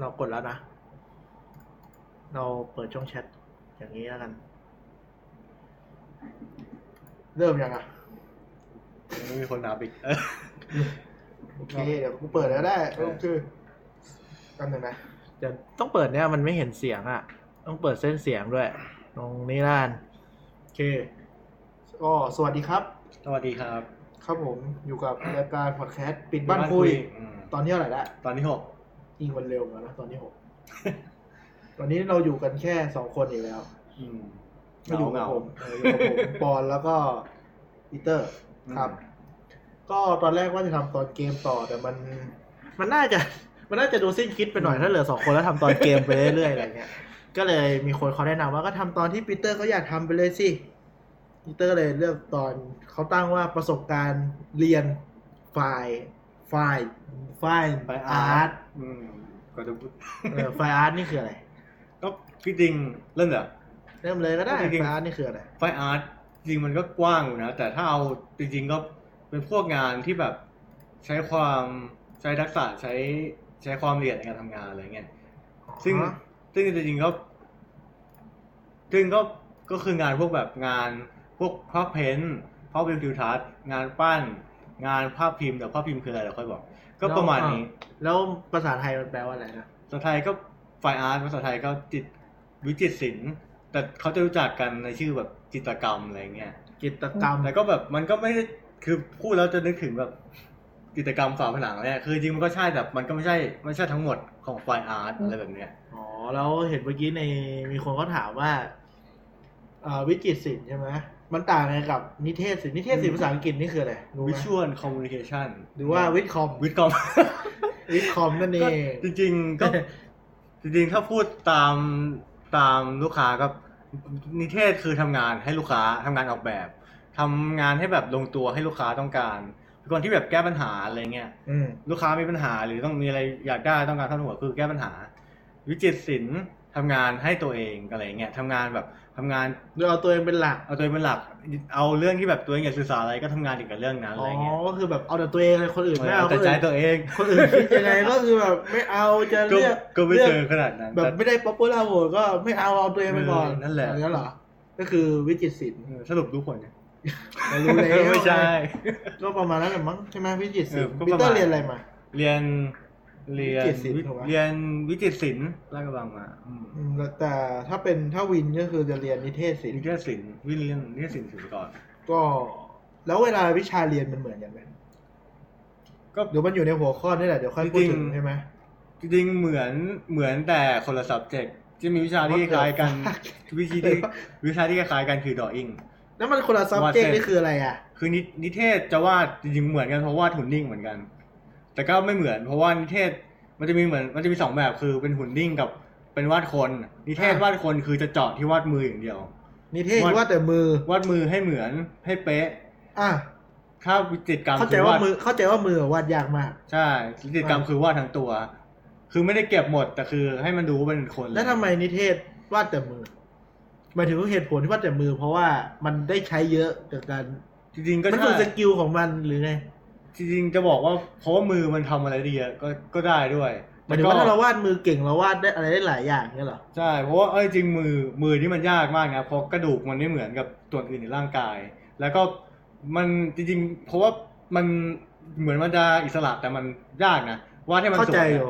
เรากดแล้วนะ เราเปิดช่องแชทอย่างนี้แล้วกัน เริ่มยังอะไม่มีคนนับอีกเออโอเค เดี๋ยวกูเปิดแล้วได้เออคือกันหนึ่งนะเดี๋ยวต้องเปิดเนี่ยมันไม่เห็นเสียงอะ ต้องเปิดเส้นเสียงด้วย ตรงนี้ล้านโอเคก็สวัสดีครับ สวัสดีครับ ครับผมอยู่กับรายการพอดแคสต์ปิดบ้านคุยอืมตอนที่เท่าไหร่ละ ตอนที่หก ยิงวันเร็วเหมือนกันนะตอนที่หกตอนนี้เราอยู่กันแค่สองคนอีกแล้ว อืมก็อยู่กับผมเอออยู่กับผมปอนแล้วก็ปีเตอร์ครับ ก็ตอนแรกว่าจะทำตอนเกมต่อแต่มัน มันน่าจะ มันน่าจะดูสิ้นคิดไปหน่อยถ้าเหลือสองคนแล้วทำตอนเกมไปเรื่อยๆอะไรเงี้ย ก็เลยมีคนเขาแนะนำว่าก็ทำตอนที่ปีเตอร์เขาอยากทำไปเลยสิปีเตอร์เลยเลือกตอนเขาตั้งว่าประสบการณ์เรียนฝ่าย ฝ่ายฝ่ายไปอาอาร์ร์ตตอืมก็จะพูดเออ fine art นี่คืออะไร ก็พี่จริงเริ่มเหรอ เริ่มเลยก็ได้จริงๆ fine art นี่คืออะไร fine art จริงมันก็กว้างอยู่นะ แต่ถ้าเอาจริงๆก็เป็นพวกงานที่แบบใช้ความใช้ทักษะใช้ใช้ความละเอียดในการทำงานอะไรเงี้ยซึ่งอ๋อซึ่งจริงๆก็ซึ่งก็ก็คืองานพวกแบบงานพวกภาพเพ้นท์ภาพเป็นทิวทัศน์งานปั้น งานภาพพิมพ์แต่ภาพพิมพ์คืออะไรเราค่อยบอก ก็ประมาณนี้ แล้วภาษาไทยมันแปลว่าอะไรนะภาษาไทยก็ไฟอาร์ตภาษาไทยก็จิตวิจิตรศิลป์แต่เขาจะรู้จักกันในชื่อแบบจิตรกรรมอะไรเงี้ยกิจกรรมแต่ก็แบบมันก็ไม่ได้คือพูดแล้วจะนึกถึงแบบจิตรกรรมฝาผนังเนี่ยคือจริงมันก็ใช่แต่มันก็ไม่ใช่ไม่ใช่ทั้งหมดของ fine art อะไรแบบเนี้ยอ๋อแล้วเห็นเมื่อกี้ในมีคนเขาถามว่าอ่าวิจิตรศิลป์ใช่ไหม มันต่างไงกับนิเทศศิลป์นิเทศศิลป์ภาษาอังกฤษนี่คืออะไรรู้ไหมวิชวลคอมมูนิเคชันหรือว่า viscom viscom viscom นั่นเองก็จริงๆก็ จริงๆ ถ้าพูดตามตามลูกค้าก็นิเทศคือทำงานให้ลูกค้าทำงานออกแบบทำงานให้แบบลงตัวให้ลูกค้าต้องการเป็นคนที่แบบแก้ปัญหาอะไรเงี้ยอืมลูกค้ามีปัญหาหรือต้องมีอะไรอยากได้ต้องการท่านหัวคือแก้ปัญหา วิจิตรศิลป์ทำงานให้ตัวเองอะไรเงี้ยทำงานแบบ ทำงานโดยเอาตัวเองเป็นหลักเอาตัวเองเป็นหลัก เอาเรื่องที่แบบตัวเองอยากสื่อสารอะไรก็ทำงานเกี่ยวกับเรื่องนั้นอ๋อะอไรเงี้ยก็คือแบบเอาแต่ตัวเองเลยคนอื่นไม่เอาแต่คนใจอื่นตัวเองคนอื่นคิดยังไงก็คือแบบไม่เอาจะก็เลือกก็ไม่ลืเจอกอขนาดนั้น แบบแต่ไม่ได้ popular vote ก็ไม่เอาเอาตัวเองไปก่อนเออนั่นแหละอย่างนั้นเหรอก็คือวิจิตรศิลป์เออสรุปรู้ผลเนี่ยเรารู้แล้วไม่ใช่ก็ประมาณนั้นแหละมั้งใช่ไหมวิจิตรศิลป์เออก็ปีประเตอมาณร์เรียนอะไรมา เรียน เรียนวิจิตรศิลป์ถูกไหมเรียนวิจิตรศิลป์ลาดกระบังมาอืมอืมแล้วแต่ถ้าเป็นถ้าวินก็คือจะเรียนนิเทศศิลนิป์เทศศิลป์วิเรียนนิเทศศิลป์ศิลป์ก่อน ก็ แล้วเวลาวิชาเรียนมันเหมือนกันไหมก็ เดี๋ยวมันอยู่ในหัวข้อนี่แหละเดี๋ยวค่อยพูดถึงจริงๆใช่ไหมจริงๆเหมือนเหมือนแต่คนละ subject จะมีวิชาที่คล้ายกัน วิชาที่วิชาที่คล้ายกันคือ drawing แล้วมันคนละวาด subject เส้น นี่คืออะไรอะ คือนินิเทศจะวาดจริงๆเหมือนกันเพราะวาดหุ่นนิ่งเหมือนกัน แต่ก็ไม่เหมือน เพราะว่านิเทศมันจะมีเหมือนมันจะมีสองแบบคือเป็นหุ่นนิ่งกับเป็นวาดคน นิเทศอะวาดคนคือจะเจาะที่วาดมืออย่างเดียว นิเทศวาดว่าแต่มือวาดมือให้เหมือนให้เป๊ะ อะถ้าวิจิตรกรรมเข้าใจคือว่ามือเข้าใจว่ามือวาดยากมาก ใช่วิจิตรกรรมอะคือวาดทั้งตัว คือไม่ได้เก็บหมดแต่คือให้มันดูว่าเป็นคน แล้วทำไมนิเทศวาดแต่มือหมายถึงว่าเหตุผลที่วาดแต่มือ เพราะว่ามันได้ใช้เยอะจากการจริงๆก็มันใช่คือ skill ของมันหรือไง จริงๆจะบอกว่าเพราะว่ามือมันทำอะไรได้เยอะก็ก็ได้ด้วยหมายถึงว่าถ้าเราวาดมือเก่งเราวาดได้อะไรได้หลายอย่างเนี่ยเหรอใช่เพราะว่าเอ้ยจริงมือมือนี่มันยากมากนะเพราะกระดูกมันไม่เหมือนกับส่วนอื่นในร่างกาย แล้วก็มันจริงๆ เพราะว่ามันเหมือนมันจะอิสระแต่มันยากนะวาดให้มันเข้าสใจวยอยู่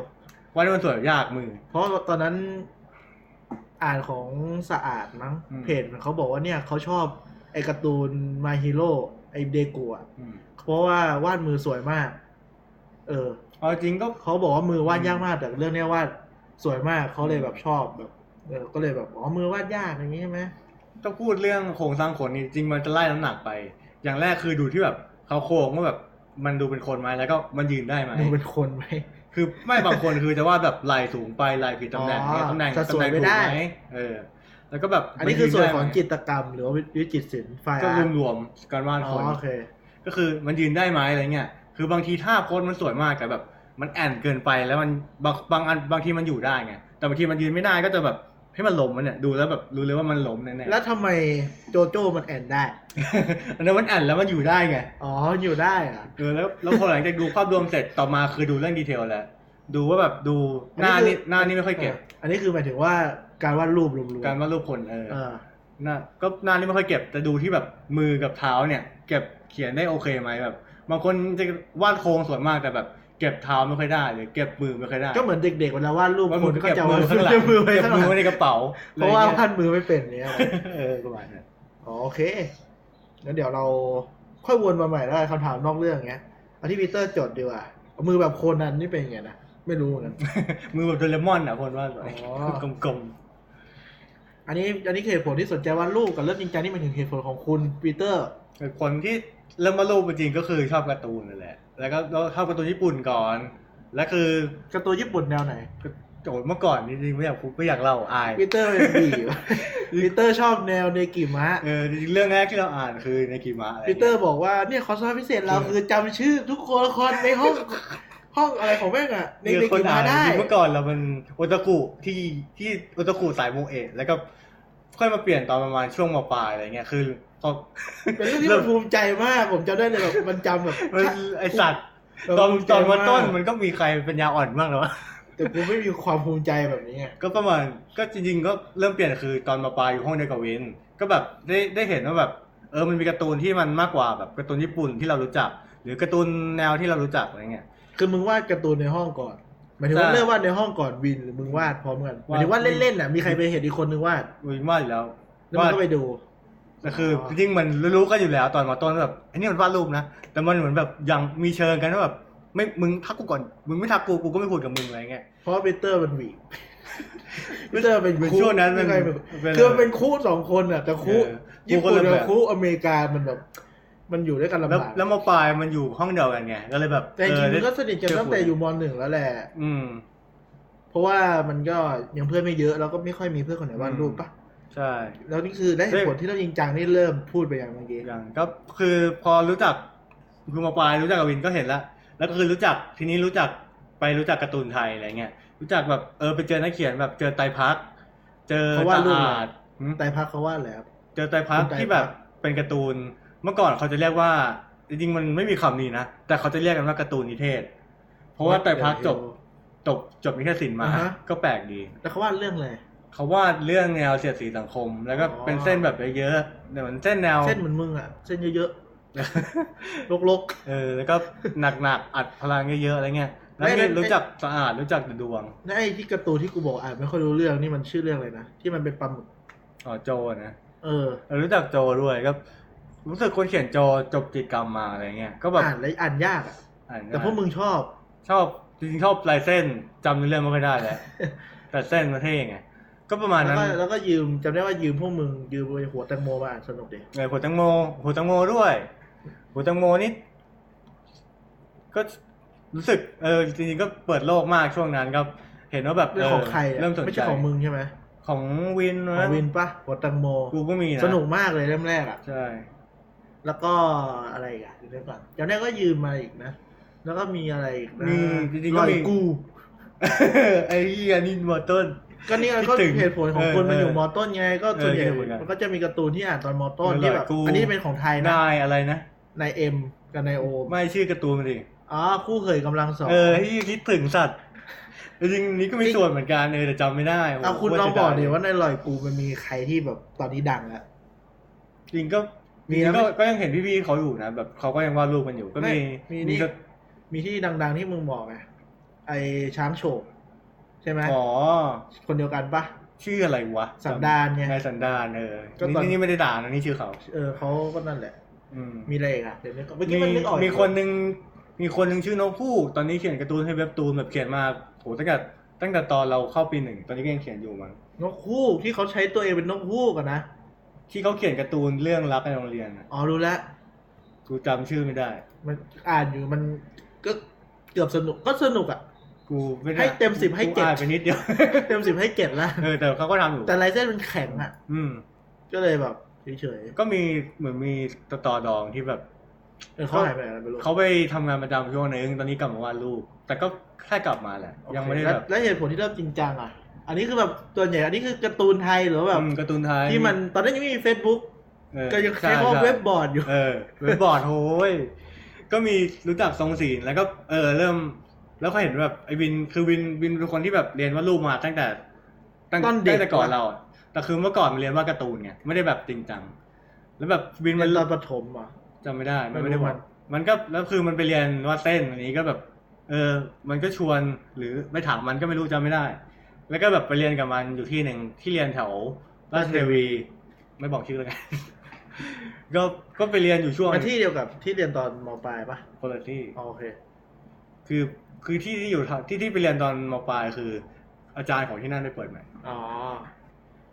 วาดให้มันสวยยากมือ เพราะตอนนั้นอ่านของสะอาดมั้งอืม เพจเขาบอกว่าเนี่ยเขาชอบไอ้การ์ตูนมาฮีโร่ ไอ้เดกูอะอืมเพราะว่าวาดมือสวยมาก เออเอาจริงก็เขาบอกว่ามือวาดยากมาก แต่เรื่องเนี้ยวาดสวยมากเขาเลยแบบชอบแบบเออก็เลยแบบอ๋อมือวาดยากอย่างนี้ใช่ไหมต้องพูดเรื่องโครงสร้างขนนี่จริงมันจะไล่น้ำหนักไป อย่างแรกคือดูที่แบบเขาโครงว่าแบบมันดูเป็นคนไหมแล้วก็มันยืนได้ไหมดูเป็นคนไหมคือไม่บางคนคือจะวาดแบบไหล่สูงไปไหล่ผิดตำแหน่งอ๋อเนี่ยตำแหน่งสัดส่ตำวนแหน่งไม่ถูกได้ไหมเออ แล้วก็แบบอันนี้คือส่วนของมัยืจิได้ไหมตรกรรม หรือว่าวิจิตรศิลป์ไฟก็อาร์ตรวมๆการวาดอ๋คอนโอเค ก็คือมันยืนได้ไหมอะไรเงี้ยคือบางทีท่าโพสมันสวยมากแต่แบบ มันแอนเกินไปแล้วมันบางบางอันบางทีมันอยู่ได้ไงแต่บางทีมันยืนไม่ได้ก็จะแบบให้มันล้มมันเนี่ยดูแล้วแบบรู้เลยว่ามันล้มแน่ๆแล้วทำไมโจโจ้มันแอนได้อันนั้นมันแอนแล้วมันอยู่ได้ไงอ๋ออยู่ได้อะเออแล้วแล้วพอหลังจากดูภาพรวมเสร็จต่อมาคือดูเรื่อง detail แล้วดูว่าแบบดูหน้านี่หน้านี่ไม่ค่อยเก็บ อันนี้คือหมายถึงว่า การวาดรูปรวมๆการวาดรูปคนเออเออหน้าก็หน้านี่ไม่ค่อยเก็บแต่ดูที่แบบมือกับเท้าเนี่ย เก็บเขียนได้โอเคไหมแบบบางคนจะวาดโครงสวยมากแต่แบบเก็บเท้าไม่ค่อยได้หรือเก็บมือไม่ค่อยได้ก็เหมือนเด็กๆเวลาวาดรูปว่าคมึนงก็เก็บจะมืวาอดข้างหลังมือไว้เก็บข้างหมืลัองไว้ในกระเป๋า เพราะว่าอไงี้ยวาดมือไม่เป็นเนี่ยเออประมาณนั้นอ๋อโอเคงั้นเดี๋ยวเราค่อยวนมาใหม่แล้วกันคำถามนอกเรื่องเงี้ยเอาที่ปีเตอร์จดดีกว่าเอามือแบบโคนันนี่เป็นยังไงนะไม่รู้เหมือนกันมือแบบโดเรมอนอะคนวาดไว้อ๋อกลม อันนี้อันนี้คือเหตุผลที่สนใจวาดรูปกับเรื่องจริงจังนี่มันถึงเหตุผลของคุณปีเตอร์ๆเป็นคนที่เริ่มวาดรูปจริงๆก็คือชอบการ์ตูนนั่นแหละ แล้วก็เราชอบการ์ตูนญี่ปุ่นก่อน แล้วคือการ์ตูนญี่ปุ่นแนวไหนโจทย์เมื่อก่อนจริงๆไม่อยากพูดไม่อยากเล่าอายปีเตอร์เป็นบีปีเตอร์ชอบแนวเนกิมะเออจริงๆเรื่องแรกที่เราอ่านคือเนกิมะอะไรปีเตอร์บอกว่าเนี่ยคอร์สพิเศษเราคือจำชื่อทุกตัวละครในห้องห้องอะไรของแม่งอะในเนี่ยเนกิมะอ่านได้จริงๆเมื่อก่อนเรามันโอตาคุที่ที่โอตาคุสายโมเอะแล้วก็ ค่อยมาเปลี่ยนตอนประมาณช่วงมปลายอะไรเงี้ยคือพอเป็นเรื่องที่มันภูมิใจมากผมจำได้เลยแบบมันจำแบบมันไอสัตว์เราตอนภูมิใจตอนวันต้นมากมันก็มีใครเป็นยาอ่อนบ้างหรอวะแต่กูไม่มีความภูมิใจแบบนี้ไงก็ประมาณก็จริง ๆ ก็เริ่มเปลี่ยนคือตอนมาปลายอยู่ห้องเดียวกับวินก็แบบได้ได้เห็นว่าแบบเออมันมีการ์ตูนที่มันมากกว่าแบบการ์ตูนญี่ปุ่นที่เรารู้จัก หรือการ์ตูนแนวที่เรารู้จักอะไรเงี้ยคือมึงวาดการ์ตูนในห้องก่อน หมายถึงว่าใช่เริ่มวาดในห้องก่อนวินหรือมึงวาดพร้อมกันหมายถึงว่าเล่นๆน่ะมีใครไปเห็นอีกคนนึงวาดวินว่าอยู่แล้วแล้วมึงก็ไปดูแต่คือจริงๆมันรู้ๆกันอยู่แล้วตอนมาต้นแบบไอ้นี่มันวาดรูปนะแต่มันเหมือนแบบยังมีเชิงกันว่าแบบไม่มึงทักกูก่อนมึงไม่ทักกูกูก็ไม่พูดกับมึงอะไรเงี้ยเพราะว่าปีเตอร์มันหวีปีเตอร์เป็นเหมือนคู่ช่วงนั้นมันไม่ใช่เป็นเป็นคือมันเป็นคู่สองคนอะแต่คู่เออญี่ปุ่นคู่คนละกับแบบคู่อเมริกามันแบบ มันอยู่ด้วยกันลำแล้วบากแล้วมาปลายมันอยู่ห้องเดียวกันไงก็เลยแบบแต่จริงๆเอมันอก็สนิทกันเจอตั้งแต่ฝุ่นอยู่มหนึ่งแล้วแหละ อืม เพราะว่ามันก็ยังเพื่อนไม่เยอะแล้วก็ไม่ค่อยมีเพื่อนคนไหนวาดรูปปะใช่ แล้วนี่คือได้เหตุผลที่เราจริงจังนี่เริ่มพูดไปอย่างเมื่อกี้อย่างก็คือพอรู้จักคือมาปลายรู้จักกับวินก็เห็นแล้วแล้วก็คือรู้จักทีนี้รู้จักไปรู้จักการ์ตูนไทยอะไรเงี้ยรู้จักแบบเออไปเจอนักเขียนแบบเจอไตรพักดิ์เจอเขาวาดรูปตอะไรอาดหืมไตรพักเขาวาดแล้วเจอไตรพักคุณไตรที่แบบภักดิ์เป็นการ์ตูน เมื่อก่อนเขาจะเรียกว่า จริงๆมันไม่มีคำนี้นะ แต่เขาจะเรียกกันว่าการ์ตูนนิเทศ เพราะว่าไตรพักจบจบจบนิเทศศิลป์มาอ่าฮะก็แปลกดีแล้วเขาวาดเรื่องอะไรเขาวาดเรื่องแนวเสียดสีสังคม แล้วก็อ๋อเป็นเส้นแบบเยอะๆเหมือนเส้นแนวเส้นเหมือนมึงอะเส้นเยอะๆลกเออแล้วก็หนักๆอัดพลังเยอะๆอะไรเงี้ยแล้วไม่นี่ไม่รู้จักสะอาดรู้จักแต่ดวงๆแล้วไอ้ที่การ์ตูนที่กูบอกอ่านไม่ค่อยรู้เรื่องนี่มันชื่อเรื่องอะไรนะที่มันเป็นปลาหมึกอ๋อโจนะเออเออรู้จักโจด้วยก็ รู้สึกคนเขียนโจจบจิตรกรรมมาอะไรเงี้ยก็แบบอ่านแล้วอ่านยากอะอ่านแต่พวกมึงชอบ ชอบจริงๆชอบลายเส้นจำเนื้อเรื่องไม่ค่อยได้แล้วแต่เส้นมันเท่ไงก็ประมาณแล้วนั้นก็แล้วก็ยืมจำได้ว่ายืมพวกมึงยืมไปหัวแตงโมมาอ่านสนุกดีเออหัวตังโมหัวตังโมด้วยหัวตังโมนี่ก็รู้สึกเออจริงๆก็เปิดโลกมากช่วงนั้นก็เห็นว่าแบบเรื่องของใครอะเริ่มสนใจไม่ใช่ของมึงใช่ไหมของวินขนะองวินปะหัวแตงโมกูก็มีนะสนุกมากเลยเล่มแรกอะใช่ แล้วก็อะไรอีกอะเดี๋ยวก่อนจำได้ก็ยืมมาอีกนะ แล้วก็มีอะไรอีกนะมีจริงๆลก็อยมีกู ไอ้เหี้ยนี่มอต้น ก็นี่ก็คิดถึงเหตุผลของคนเออมันอยู่เออมอต้นไง ก็ส่วนใหญ่เออคิดเหมือนกันมันก็จะมีการ์ตูนที่อ่านตอนมอต้นเออที่แบบกูอันนี้เป็นของไทยนะนายอะไรนะ นายเอ็มกับนายโอมไม่ชื่อการ์ตูนมันดิอ๋อคู่เคยกำลังสองเออที่คิดถึงสัตว์จริงๆนี่ก็มีส่วนเหมือนกันเออแต่จำไม่ได้โโหเอาคุณโตรลองบอกสีดิยว่าในลอยกูมันมีใครที่แบบตอนนี้ดังแล้วจริงก็ มีจริงนะๆก็ก็ยังเห็นพี่ๆเขาอยู่นะแบบเขาก็ยังวาดรูปกันอยู่ก็มีไม่มีมีนี่ ก็มีที่ดัง ๆ ที่มึงบอกไงไอช้างโฉบใช่ไหมอ๋อคนเดียวกันปะ ชื่ออะไรวะสันดานไงนายสันดานเออก็ตอน นี่นี่ไม่ได้ด่านะนี่ชื่อเขาเออเขาก็นั่นแหละ อืม มีอะไรอีกอะเดี๋ยวนึกก่อนเมื่อมีกี้มันนึกออกมีคนหนึ่งมีคนหนึ่งชื่อนกคู่ตอนนี้เขียนการ์ตูนให้เว็บตูนแบบเขียนมาโหตั้งแต่ตั้งแต่ตอนเราเข้าปีหนึ่งตอนนี้ก็ยังเขียนอยู่มั้งนกฮูกที่เขาใช้ตัวเองเป็นนกฮูกอะนะ ที่เขาเขียนการ์ตูนเรื่องรักในโรงเรียนน่ะอ๋อรู้แล้วกูจำชื่อไม่ได้ มันอ่านอยู่มันก็เกือบสนุกก็สนุกอะ กูไม่ได้ให้เต็ม10ให้กูเจ็ดอ่านไปนิดเดียว เต็มสิบให้เจ็ดละเออแต่เขาก็ทำอยู่แต่ลายเส้นมันแข็งอะ อืม ก็เลยแบบเฉยก็มีเหมือนมีตอตอดองที่แบบ ๆเออเขาหายไปไหนแล้วไม่รู้เขาไปทำงานประจำช่วงนึงตอนนี้กลับมาวาดรูปแต่ก็แค่กลับมาแหละโอเคยังไม่ได้แล้วแบบแล้วเหตุผลที่เริ่มจริงจังอะ อันนี้คือแบบตัวใหญ่อันนี้คือการ์ตูนไทยหรือว่าแบบอืมการ์ตูนไทยที่มันตอนนั้นยังไม่มีเฟซบุ๊กเออก็ยังใช่ใช้คำว่าใช่เว็บบอร์ดอยู่เออเว็บบอร์ดโอ้ยก็มีรู้จักทรงศิลป์แล้วก็เออเริ่ม แล้วก็เห็นแบบไอ้วินคือวินวินเป็นคนที่แบบเรียนวาดรูปมาตั้งแต่ ตั้งตอนเด็กตั้งแต่ก่อนเราอะแต่คือเมื่อก่อนมันเรียนวาดการ์ตูนไงไม่ได้แบบจริงจังแล้วแบบวินมัมันนตอนประถมอะจำไม่ได้ไม่มันรู้ไม่ได้บมัอกนมันก็แล้วคือมันไปเรียนวาดเส้นอันนี้ก็แบบ เออ มันก็ชวนหรือไม่ถามมันก็ไม่รู้จำไม่ได้ แล้วก็แบบไปเรียนกับมันอยู่ที่หนึ่งที่เรียนแถวราชเทวี ไม่บอกชื่อแล้วกัน ก็ก็ไปเรียนอยู่ช่วงมาที่เดียวกับที่เรียนตอนมปลายปะคนละที่อ๋อโอเค คือคือที่ที่อยู่ที่ที่ไปเรียนตอนมปลายคือ อาจารย์ของที่นั่นได้เปิดใหม่อ๋อ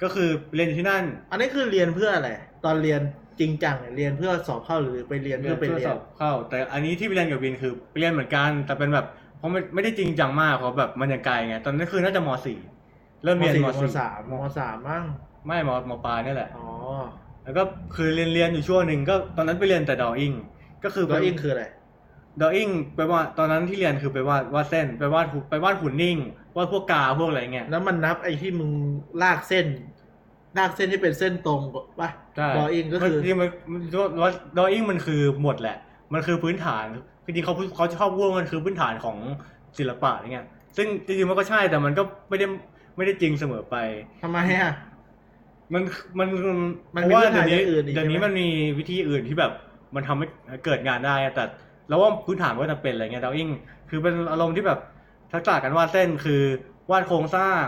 ก็คือเรียนอยู่ที่นั่น อันนี้คือเรียนเพื่ออะไร ตอนเรียนจริงจังเนี่ยเรียนเพื่อสอบเข้าหรือไปเรียนเพื่อไปเรียสนอบเข้า แต่อันนี้ที่ไปเรียนกับวินคือไปเรียนเหมือนกัน แต่เป็นแบบเพ ราะไม่ไม่ได้จริงจังมากเพราะแบบมันยังไกลไง ตอนนั้นคือน่าจะมสี่เริ่มเรียนมมสี่สามมสามมั้งไม่มมปลายนี่แหละอ๋อแล้วก็คือเรียนเรียนอยู่ช่วงหนึ่งก็ตอนนั้นไปเรียนแต่ดออิงก็คือแล้วอิงคืออะไรดออิงไปว่าดตอนนั้นที่เรียนคือไปวาดวาดเส้นไปวาดหุ่นไปวาดหุ่นนิ่งวาดพวกกาพวกอะไรเงี้ยแล้วมันนับไอ้ที่มึงลากเส้นลากเส้นที่เป็นเส้นตรงปะใช่ดออิงก็คือจริงๆมันว่าดออิงมันคือหมดแหละ มันคือพื้นฐาน จริงๆเขาเขาชอบพูดว่ามันคือพื้นฐานของศิลปะอะไรเงี้ย ซึ่งจริงๆมันก็ใช่แต่มันก็ไม่ได้ไม่ได้จริงเสมอไป ทำไมอะ มันมันมันเพมีราะว่าพื้นฐานเดี๋ยวนี้อย่างอื่นอีกเดี๋ยวนี้ใช่ไหมมันมีวิธีอื่นที่แบบมันทำให้เกิดงานได้อะแต่เราว่าพื้นฐานก็จำเป็นอะไรเงี้ยดออิงคือเป็นอารมณ์ที่แบบทักษะการวาดเส้นคือวาดโครงสร้าง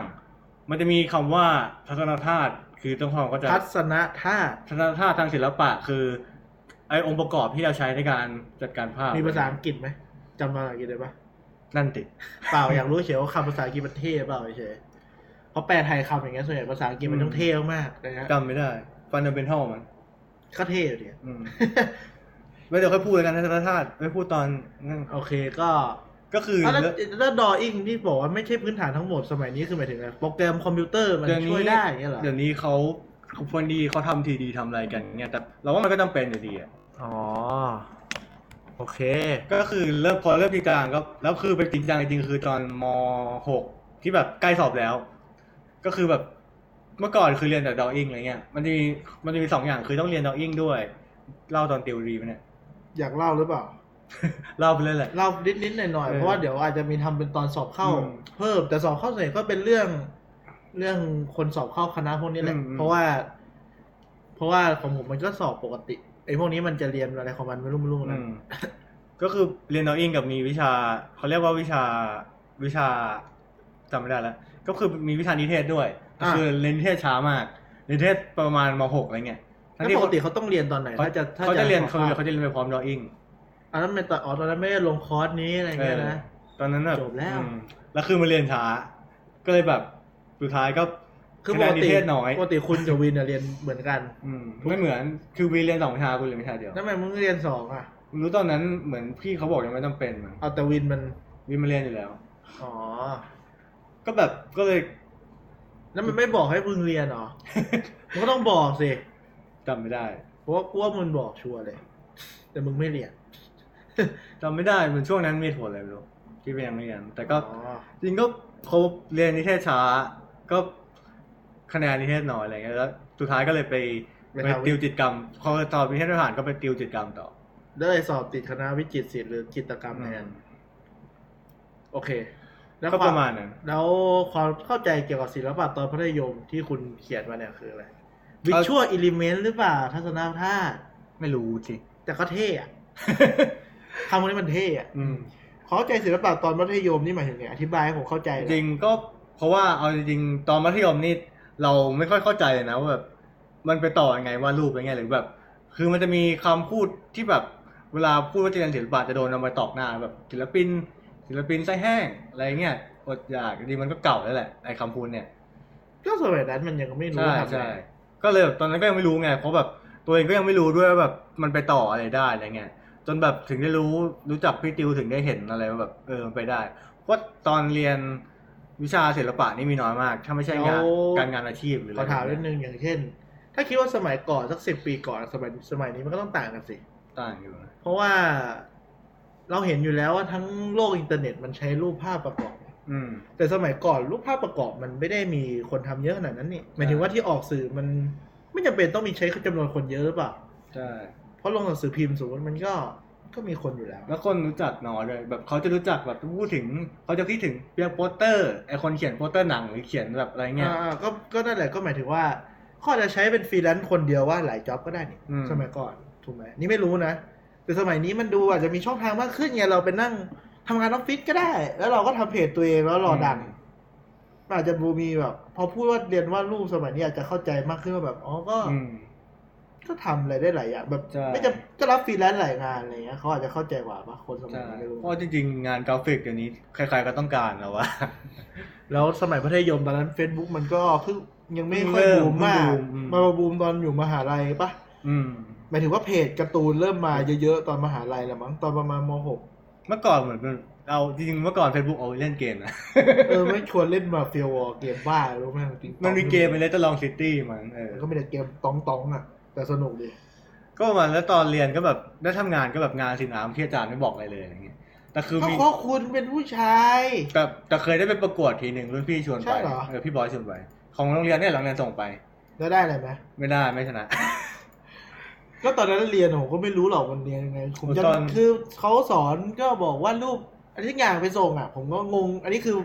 มันจะมีคำว่าทัศนธาตุคือต้องความก็จะทัศนธาตุ ทัศนธาตุทางศิลปะคือ ไอองค์ประกอบที่เราใช้ในการจัดการภาพมีภาษาอังกฤษไหมจำภาษาอังกฤษได้ปะนั่นติเปล่าอยากรู้เฉยว่าคำภาษาอังกฤษมันเท่เปล่าเฉยเพราะแปลไทยคำอย่างเงี้ยส่วนใหญ่ภาษาอังกฤษมันต้องเท่มากๆนะฮะจำไม่ได้ฟันเดเ e นทัลมันก็เท่อยู่ดีอืมไม่เดี๋ยวค่อยพูดแล้วกันทัศนธาตุไม่พูดตอนนั่นโอเคก็ก็คืออะแล้วเดี๋ยวแล้วดออิงที่บอกว่าไม่ใช่พื้นฐานทั้งหมดสมัยนี้คือหมายถึงอะไรโปรแกรมคอมพิวเตอร์มันเดี๋ยวนี้ช่วยได้อย่างเงี้ยเหรอเดี๋ยวนี้เขาคนดีเขาทำทีดีทำอะไรกันเงี้ยแต่เราว่ามันก็จำเป็นอยู่ดีอะ อ๋อ โอเค ก็คือเริ่มพอเริ่มจริงจังก็แล้วคือเป็นจริงจังจริงๆคือตอนมหกที่แบบใกล้สอบแล้ว ก็คือแบบเมื่อก่อนคือเรียนแต่ดออิงอะไรเงี้ย มันจะมีมันจะมีสองอย่างคือต้องเรียนดออิงด้วย เล่าตอนติวรีไหมเนี่ย อยากเล่าหรือเปล่า เล่าไปเลยแหละ เล่านิดนิดๆหน่อยหน่อยๆ เออเพราะว่าเดี๋ยวอาจจะมีทำเป็นตอนสอบเข้า อืมเพิ่มแต่สอบเข้าส่วนใหญ่ก็เป็นเรื่องเรื่องคนสอบเข้าคณะพวกนี้แหละ อืมอืม เพราะว่า เพราะว่าของผมมันก็สอบปกติ ไอ้พวกนี้มันจะเรียนอะไรของมันไม่รู้ไม่รู้นะก็คือเรียนดออิงกับมีวิชาเขาเรียกว่าวิชาวิชาจำไม่ได้แล้วก็คือมีวิชานิเทศด้วยก็คือเรียนนิเทศช้ามากเรียนนิเทศประมาณมหกอะไรเงี้ยทั้งที่ปกติเขาต้องเรียนตอนไหนเขาจะเขาจะเรียนเขาสอเขาจะเรียนไปพร้อมดออิงอันนั้นเป็นตอนอ๋อตอนนั้นไม่ได้ลงคอร์สนี้อะไรเงี้ยนะตอนนั้นแบบจบแล้วแล้วคือมาเรียนช้า ก็เลยแบบสุดท้ายก็ คือคะปแนกนนิติเทศน้อยปกติคุณกับวินอะเรียนเหมือนกันอืมไม่เหมือนคือวีเรียนสองวิชาคุณเรียนวิชาเดียวทำไมมึงเรียนสองอะรู้ตอนนั้นเหมือนพี่เขาบอกยังไม่จำเป็นมั้งเอาแต่วินมันวีมาเรียนอยู่แล้วอ๋อก็แบบก็เลย แล้วมันไม่บอกให้มึงเรียนเหรอมันก็ต้องบอกสิจำไม่ได้ เพราะว่ากูว่ามึงบอกชัวร์เลย แต่มึงไม่เรียนจำไม่ได้เหมือนช่วงนั้นมีเหตุผลอะไรไม่รู้ที่ไปยังไม่เรียน แต่ก็อ๋อจริงก็เขาเรียนนิเทศช้า ก็ คะแนนนิเทศน้อยอะไรเงี้ยแล้วสุดท้ายก็เลยไปไปไปทำติวจิตรกรรมพอตอบนิเทศไม่ผ่านก็ไปติวจิตรกรรมต่อได้สอบติดคณะวิจิตรศิลป์หรือจิตรกรรมแทนโอเค แล้วก็ควประมาณนั้นแล้วความเข้าใจเกี่ยวกับศิลปะตอนมัธยมที่คุณเขียนมาเนี่ยคืออะไรวิชวลอิเลเมนต์หรือเปล่าทัศนธาตุไม่รู้สิแต่ก็เท่อะคำพวกนี้มันเท่อะอืมเข้าใจศิลปะตอนมัธยมนี่หมายถึงไงอธิบายให้ผมเข้าใจหจน่อยริงๆก็เพราะว่าเอาจริงๆตอนมัธยมนี่ เราไม่ค่อยเข้าใจเลยนะว่าแบบมันไปต่อยังไงว่าดรูปอะไรเงี้ยหรือแบบ คือมันจะมีคำพูดที่แบบเวลาพูดว่าจะเรียนศิลปะจะโดนเอามาตอกหน้าแบบศิลปิน ศิลปินไส้แห้งอะไรเงี้ยอดอยากจริงๆมันก็เก่าแล้วแหละไอ้คำพูดเนี่ยก็สมัยนั้นมันยังไม่รู้ใช่ทำอะไรใช่ก็เลยแบบตอนนั้นก็ยังไม่รู้ไงเพราะแบบตัวเองก็ยังไม่รู้ด้วยว่าแบบมันไปต่ออะไรได้อะไรเงี้ยจนแบบถึงได้รู้รู้จักพี่ติวถึงได้เห็นอะไรว่าแบบเออมันไปได้เพราะตอนเรียน วิชาศิลปะนี่มีน้อยมาก ถ้าไม่ใช่งานการงานอาชีพหรืออะขไรอถามนิดนึงอย่างเช่น ถ้าคิดว่าสมัยก่อนสักสิบปีก่อนสมัยสมัยนี้มันก็ต้องต่างกันสิต่างอยู่นะเพราะว่าเราเห็นอยู่แล้วว่าทั้งโลกอินเทอร์เน็ตมันใช้รูปภาพประกอบอืมแต่สมัยก่อนรูปภาพประกอบมันไม่ได้มีคนทำเยอะขนาดนั้นนี่หมายถึงว่าที่ออกสื่อมันไม่จำเป็นต้องมีใช้จำนวนคนเยอะหรือเปล่าใช่เพราะลงหนังสือพิมพ์สมมติมันก็ ก็มีคนอยู่แล้ว แล้วคนรู้จักน้อยเลยแบบเขาจะรู้จักแบบพูดถึงเขาจะคิดถึงเปียกโปสเตอร์ไอคนเขียนโปสเตอร์หนังหรือเขียนแบบอะไรเงี้ยอ่าก็ก็นั่นแหละก็หมายถึงว่าเขาอาจจะใช้เป็นฟรีแลนซ์คนเดียวว่าหลาย job ก็ได้นี่อืมสมัยก่อนถูกไหมนี่ไม่รู้นะแต่สมัยนี้มันดูอาจจะมีช่องทางมากขึ้นไงเราไปนั่งทำงานออฟฟิศก็ได้ แล้วเราก็ทำเพจตัวเองแล้วรอดังมันอาจจะดูมีแบบ พอพูดว่าเรียนวาดรูปสมัยนี้อาจจะเข้าใจมากขึ้นว่าแบบอ๋อก็อืม ก็ทำอะไรได้หลายอย่างแบบใช่ไม่จะก็รับฟรีแลนซ์หลายงานอะไรเงี้ยเขาอาจจะเข้าใจกว่าปะคนสมัยใช่นี้ไม่รู้เพราะจริงๆ งานกราฟิกเดี๋ยวนี้ใครๆก็ต้องการแล้ววะแล้วสมัยมัธยมตอนนั้น Facebook มันก็เพิ่งยังไม่เพิ่งค่อยเริ่มบูมมากเพิ่งบูมอืมมาบูมตอนอยู่มหาลัยปะอืมหมายถึงว่าเพจการ์ตูนเริ่มมาเยอะๆ ตอนมหาลัยแหละมั้งตอนประมาณมเมื่อก่อนเหมือนเป็นเอาจริงๆเมื่อก่อน Facebook เอาไว้เล่นเกมนะ .6 เออไม่ชวนเล่น Mafia Wars เกมบ้ารู้ไหมจริงๆมันมีเกมเป็น Dragon City มั้งเออมันก็มีแต่เกมตองๆอะ แต่สนุกดี ก็ประมาณแล้วตอนเรียนก็แบบได้ทำงานก็แบบงานสินน้ำที่อาจารย์ไม่บอกอะไรเลยอะไรเงี้ยแต่คือก็มีเพราะคุณเป็นผู้ชายแต่แต่เคยได้ไปประกวดทีหนึ่งรุ่นพี่ชวนใช่ไปเหรอเออพี่บอยชวนไปของโรงเรียนเนี่ยโรงเรียนส่งไปแล้วได้อะไรไหมไม่ได้ไม่ชนะ ก็ตอนนั้นเรียนผมก็ไม่รู้หรอกมันเรียนยังไงผมจะตอนคือเขาสอนก็บอกว่ารูปอันนี้อย่างไปส่งอะ ผมก็งง อันนี้คือ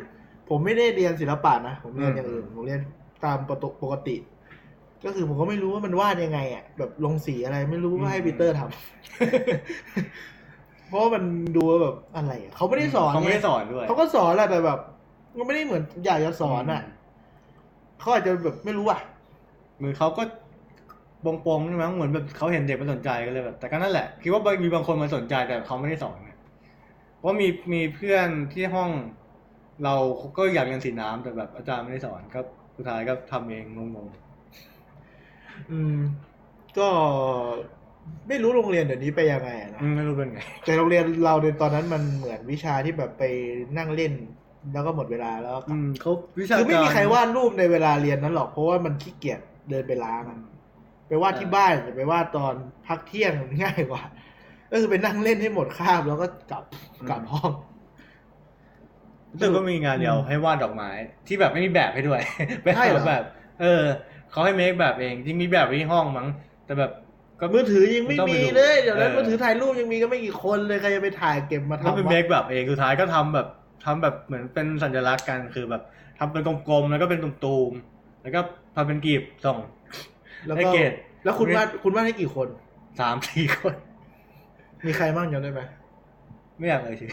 ผมไม่ได้เรียนศิลปะนะผมเรียนอย่างอื่นผมเรียนตามปกติป กติก็คือผมก็ไม่รู้ว่ามันวาดยังไงอะแบบลงสีอะไรไม่รู้ก็ให้ปีเตอร์ทำเพราะว่ามันดูว่าแบบอะไรอะเขาไม่ได้สอนเขาไม่ได้งสอนด้วยเขาก็สอนแหละแต่แบบก็ไม่ได้เหมือนอยากจะสอนอะเขาอาจจะแบบไม่รู้อะมือเขาก็ปงปงๆใช่ไหมเหมือนแบบเขาเห็นเด็กมันสนใจก็เลยแบบ แต่ก็นั่นแหละคิดว่ามีบางคนมันสนใจแต่เขาไม่ได้สอนไงเพราะมีมีเพื่อนที่ห้อง เราก็อยากเรียนสีน้ำแต่แบบอาจารย์ไม่ได้สอนก็สุดท้ายก็ทำเองงง อืม ก็ไม่รู้โรงเรียนเดี๋ยวนี้ไปยังไงอะๆนะอืมไม่รู้เป็นไงแต่โรงเรียนเราในตอนนั้นมันเหมือนวิชาที่แบบไปนั่งเล่น แล้วก็หมดเวลาแล้วก็กลัอืบมเขาวิชาคือไม่มีกาใครวาดรูปในเวลาเรียนนั้นหรอกเพราะว่ามันขี้เกียจเดินไปล้างอะไปวาดที่บ้านหรือไปวาดตอนพักเที่ยงมันง่ายกว่าก็คือไปนั่งเล่นให้หมดคาบแล้วก็กลับกลับห้องรู้สึกว่ามีงานเดียวให้วาดดอกไม้ ที่แบบไม่มีแบบให้ด้วยไปใช่หาเหรอแบบ เออ เขาให้เมคแบบเองจริงมีแบบไว้ที่ห้องมั้งแต่แบบ ก็มือถือยังไม่ต้องปมีดูเลย เดี๋ยวนั้นเมือถือถ่ายรูปยังมีก็ไม่กี่คนเลยใครจะไปถ่ายเก็บมาก็ทำเป็นวะเมคแบบเองสุดท้ายก็ทำแบบทำแบบเหมือนเป็นสัญลักษณ์กันคือแบบทำเป็นกลมๆแล้วก็เป็นตุ่มๆแล้วก็ทำเป็นกีบส่งแล้วให้ก็เกรดแล้วคุณวาดคุณวาดให้กี่คนสามสี่คน มีใครบ้างจำได้ไหมไม่อยากเลยสิ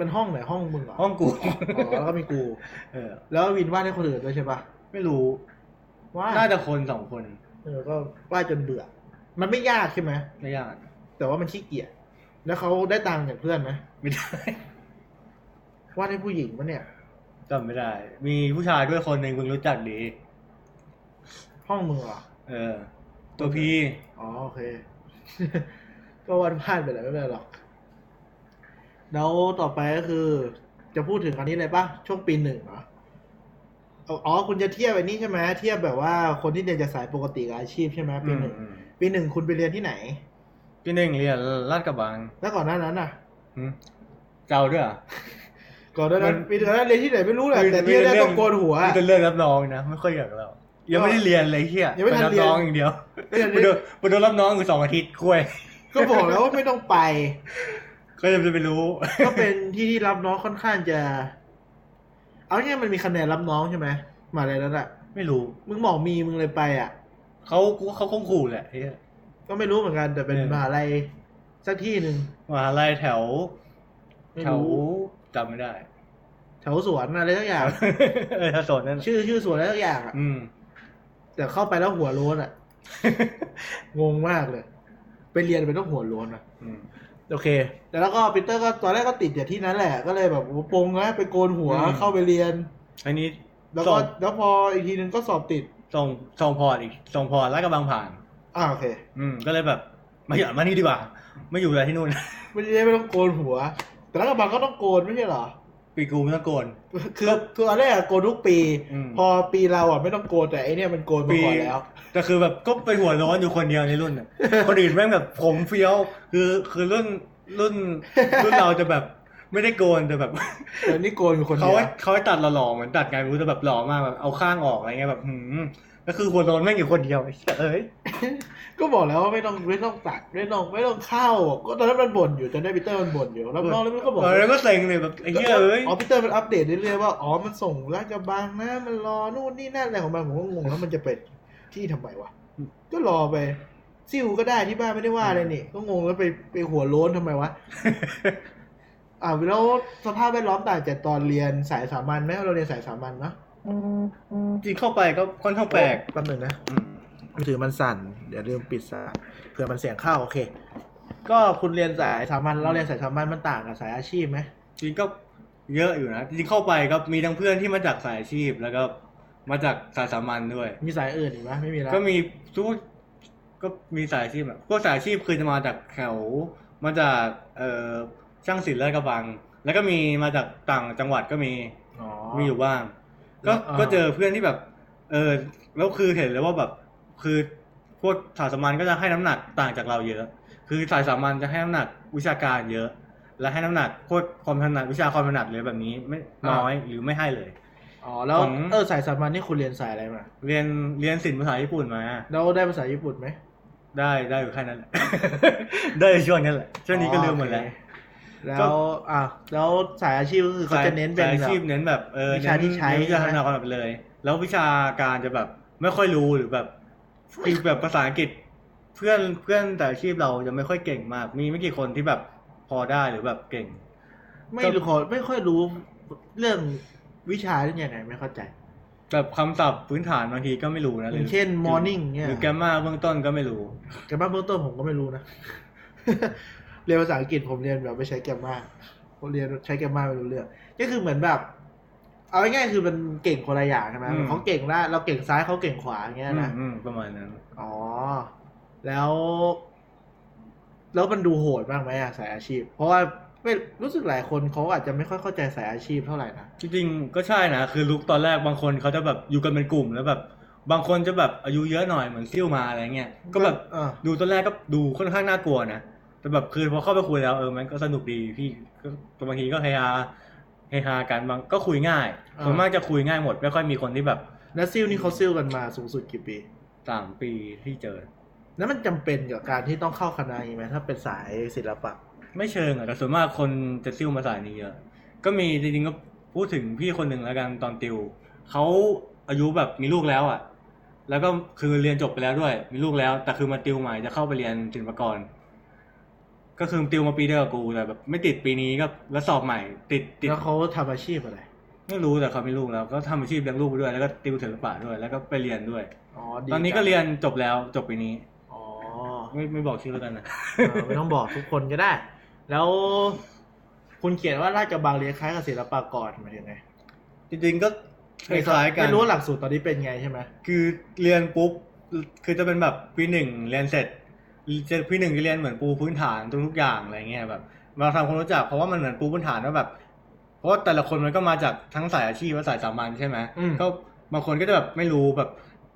มันห้องไหนห้องมึงเหรอห้องกูอ๋อแล้วก็มีกู เออ แล้ววินวาดให้คนอื่นด้วยใช่ปะไม่รู้ วาดน่าจะคนสองคนเออก็วาดจนเบื่อ มันไม่ยากใช่ไหมไม่ยาก แต่ว่ามันขี้เกียจแล้วเขาได้ตังค์จากเพื่อนไหมไม่ได้วาดให้ผู้หญิงปะเนี่ยจำไม่ได้ มีผู้ชายด้วยคนหนึ่งมึงรู้จักดี ห้องมึงเหรอเออ ตัวพีอ๋อโอเค ก็วาดพลาดไปเลยไม่เป็นไรหรอกแล้วต่อไปก็คือ จะพูดถึงอันนี้เลยปะช่วงปีหนึ่งเหรอเอาอ๋อคุณจะเทียบไอ้นี่ใช่ไหมเทียบแบบว่าคนที่เรียนจากสายปกติกับอาชีพใช่ไหมปีหนึ่งอืมปีหนึ่งคุณไปเรียนที่ไหนพี่หนึ่งเรียนลาดกระบังแล้วก่อนหน้านั้นน่ะหึเจ้าด้วยเหรอก่อนหน้านั้นมันปีก่อนหน้านั้นเรียนที่ไหนไม่รู้แหละแต่ที่แรกต้องโกนหัวมีแต่เรื่องรับน้องนะไม่ค่อยอยากเรายังไม่ได้เรียนเลยเฮียยังไม่ทันปรับเรียนน้องอย่างเดียวไม่ทันไปเรีโดยนนไปโดนรับน้องอยู่สองอาทิตย์คุยก็บอกแล้วว่าไม่ต้องไป ก็จะไปรู้ ก็เป็นที่ที่รับน้องค่อนข้างจะ เอาง่ายๆมันมีคะแนนรับน้องใช่ไหมมหาอะไรนั้นอะไม่รู้ มึงบอกมีมึงเลยไปอะเขากูเขาคงขู่แหละเฮียก็ไม่รู้เหมือนกันแต่เป็นเออมหาลัยสักที่หนึ่งมหาลัยแถวไม่แถวรู้จำไม่ได้ แถวสวนอะไรสักอย่างเออถ้าสนนั่นน่ะชื่อชื่อสวนอะไรสักอย่างอะอืมแต่เข้าไปแล้วหัวโล้นอะ งงมากเลย ไปเรียนไปต้องหัวโล้นอะอืม โอเค แต่แล้วก็ปีเตอร์ก็ตอนแรกก็ติดอย่างที่นั้นแหละ ก็เลยแบบโอ้โหปลงนะไปโกนหัวอืม เข้าไปเรียน อันนี้แล้วก็ส่งแล้วพออีกทีนึงก็สอบติด ส่งส่ง port อีกส่ง port แล้วกำลังผ่าน อ่าโอเคอืม ก็เลยแบบมาอย่ามานี่ดีกว่าไม่อยู่อะไรที่นู่น ไม่ได้ไม่ต้องโกนหัว แต่แล้วกระบังก็ต้องโกนไม่ใช่เหรอ ปีกูไม่ต้องโกน คือคือตอนแรกอะโกนทุกปี อืม พอปีเราอะไม่ต้องโกนแต่ไอเนี่ยมันโกนมาก่อนแล้ว แต่คือแบบก็ไปหัวร้อนอยู่คนเดียวในรุ่นน่ะ คนอื่นแม่งแบบผมเฟี้ยว คือคือรุ่นรุ่นรุ่นเราจะแบบไม่ได้โกนแต่แบบแต่นี่โกนอยู่คนเขาเดียวให้เขาให้ตัดหล่อๆเหมือนตัดไงไม่รู้แต่แบบหล่อมากแบบเอาข้างออกอะไรเงี้ยแบบหืมก็คือหัวโล้นแม่งอยู่คนเดียวไอ้เหี้ยเอ้ย ก็บอกแล้วว่าไม่ต้องไม่ต้องตัดไม่ต้องไม่ต้องเข้า ก็ตอนนั้นมันบ่นอยู่จนได้ปีเตอร์มันบ่นอยู่แล้วน้องแล้วมันก็บอกเออแล้วก็เซ็งเลยแบบไอ้เหี้ยเอ้ยอ๋อปีเตอร์มันอัปเดตเรื่อยๆว่าอ๋อมันส่งลาดกระบังนะมันรอนู่นนี่นั่นอะไรของมันผมก็งงแล้วมันจะไปที่ทำไมวะก็รอไปซิ่วก็ได้ที่บ้านไม่ได้ว่าอะไรนี่ก็งงแล้วไปไปหัวโล้นทำไมวะอ่าแล้วสภาพแวดล้อมต่างจากตอนเรียนสายสามัญไหมเราเรียนสายสามัญเนาะจริงเข้าไปก็ค่อนข้างแปลกแป๊บหนึงนะอื มมือถือมันสั่น เดี๋ยวลืมปิดซะเผื่อมันเสียงเข้าโอเค ก็คุณเรียนสายสามัญเราเรียนสายสามัญมันต่างกับสายอาชีพไหมจริงก็เยอะอยู่นะจริงเข้าไปก็มีทั้งเพื่อนที่มาจากสายอาชีพแล้วก็มาจากสายสามัญด้วย มีสายอื่นอีกไหมไม่มีแล้วก็มีทุกก็มีสายอาชีพอะพวกสายอาชีพคือจะมาจากแถวมาจากเอ่อช่างศิลป์และกระบัง แล้วก็มีมาจากต่างจังหวัดก็มีอ๋อมีอยู่บ้างแล้ก็วอ่าก็เจอเพื่อนที่แบบ เออแล้วคือเห็นเลยว่าแบบ คือพวกสายสามัญก็จะให้น้ำหนักต่างจากเราเยอะ คือสายสามัญจะให้น้ำหนักวิชาการเยอะ และให้น้ำหนักพวกความถนัดวิชาความถนัดเลยแบบนี้ไม่น้อยหรือไม่ให้เลยอ๋อแล้วของเออสายสามัญนี่คุณเรียนสายอะไรมา เรียนเรียนศิลป์ภาษาญี่ปุ่นมาแล้วได้ภาษาญี่ปุ่นไหมได้ได้อยู่แค่นั้นแหละได้ช่วงนั้นแหละช่วงนี้ก็ลืมหมดแล้วโอเคแล้วอะแล้วสายอาชีพก็คือเขาจะเน้นเป็นสายอาแบบชีพเน้นแบบเออวิชาที่ใช้เน้นวิชาทางความแบบเลย แล้ววิชาการจะแบบไม่ค่อยรู้หรือแบบ คือแบบภาษาอังกฤษเพื่อนเพื่อนแต่อาชีพเราจะไม่ค่อยเก่งมาก มีไม่กี่คนที่แบบพอได้หรือแบบเก่ง ไม่รู้ขอไม่ค่อยรู้เรื่องวิชาเรื่องยังไงไม่เข้าใจแบบคำศัพท์พื้นฐานบางทีก็ไม่รู้นะอย่างเช่น morning เนี่ยหรือแกมมาเบื้องต้นก็ไม่รู้แกมมาเบื้องต้นผมก็ไม่รู้นะเรียนภาษาอังกฤษผมเรียนแบบไม่ใช้แกมมาผมเรียนใช้แกมมาไม่รู้เรื่องก็คือเหมือนแบบ เอาง่ายๆคือมันเก่งคนละอย่างใช่ไหมอืม เขาเก่งด้านเราเก่งซ้ายเขาเก่งขวาอย่างเงี้ยนะ อืมอืมประมาณนั้น อ๋อ แล้ว แล้วมันดูโหดบ้างไหมอะสายอาชีพ เพราะว่าไม่รู้สึกหลายคนเขาอาจจะไม่ค่อยเข้าใจสายอาชีพเท่าไหร่นะ จริงๆก็ใช่นะ คือลุกตอนแรกบางคนเขาจะแบบอยู่กันเป็นกลุ่มแล้วแบบ บางคนจะแบบอายุเยอะหน่อยเหมือนซิ่วมาอะไรเงี้ยก็แบบเออ ดูตอนแรกก็ดูค่อนข้างน่ากลัวนะแต่แบบคือพอเข้าไปคุยแล้วเออมันก็สนุกดีพี่ก็บางทีก็เฮฮา เฮฮากันบางก็คุยง่ายอ่าส่วนมากจะคุยง่ายหมด ไม่ค่อยมีคนที่แบบแล้วซิลนี่เขาซิลกันมาสูงสุดกี่ปีสามปีที่เจอ แล้วมันจำเป็นกับการที่ต้องเข้าคณะนี้ไหมถ้าเป็นสายศิลปะ ไม่เชิงอะแต่ส่วนมากคนจะซิ่วมาสายนี้เยอะก็มีจริงๆก็พูดถึงพี่คนหนึ่งแล้วกันตอนติวเขาอายุแบบมีลูกแล้วอะ แล้วก็คือเรียนจบไปแล้วด้วย มีลูกแล้ว แต่คือมาติวใหม่จะเข้าไปเรียนศิลปากร ก็คือติวมาปีเดียวกับกูแต่แบบไม่ติดปีนี้ก็แล้วสอบใหม่ ติดติดแล้วเขาทำอาชีพอะไร ไม่รู้แต่เขามีลูกแล้วก็ทำอาชีพเลี้ยงลูกไปด้วยแล้วก็ติวศิลปะด้วยแล้วก็ไปเรียนด้วย อ๋อดีตอนนี้ก็เรียนจบแล้วจบปีนี้ อ๋อไม่ไม่บอกชื่อแล้วกันนะเออไม่ต้องบอกทุกคนก็ได้ แล้วคุณเขียนว่าราชกระบังเรียนคล้ายกับศิลปากรหมายถึงไงจริงๆก็คล้ายๆกันไม่รู้ว่าหลักสูตรตอนนี้เป็นไงใช่ไหมคือเรียนปุ๊บคือจะเป็นแบบปีหนึ่งเรียนเสร็จ จะปีหนึ่งจะเรียนเหมือนปูพื้นฐานทุกๆอย่างอะไรเงี้ยแบบมาทำความรู้จักเพราะว่ามันเหมือนปูพื้นฐานว่าแบบ เพราะว่าแต่ละคนมันก็มาจากทั้งสายอาชีพและสายสามัญใช่ไหมอืมก็บางคนก็จะแบบไม่รู้แบบ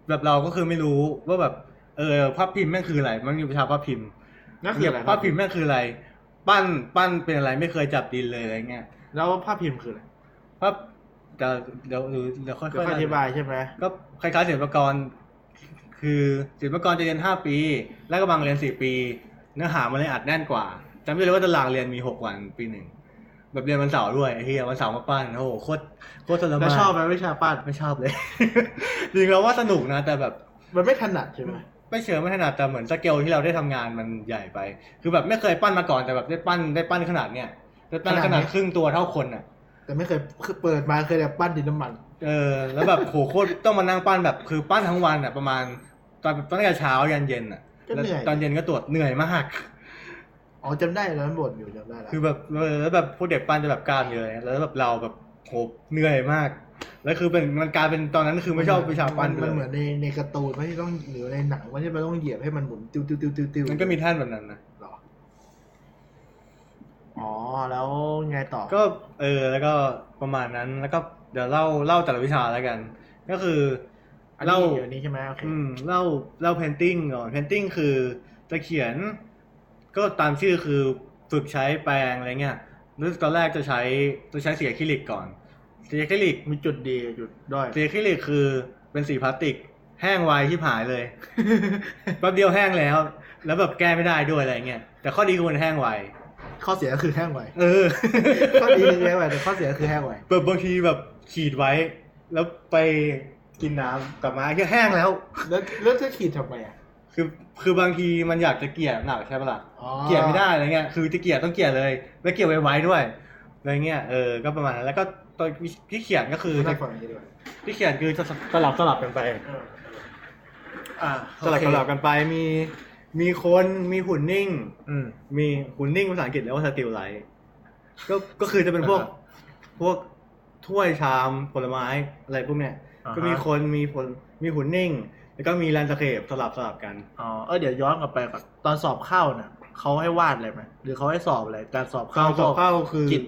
แบบเราก็คือไม่รู้ว่าแบบเออภาพพิมพ์แม่งคืออะไร มันมีวิชาภาพพิมพ์นั่นคืออะไรภาพพิมพ์แม่งคืออะไร ปั้นปั้นเป็นอะไรไม่เคยจับดินเลยอะไรเงี้ยแล้วภาพพิมพ์คืออะไรภาพเดี๋ยวเดี๋ยวเดี๋ยวค่อยเดี๋ยวค่อยอธิบายใช่ไหมก็คล้ายๆศิลปากร คือศิลปากรจะเรียนห้าปี แล้วก็บางเรียนสี่ปี เนื้อหามันเลยอัดแน่นกว่าจำได้เลยว่าตารางเรียนมีหกวันปีหนึ่งแบบเรียนวันเสาร์ด้วยไอ้เฮียวันเสาร์มาปั้นโอ้โหโคตรโคตรทรแล้วมานชอบไหมวิชาปั้นไม่ชอบเลย จริงๆเราว่าสนุกนะ แต่แบบมันไม่ถนัดใช่ไหมไม่เชิงไม่ถนัดแต่เหมือนสเกลที่เราได้ทำงานมันใหญ่ไป คือแบบไม่เคยปั้นมาก่อนแต่แบบได้ปั้นได้ปั้นขนาดเนี้ยได้ปั้นขนาดครึ่งตัวเท่าคนอะ แต่ไม่เคยเปิดมาเคยแต่ปั้นดินน้ำมัน เออ แล้วแบบโหโคตรต้องมานั่งปั้นแบบคือปั้นทั้งวันอะประมาณ ตอนตั้งแต่เช้ายันเย็นอะก็แล้วเหนื่อยตอนเย็นก็ตรวจเหนื่อยมาก อ๋อจำได้แล้วมันบ่นอยู่จำได้แล้วคือแบบเออแล้วแบบพวกเด็กปั้นจะแบบกล้ามเยอะแล้วแบบเราแบบโหเหนื่อยมาก แล้วคือเป็นมันกลายเป็นตอนนั้นคือไม่ชอบวิชาปั้นมันไปเหมืเลอนในในการ์ตูนไม่ที่ต้องหรือในหนังว่าที่มันต้องเหยียบให้มันหมุนติ้วติ้วติ้วติ้วติ้วมันก็มีท่าแบบนั้นนะหรออ๋อแล้วไงต่อก็เออแล้วก็ประมาณนั้นแล้วก็เดี๋ยวเล่าเล่าแต่ละวิชาแล้วกัน ก็คืออัน เล่านี้อันนี้ใช่ไหมโอเคอืมเล่าเล่า painting ก่อน painting คือจะเขียน ก็ตามชื่อคือฝึกใช้แปรงอะไรเงี้ยรู้สึกตอนแรกจะใช้จะใช้สีอะคริลิกก่อนสีอะคริลิกมีจุดดีจุดด้อยสีอะคริลิกคือเป็นสีพลาสติก แห้งไวที่หายเลยแป๊บเดียวแห้งแล้ว แล้วแบบแก้ไม่ได้ด้วยอะไรเงี้ยแต่ข้อดีคือมันแห้งไวข้อเสียก็คือแห้งไวเออข้อดีคือแห้งไวแต่ข้อเสียคือแห้งไวแบบบางทีแบบขีดไว้ แล้วไป กินน้ำกลับมาแค่แห้งแล้ว แล้วแล้วจะขีดทำไมอะ คือคือบางทีมันอยากจะเกลี่ยหนักใช่ปะล่ะอ๋อ เกลี่ยไม่ได้อะไรเงี้ยคือจะเกลี่ยต้องเกลี่ยเลย แล้วเกลี่ยไว้ๆด้วยอะไรเงี้ยเออก็ประมาณนั้นแล้วก็ตอนที่เขียนก็คือไม่จะฟังอย่างนี้ดีกว่าที่เขียนคือจะสลับสลับกันไป อ่าสลับสลับกันไปมีมีคนมีหุ่นนิ่ง อืม มีหุ่นนิ่งภาษาอังกฤษเรียกว่าสติลไลท์ก็ก็คือจะเป็นพวกอ่าฮะพวกถ้วยชามผลไม้อะไรพวกเนี้ยอ่าฮะ ก็มีคนมีผลมีหุ่นนิ่ง แล้วก็มีแลนด์สเคปสลับสลับกันอ๋อเออเดี๋ยวย้อนกลับไปก่อนตอนสอบเข้าน่ะเขาให้วาดอะไรไหมหรือเขาให้สอบอะไรการสอบเข้าการสอบเข้าคือจิต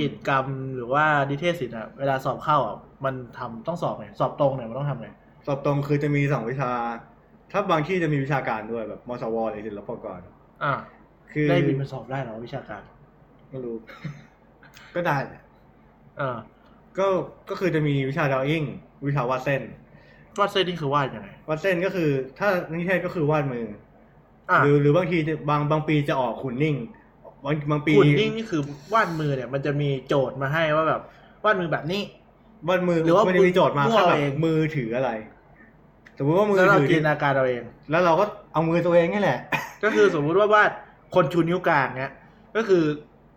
จิตกรรมหรือว่านิเทศศิลป์อะเวลาสอบเข้าอะมันทำต้องสอบไงสอบตรงเนี่ยมันต้องทำไงสอบตรงคือจะมีสองวิชา ถ้าบางที่จะมีวิชาการด้วยแบบมสวหรือศิลปากรอ่าคือได้บินมาสอบได้เหรอวิชาการไม่รู้ ก็ได้แหละเออก็ก็คือจะมีวิชาดาวอิงวิชาวาดเส้น วาดเส้นนี่คือวาดยังไง วาดเส้นก็คือ ถ้านิเทศก็คือวาดมืออ่าหรือหรือบางทีจะบางบางปีจะออกหุ่นนิ่งบางบางปีหุ่นนิ่งนี่คือวาดมือเนี่ย มันจะมีโจทย์มาให้ว่าแบบวาดมือแบบนี้วาดมือหรือว่ามันจะมีโจทย์มามั่วแค่แบบเองมือถืออะไรสมมติว่ามือแล้วเราถือจินตนาการเราเอง แล้วเราก็เอามือตัวเองนี่แหละ ก็คือสมมุติว่าวาดคนชูนิ้วกลางเนี้ยก็คือ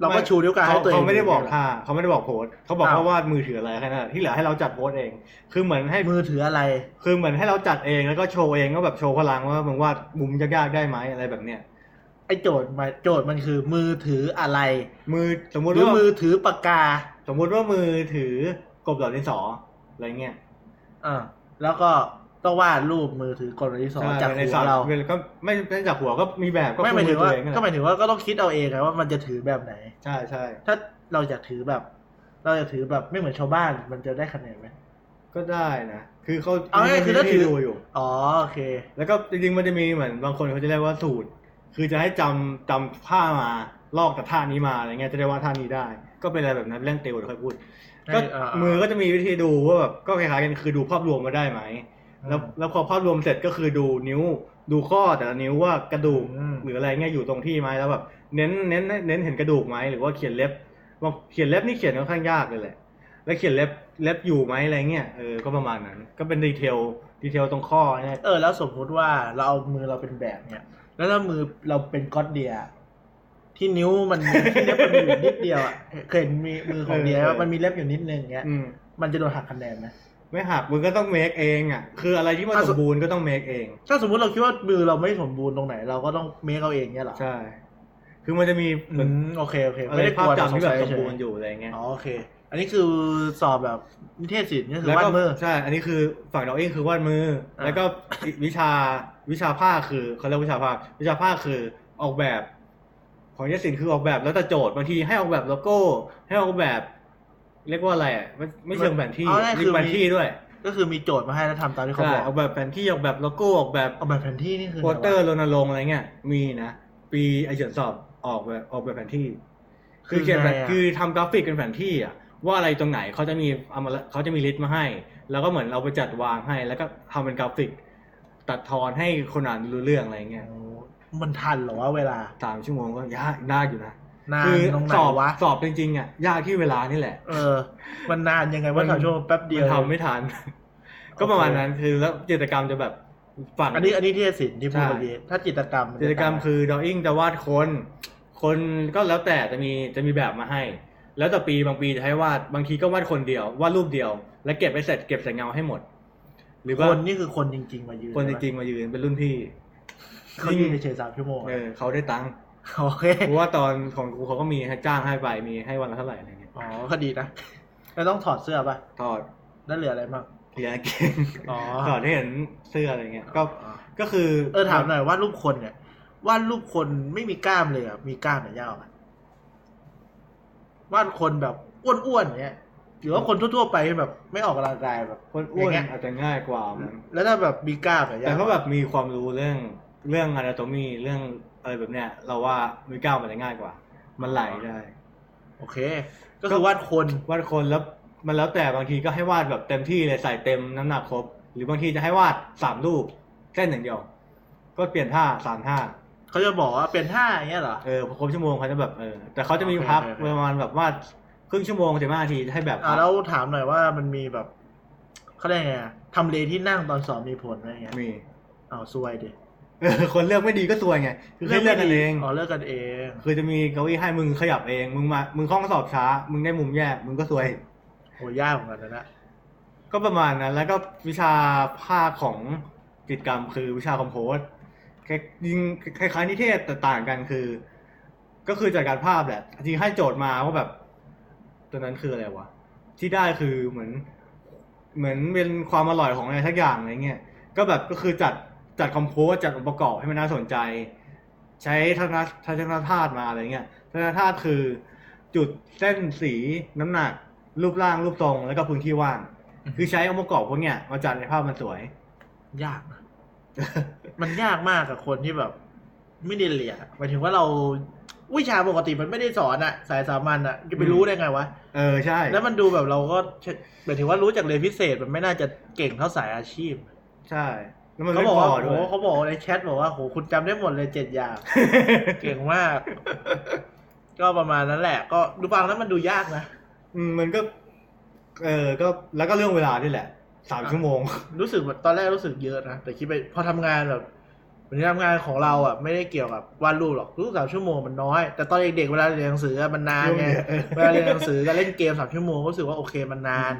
เราก็ชูนิ้วกลางให้ตัวเองเขาไม่ได้บอกท่าเขาไม่ได้บอกโพสเขาบอกอ้าวว่าวาดมือถืออะไรแค่นั้นแหละที่เหลือให้เราจัดโพสเอง คือเหมือนให้มือถืออะไร คือเหมือนให้เราจัดเองแล้วก็โชว์เองก็แบบโชว์พลังว่ามึงวาดมุมยากๆได้ไหมอะไรแบบเนี้ยไอ้โจทย์มาโจทย์มันคือมือถืออะไร มือสมมุหติรือว่ามือถือปากกา สมมุติว่ามือถือกบดอกดินสออะไรเงี้ยอ่าแล้วก็ ต้องวาดรูปมือถือกดที่สองใช่จากในหัสัวตว์เราก็ไม่ไม่จากหัวก็มีแบบก็ไม่หมายถึงว่าคู่มือตัวเองนั่นแหก็ละหมายถึงว่าก็ต้องคิดเอาเองไงว่ามันจะถือแบบไหน ใช่ใช่ถ้าเราอยากถือแบบ เราอยากถือแบบไม่เหมือนชาวบ้านมันจะได้คะแนนไหมก็ได้นะคือเขาเอาง่ายๆคือถ้าถือดูอยู่อ๋อโอเค แล้วก็จริงๆมันจะมีเหมือนบางคนเขาจะเรียกว่าสูตร คือจะให้จำจำท่ามาลอกจากท่านี้มาอะไรเงี้ยจะได้ว่าท่านี้ได้ ก็เป็นอะไรแบบนั้นเรื่องติวเดี๋ยวค่อยพูดให้ก็อ่าๆมือก็จะมีวิธีดูว่าแบบก็คล้ายๆกันคือดูภาพรวมมาได้ไหม แล้วอืมแล้วพอภาพรวมเสร็จก็คือดูนิ้วดูข้อแต่ละนิ้วว่ากระดูกอืมหรืออะไรเงี้ยอยู่ตรงที่ไหมแล้วแบบเน้นเน้นเน้นเห็นกระดูกไหมหรือว่าเขียนเล็บบางเขียนเล็บนี่เขียนค่อนข้างยากเลยแหละแล้วเขียนเล็บเล็บอยู่ไหมอะไรเงี้ยเออก็ประมาณนั้น ก็เป็น detail detail ตรงข้อเนี่ยเออแล้วสมมุติว่าเราเอามือเราเป็นแบบเนี่ยแล้วถ้ามือเราเป็นก๊อตเดียที่นิ้วมันที่เล็บมันมีอยู่นิดเดียวอะเคยเห็นมีมือของเดียว่ามันมีเล็บอยู่นิดนึงเงี้ยอืมมันจะโดนหักคะแนนไหม ไม่หักมึงก็ต้องเมคเองอะ คืออะไรที่มันถ้าสสมบูรณ์ก็ต้องเมคเอง ถ้าสมมุติเราคิดว่ามือเราไม่สมบูรณ์ตรงไหน เราก็ต้องเมคเอาเองเนี่ยเหรอ ใช่ คือมันจะมีเหอืมือนมโอเคโอเคอะไรไม่ได้กภาพลัวจำที่แบบแต่สมงสัยบูรณ์เฉยอยู่อะไรเงี้ย อ๋อโอเค อันนี้คือสอบแบบนิเทศศิลป์ก็คือแล้ววาก็ดมือ ใช่ อันนี้คือฝั่งดอกเองคือวาดมืออะแล้วก็วิชาวิชาภาคคือเขาเรียกวิชาภาควิชาภาคคือออกแบบ ของนิสิตคือออกแบบแล้วแต่โจทย์บางทีให้ออกแบบโลโก้ ให้ออกแบบ เรียกว่าอะไรอะไม่ไม่เชิงแผนที่เอาง่ายๆมีคือ แผนที่ด้วยก็คือมีโจทย์มาให้แล้วทำตามที่เขาใช่บอกออกแบบแผนที่ออกแบบโลโก้ออกแบบเอาแบบแผนที่นี่คือโปอะสไวะเตอร์รณรงค์อะไรเงี้ยมีนะ ปีไอเฉียนสอบออกแบบออกแบบแผนที่ คือเขียนแบบไงะคือทำกราฟิกเป็นแผนที่อะว่าอะไรตรงไหนเขาจะมีเอามาเขาจะมี list มาให้ แล้วก็เหมือนเราไปจัดวางให้ แล้วก็ทำเป็นกราฟิก ตัดทอนให้คนอ่านรู้เรื่องอะไรเงี้ยโอ้มันทันเหรอวะเวลา สามชั่วโมงก็ยากยากอยู่นะ นานคืตรงไหนสอบวะสอบจริงๆอะยากที่เวลานี่แหละ เออ มันนานยังไงมัว่านสามชั่วโมงแป๊บเดียวมันทำไม่ทัน ก็ประมาณนั้นคือแล้วกิจกรรมจะแบบฝั่งอันนี้อันนี้ที่ศิลป์ที่พูดใช่เมื่อกี้ถ้าจิตรกรรมนจะกิจกรรมคือดออิ่งจะวาดคน คนก็แล้วแต่จะมีจะมีแบบมาให้ แล้วแต่ปีบางปีจะให้วาดบางทีก็วาดคนเดียววาดรูปเดียว แล้วเก็บไปเสร็จเก็บใส่เงาให้หมด หรือว่าคนนี่คือคนจริง ๆ มายืนคนจริงๆมายืนเป็นรุ่นพี่ๆเขายืนเฉยๆสามชั่วโมงเออเขาได้ตังค์ โอเคเพราะว่าตอนของกูเขาก็มีให้จ้างให้ไปมีให้วันละเท่าไหร่อะไรเงี้ยอ๋อก็ดีนะแล้วต้องถอดเสื้อป่ะถอดแล้วเหลืออะไรบ้างเหรียญเก่งอ๋อถอดให้เห็นเสื้ออะไรเงี้ยก็อ๋อก็คือเออถามหน่อยวาดรูปคนเนี่ยวาดรูปคนไม่มีกล้ามเลยอะมีกล้ามแต่ยาวอะวาดคนแบบอ้วนๆเนี้ยหรือว่าคนทั่วๆไปแบบไม่ออกกำลังกายแบบคนอ้วนย่างเงี้ยอาจจะง่ายกว่ามั้งแล้วถ้าแบบมีกล้ามแต่ยาวแต่ก็แบบมีความรู้เรื่องเรื่องอนาโตมีเรื่อง อะไรแบบเนี้ย เราว่ามือก้าวมันจะง่ายกว่า มันไหลได้ โอเค ก็คือวาดคนวาดคนแล้วมันแล้วแต่บางทีก็ให้วาดแบบเต็มที่เลยใส่เต็มน้ำหนักครบ หรือบางทีจะให้วาดสามรูปเส้นอย่างเดียว ก็เปลี่ยนท่าสามท่าเขาจะบอกว่าเป็นท่าอย่างเงี้ยเหรอเออพอครบชั่วโมงเขาจะแบบเออแต่เขาจะมีพักโอเคโอเคประมาณแบบวาดครึ่งชั่วโมงสิบห้านาทีให้แบบอ่าแล้วถามหน่อยว่ามันมีแบบเขาเรียกไงอะทำเลที่นั่งตอนสอบมีผลไหมเงี้ยมีอ้าวซวยดิ เออคนเลือกไม่ดีก็ซวยไงคือให้เลือกกันเองอ๋อเลือกกันเองคือจะมีเก้าอี้ให้มึงขยับเองมึงมามึงข้องสอบช้า มึงได้มุมแย่มึงก็ซวยโหยากเหมือนกันนะนะก็ประมาณนั้น แล้วก็วิชาภาคของกิจกรรมคือวิชาคอมโพสแค่ยิงคล้ายๆนิเทศแต่ต่างกันคือ ก็คือจัดการภาพแหละจริงให้โจทย์มาว่าแบบตอนนั้นคืออะไรวะที่ได้คือเหมือน เหมือนเป็นความอร่อยของอะไรทักอย่างอะไรเงี้ยก็แบบก็คือจัด จัดคอมโพสจัดองค์ประกอบให้มันน่าสนใจ ใช้ทัศนทัศนธาตุมาอะไรเงี้ยทัศนธาตุคือ จุดเส้นสีน้ำหนัก รูปร่างรูปทรงแล้วก็พื้นที่ว่าง คือใช้องค์ประกอบพวกเนี้ยมาจัดในภาพมันสวย ยากนะมันยากมากกับคนที่แบบ ไม่ได้เรียนอะหมายถึงว่าเราวิชาปกติมันไม่ได้สอนอะสายสามัญอะจะไปรู้ได้ไงวะเออใช่ แล้วมันดูแบบเราก็หมายถึงว่ารู้จากเรียนพิเศษมันไม่น่าจะเก่งเท่าสายอาชีพ ใช่ แล้วมันเขาไม่บอกพว่าอด้โหวยเขาบอกในแชทบอกว่าโหคุณจำได้หมดเลยเจ็ดอย่าง เก่งมาก ก็ประมาณนั้นแหละ ก็ดูฟังแล้วมันดูยากนะ อืมมันก็ เออก็แล้วก็เรื่องเวลาด้วยแหละสามอะ ชั่วโมง รู้สึกแบบตอนแรกรู้สึกเยอะนะ แต่คิดไปพอทำงานแบบวันนี้ทำงานของเราอะไม่ได้เกี่ยวกับวาดรูปหรอกรู้สึกสามชั่วโมงมันน้อย แต่ตอนเด็กๆเวลาเรียนหนังสืออะมันนานไงเออเวลาเรียนหนังสือกับเล่นเกมสามชั่วโมงก็รู้สึกว่าโอเคมันนาน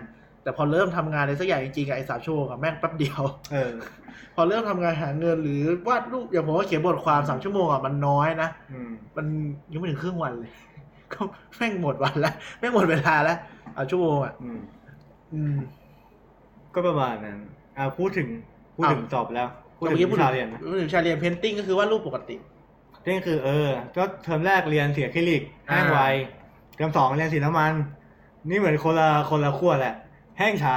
แต่พอเริ่มทำงานอะไรสักอย่างจริงๆอะไอ้สามชั่วโมงอะแม่งแป๊บเดียวเออพอเริ่มทำงานหาเงินหรือวาดรูปอย่างผมว่าเขียนบทความสามชั่วโมงอะมันน้อยนะอืมมันยังไม่ถึงครึ่งวันเลยก็แม่งหมดวันแล้วแม่งหมดเวลาแล้วเอาชั่วโมงอะอืมอืมก็ประมาณนั้นอ่าพูดถึงพูดถึงอ้าวสอบแล้วพูดเมื่ถึองกี้พูดวิถึชางเรียนนะพูดถึงวิชาเรียน painting ก็คือวาดรูปปกตินี่คือเออ ก็เทอมแรกเรียนสีอะคริลิกแห้งไวอ่าเทอมสองเรียนสีน้ำมัน นี่เหมือนคนละคนละขั้วแหละ แห้งช้า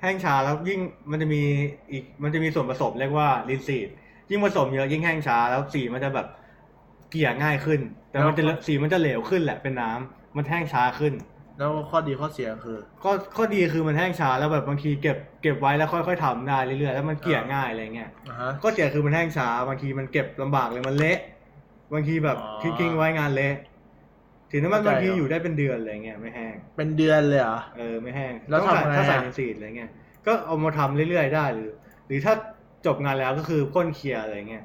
แห้งช้าแล้วยิ่งมันจะมีอีกมันจะมีส่วนผสมเรียกว่า linseed ยิ่งผสมเยอะยิ่งแห้งช้าแล้วสีมันจะแบบเกลี่ยง่ายขึ้น แต่มันจะสีมันจะเหลวขึ้นแหละเป็นน้ำมันแห้งช้าขึ้น แล้วข้อดีข้อเสียคือก็ข้อดีคือมันแห้งช้าแล้วแบบบางทีเก็บเก็บไว้แล้วค่อยๆทำได้เรื่อยๆแล้วมันเกลี่ยง่ายอะไรเงี้ยอ่าฮะข้อเสียคือมันแห้งช้าบางทีมันเก็บลำบากเลยมันเละบางทีแบบอ๋อทิ้งๆไว้งานเละ ถึงน้ำมันเข้าใจบางทีเหรอออยู่ได้เป็นเดือนอะไรเงี้ยไม่แห้ง เป็นเดือนเลยเหรอ เออไม่แห้งแล้วต้องใส่ทำไงถ้าใส่อะในซีดอะไรเงี้ย ก็เอามาทำเรื่อยๆได้หรือ หรือถ้าจบงานแล้วก็คือพ่นเคลียร์อะไรเงี้ย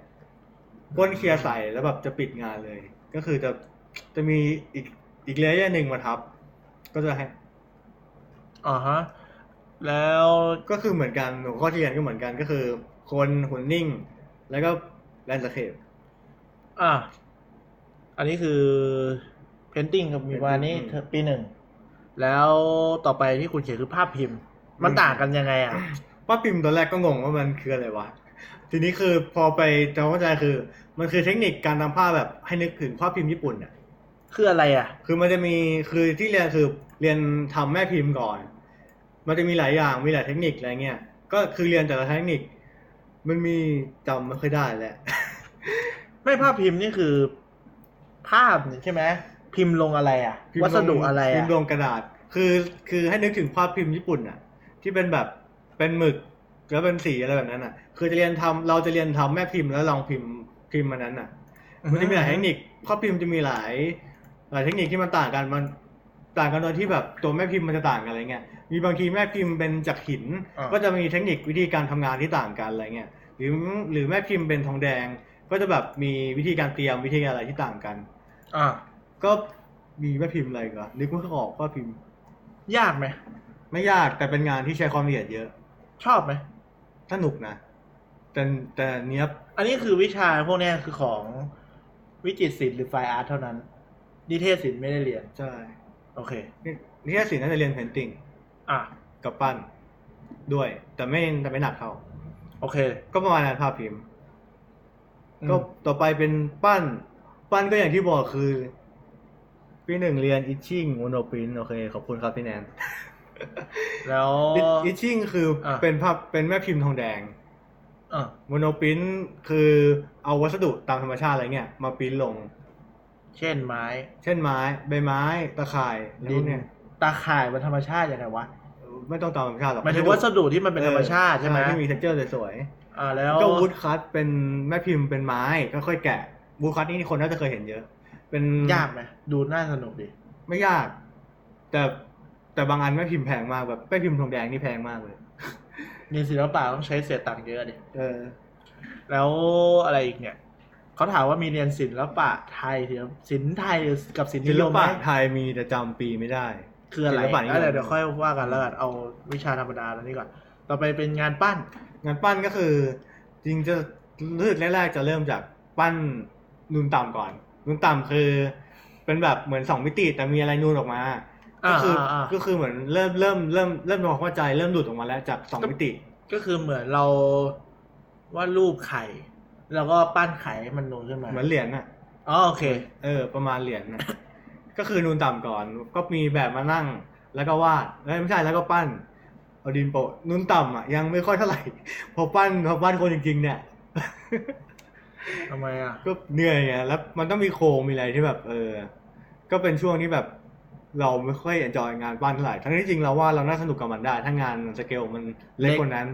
พ่นเคลียร์ใส่แล้วแบบจะปิดงานเลย ก็คือจะจะมีอีกอีก layer หนึ่งมาทับ ก็จะให้อ่าฮะแล้วก็คือเหมือนกันหัวข้อที่เรียนก็เหมือนกันก็คือ คนหุ่นนิ่ง แล้วก็ landscape อะอันนี้คือ painting กับมีวันนี้ Painting เทอมปีหนึ่ง แล้วต่อไปที่คุณเขียนคือภาพพิมพ์ มันต่างกันยังไงอะภาพพิมพ์ตอนแรกก็งงว่ามันคืออะไรวะทีนี้คือพอไปจะเข้าใจคือ มันคือเทคนิคการทำภาพแบบให้นึกถึงภาพพิมพ์ญี่ปุ่นอะคืออะไรอะ คือมันจะมีคือที่เรียนคือเรียนทำแม่พิมพ์ก่อน มันจะมีหลายอย่างมีหลายเทคนิคอะไรเงี้ย ก็คือเรียนแต่ละเทคนิค มันมีจำไม่ค่อยได้แหละ ไม่ภาพพิมพ์นี่คือ ภาพนี่ใช่ไหม พิมพ์ลงอะไรอะ พิมพ์วัสดุอะไรพิอะมพ์ลงกระดาษ คือคือให้นึกถึงภาพพิมพ์ญี่ปุ่นอะ ที่เป็นแบบเป็นหมึกแล้วเป็นสีอะไรแบบนั้นอะ คือจะเรียนทำเราจะเรียนทำแม่พิมพ์แล้วลองพิมพ์พิมพ์มันนั้นอะ มันจะมีหลายเทคนิคภาพพิมพ์จะมีหลายหลายเทคนิคที่มันต่างกันมันต่างกันโดยที่แบบตัวแม่พิมพ์มันจะต่างกันอะไรเงี้ยมีบางทีแม่พิมพ์เป็นจากหิน อ่า ก็จะมีเทคนิควิธีการทำงานที่ต่างกันอะไรเงี้ยหรือหรือแม่พิมพ์เป็นทองแดง ก็จะแบบมีวิธีการเตรียมวิธีการอะไรที่ต่างกัน อะ ก็มีแม่พิมพ์อะไรก็นึกไม่ออกว่าพิมพ์ ยากไหมไม่ยากแต่เป็นงานที่ใช้ความละเอียดเยอะ ชอบไหมสนุกนะ แต่แต่เนี้ยบอันนี้คือวิชาพวกเนี้ยคือของวิจิตรศิลป์หรือไฟอาร์ตเท่านั้น นิเทศศิลป์ไม่ได้เรียน ใช่โอเคนี่นี่แค่สิน่าจะเรียนเพนติงอะกับปั้นด้วย แต่ไม่แต่ไม่หนักเท่าโอเค ก็ประมาณนั้นภาพพิมพ์อืมก็ต่อไปเป็นปั้น ปั้นก็อย่างที่บอกคือ ปีหนึ่งเรียน etching monoprint โอเค ขอบคุณครับพี่แนน แล้ว etching คืออะ เป็นภาพเป็นแม่พิมพ์ทองแดงอะ monoprint คือเอาวัสดุตามธรรมชาติอะไรเงี้ยมาปริ้นลง เช่นไม้ เช่นไม้ใบไม้ตาข่ายอะไรพวกเนี่ยตาข่ายบนธรรมชาติยังไงวะไม่ต้องตามธรรมชาติหรอกหมายถึงวัสดุที่มันเป็นธรรมชาติใช่ไหมที่มี texture สวยอ่าแล้ๆวก็วูดคัตเป็นแม่พิมพ์เป็นไม้ค่อยๆแกะวูดคัตนี่คนน่าจะเคยเห็นเยอะ เป็นยากไหมดูน่าสนุกดีไม่ยาก แต่แต่บางอันแม่พิมพ์แพงมากแบบแม่พิมพ์ทองแดงนี่แพงมากเลยเรียนศิลปะต้องใช้เสียตังค์เยอะดิเออ แล้วอะไรอีกเนี่ยเขาถามว่ามีเรียนศิลปะไทยศิลปศิลป์ไทยกับศิลป์ศินิลยมไหมปะไทยมีแต่จำปีไม่ได้ คืออะไรศิลปะนิยมแล้วเดี๋ยวเดี๋ยวค่อยว่ากันแล้วกันเอาวิชาธรรมดาแล้วนี่ก่อน ต่อไปเป็นงานปั้น งานปั้นก็คือ จริงจะเลือดแรกๆจะเริ่มจากปั้นนูนต่ำก่อน นูนต่ำคือ เป็นแบบเหมือนสองมิติแต่มีอะไรนูนออกมา ก็อ่าคืออ่าก็คือเหมือนเริ่มเริ่มเริ่มเริ่มมองเข้าใจเริ่มหลุดออกมาแล้วจากสองมิติ ก็คือเหมือนเราวาดรูปไข่ แล้วก็ปั้นไข่ให้มันนูนขึ้นมาเหมือนเหรียญน่ะอ๋อโอเค เออ ประมาณเหรียญน่ะก็คือนูนต่ำก่อน ก็มีแบบมานั่ง แล้วก็วาดเอ้ยไม่ใช่แล้วก็ปั้นเอาดินโปะนูนต่ำอะยังไม่ค่อยเท่าไหร่ พอปั้นพอปั้นคนจริงๆเนี่ย ทำไมอะก็เหนื่อยไงแล้วมันต้องมีโครงมีอะไรที่แบบเออ ก็เป็นช่วงที่แบบเราไม่ค่อยเอนจอยงานปั้นเท่าไหร่ทั้งที่จริงเราว่าเราน่าสนุกกับมันได้ ถ้างานสเกลมันเล็กเล็กกว่านั้น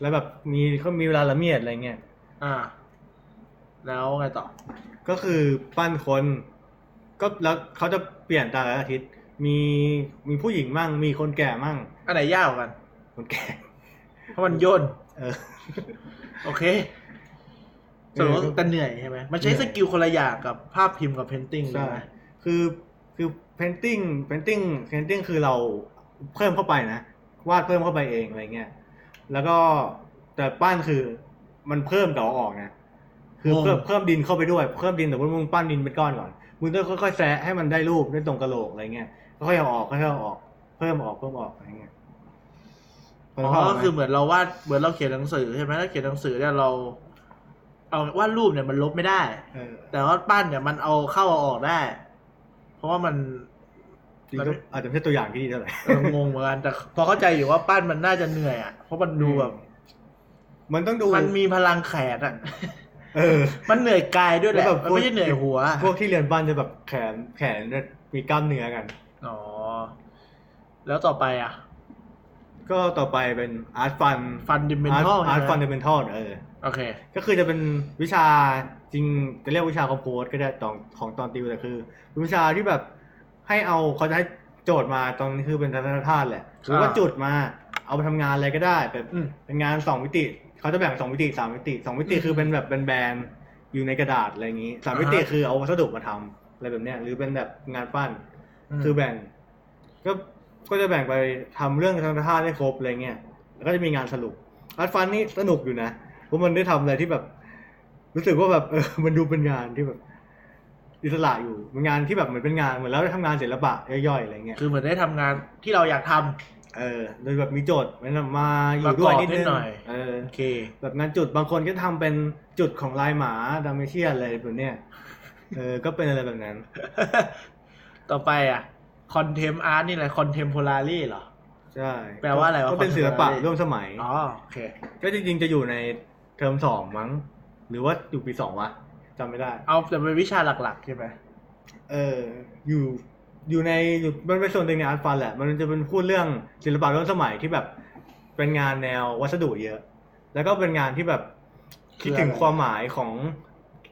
แล้วแบบมีเขามีเวลาละเมียดอะไรเงี้ยอ่า แล้วไงต่อ ก็คือปั้นคน ก็แล้วเขาจะเปลี่ยนแต่ละอาทิตย์ มีมีผู้หญิงมั่ง มีคนแก่มั่งอันไหนยากกว่ากัน คนแก่เพราะมันย่นเออ โอเค สรุปว่าเออแต่เหนื่อยใช่ไหมมันเหนื่สอยใช้ skill คนละอย่างกับภาพพิมพ์กับ painting ใช่ใช่ไหมคือคือ painting painting painting คือเราเพิ่มเข้าไปนะวาดเพิ่มเข้าไปเองอะไรเงี้ยแล้วก็แต่ปั้นคือมันเพิ่มดอกออกนะคือเพิ่มเพิ่มดินเข้าไปด้วยเพิ่มดินแต่ว่ามึงปั้นดินเป็นก้อนก่อนมึงต้องค่อยๆแซะให้มันได้รูปได้ตรงกระโหลกอะไรเงี้ยค่อยๆเอาออกค่อยๆเอาออก เพิ่มออกเพิ่มออกอะไรเงี้ยพอ๋เข้าอใจไหมก็คือเหมือนเราวาดเหมือนเราเขียนหนังสือใช่ไหมถ้าเขียนหนังสือเนี่ยเรา เอาวาดรูปเนี่ยมันลบไม่ได้ เออแต่ว่าปั้นเนี่ยมันเอาเข้าเอาออกได้ เพราะว่ามัน จริงก็อาจจะไม่ใช่ตัวอย่างที่ดีเท่าไหร่ เอองงเหมือนกันแต่พอเข้าใจอยู่ว่าปั้นมันน่าจะเหนื่อยอะเพราะมันดูแบบ มันต้องดูมันมีพลังแขนอะ เออ มันเหนื่อยกายด้วยแหละแล้วแบบ มันไม่ใช่เหนื่อยหัวพวกที่เรียนปั้นจะแบบแขนแขนจะมีกล้ามเนื้อกัน อ๋อแล้วต่อไปอะ ก็ต่อไปเป็น art fun fundamental art art fundamental เออโอเค ก็คือจะเป็นวิชาจริงจะเรียกวิชา compose ก็ได้ตอนของตอนติวแต่คือเป็นวิชาที่แบบให้เอาเขาจะให้โจทย์มาตอนนี้คือเป็นทัศนธาตุแหละหรือว่าอ่าจุดมาเอาไปทำงานอะไรก็ได้แบบอืมเป็นงานสองมิติเขาจะแบ่งสองมิติสามมิติสองมิติอืมคือเป็นแบบเป็นแบรนด์อยู่ในกระดาษอะไรอย่างนี้สามมิติอ่าฮะคือเอาวัสดุมาทำอะไรแบบเนี้ยหรือเป็นแบบงานปั้นคือแบ่งก็ ก็จะแบ่งไปทำเรื่องทางธาตุให้ครบอะไรเงี้ยแล้วก็จะมีงานสรุปอาร์ตฟันนี่สนุกอยู่นะเพราะมันได้ทำอะไรที่แบบ รู้สึกว่าแบบเออมันดูเป็นงานที่แบบอิสระอยู่เป็นงานที่แบบเหมือนเป็นงานเหมือนเราได้ทำงานศิลปะย่อยๆอะไรเงี้ยคือเหมือนได้ทำงานที่เราอยากทำเออโดยแบบมีโจทย์มันมาอยู่ประกอบด้วยนิดนินึดงหน่อยเออโอเค แบบงานจุดบางคนก็ทำเป็นจุดของลายหมาดามเมเชียนอะไรแบบเนี้ยเออก็เป็นอะไรแบบนั้น ต่อไปอะ contem art นี่อะไร contemporary เหรอ ใช่แปลว่าอะไรวะก็เป็นศิลปะ contemporary ร่วมสมัย อ๋อโอเค ก็จริงๆจะอยู่ในเทอมสองมั้ง หรือว่าอยู่ปีสองวะจำไม่ได้ เอาแต่เป็นวิชาหลักๆใช่ไหมเออ อยู่อยู่ในอยู่มันเป็นส่วนหนึ่งในอาร์ตฟันแหละ มันจะเป็นพูดเรื่องศิลปะร่วมสมัยที่แบบเป็นงานแนววัสดุเยอะ แล้วก็เป็นงานที่แบบคิดถึงความหมายของ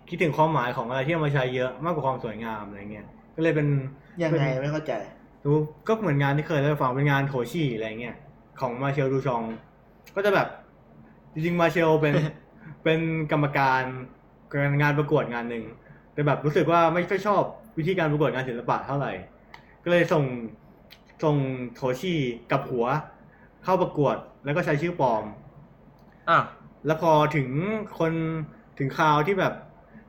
คิดถึงความหมายของอะไรที่เอามาใช้เยอะมากกว่าความสวยงามอะไรเงี้ยก็เลยเป็น ยังไงไม่เข้าใจดูก็เหมือนงานที่เคยได้ฟังเป็นงานโถชี่อะไรเงี้ยของมาเชลดูชอง ก็จะแบบจริงๆมาเชลเป็นเป็นกรรมการงานประกวดงานหนึ่งแต่แบบรู้สึกว่าไม่ค่อยชอบวิธีการประกวดงานศิลปะเท่าไหร่ ก็เลยส่งส่งโถชี่กับหัว เข้าประกวดแล้วก็ใช้ชื่อปลอมอะแล้วพอถึงคนถึงคราวที่แบบ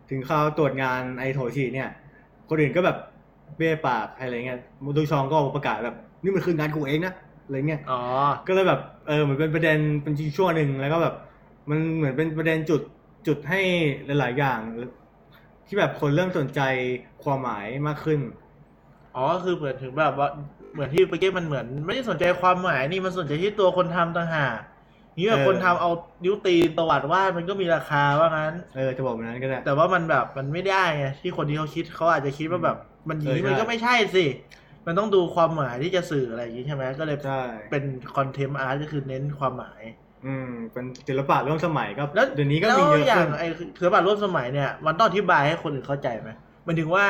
ถึงคราวตรวจงานไอโถชีเนี่ย คนอื่นก็แบบ เบ้ปากอะไรเงี้ยมูดูชองก็ออกมาประกาศแบบนี่มันคืองานกูเองนะอะไรเงี้ยอ๋อก็เลยแบบเออเหมือนเป็นประเด็นเป็นช่วงหนึ่งแล้วก็แบบ มันเหมือนเป็นประเด็นจุดจุดให้หลาย ๆ อย่าง ที่แบบคนเริ่มสนใจความหมายมากขึ้นอ๋อคือเหมือนถึงแบบว่าเหมือนที่เมื่อกี้มันเหมือน ไม่ได้สนใจความหมายนี่มันสนใจที่ตัวคนทำต่างหากนี่แบบเออคนทำเอานิ้วตีนตวัดวาดมันก็มีราคาว่างั้น เออจะบอกแบบนั้นก็ได้แต่ว่ามันแบบมันไม่ได้ไงที่คนที่เขาคิดเขาอาจจะคิดว่าแบบ มันอย่างนี้เออใช่มันก็ไม่ใช่สิ มันต้องดูความหมายที่จะสื่ออะไรอย่างนี้ใช่ไหมก็เลยใช่เป็น contem art ก็คือเน้นความหมาย อืม เป็นศิลปะร่วมสมัยก็แล้วเดี๋ยวนี้ก็แล้วมีเยอะขึ้นอย่างไอ้ศิลปะร่วมสมัยเนี่ย มันต้องอธิบายให้คนอื่นเข้าใจไหมมันถึงว่า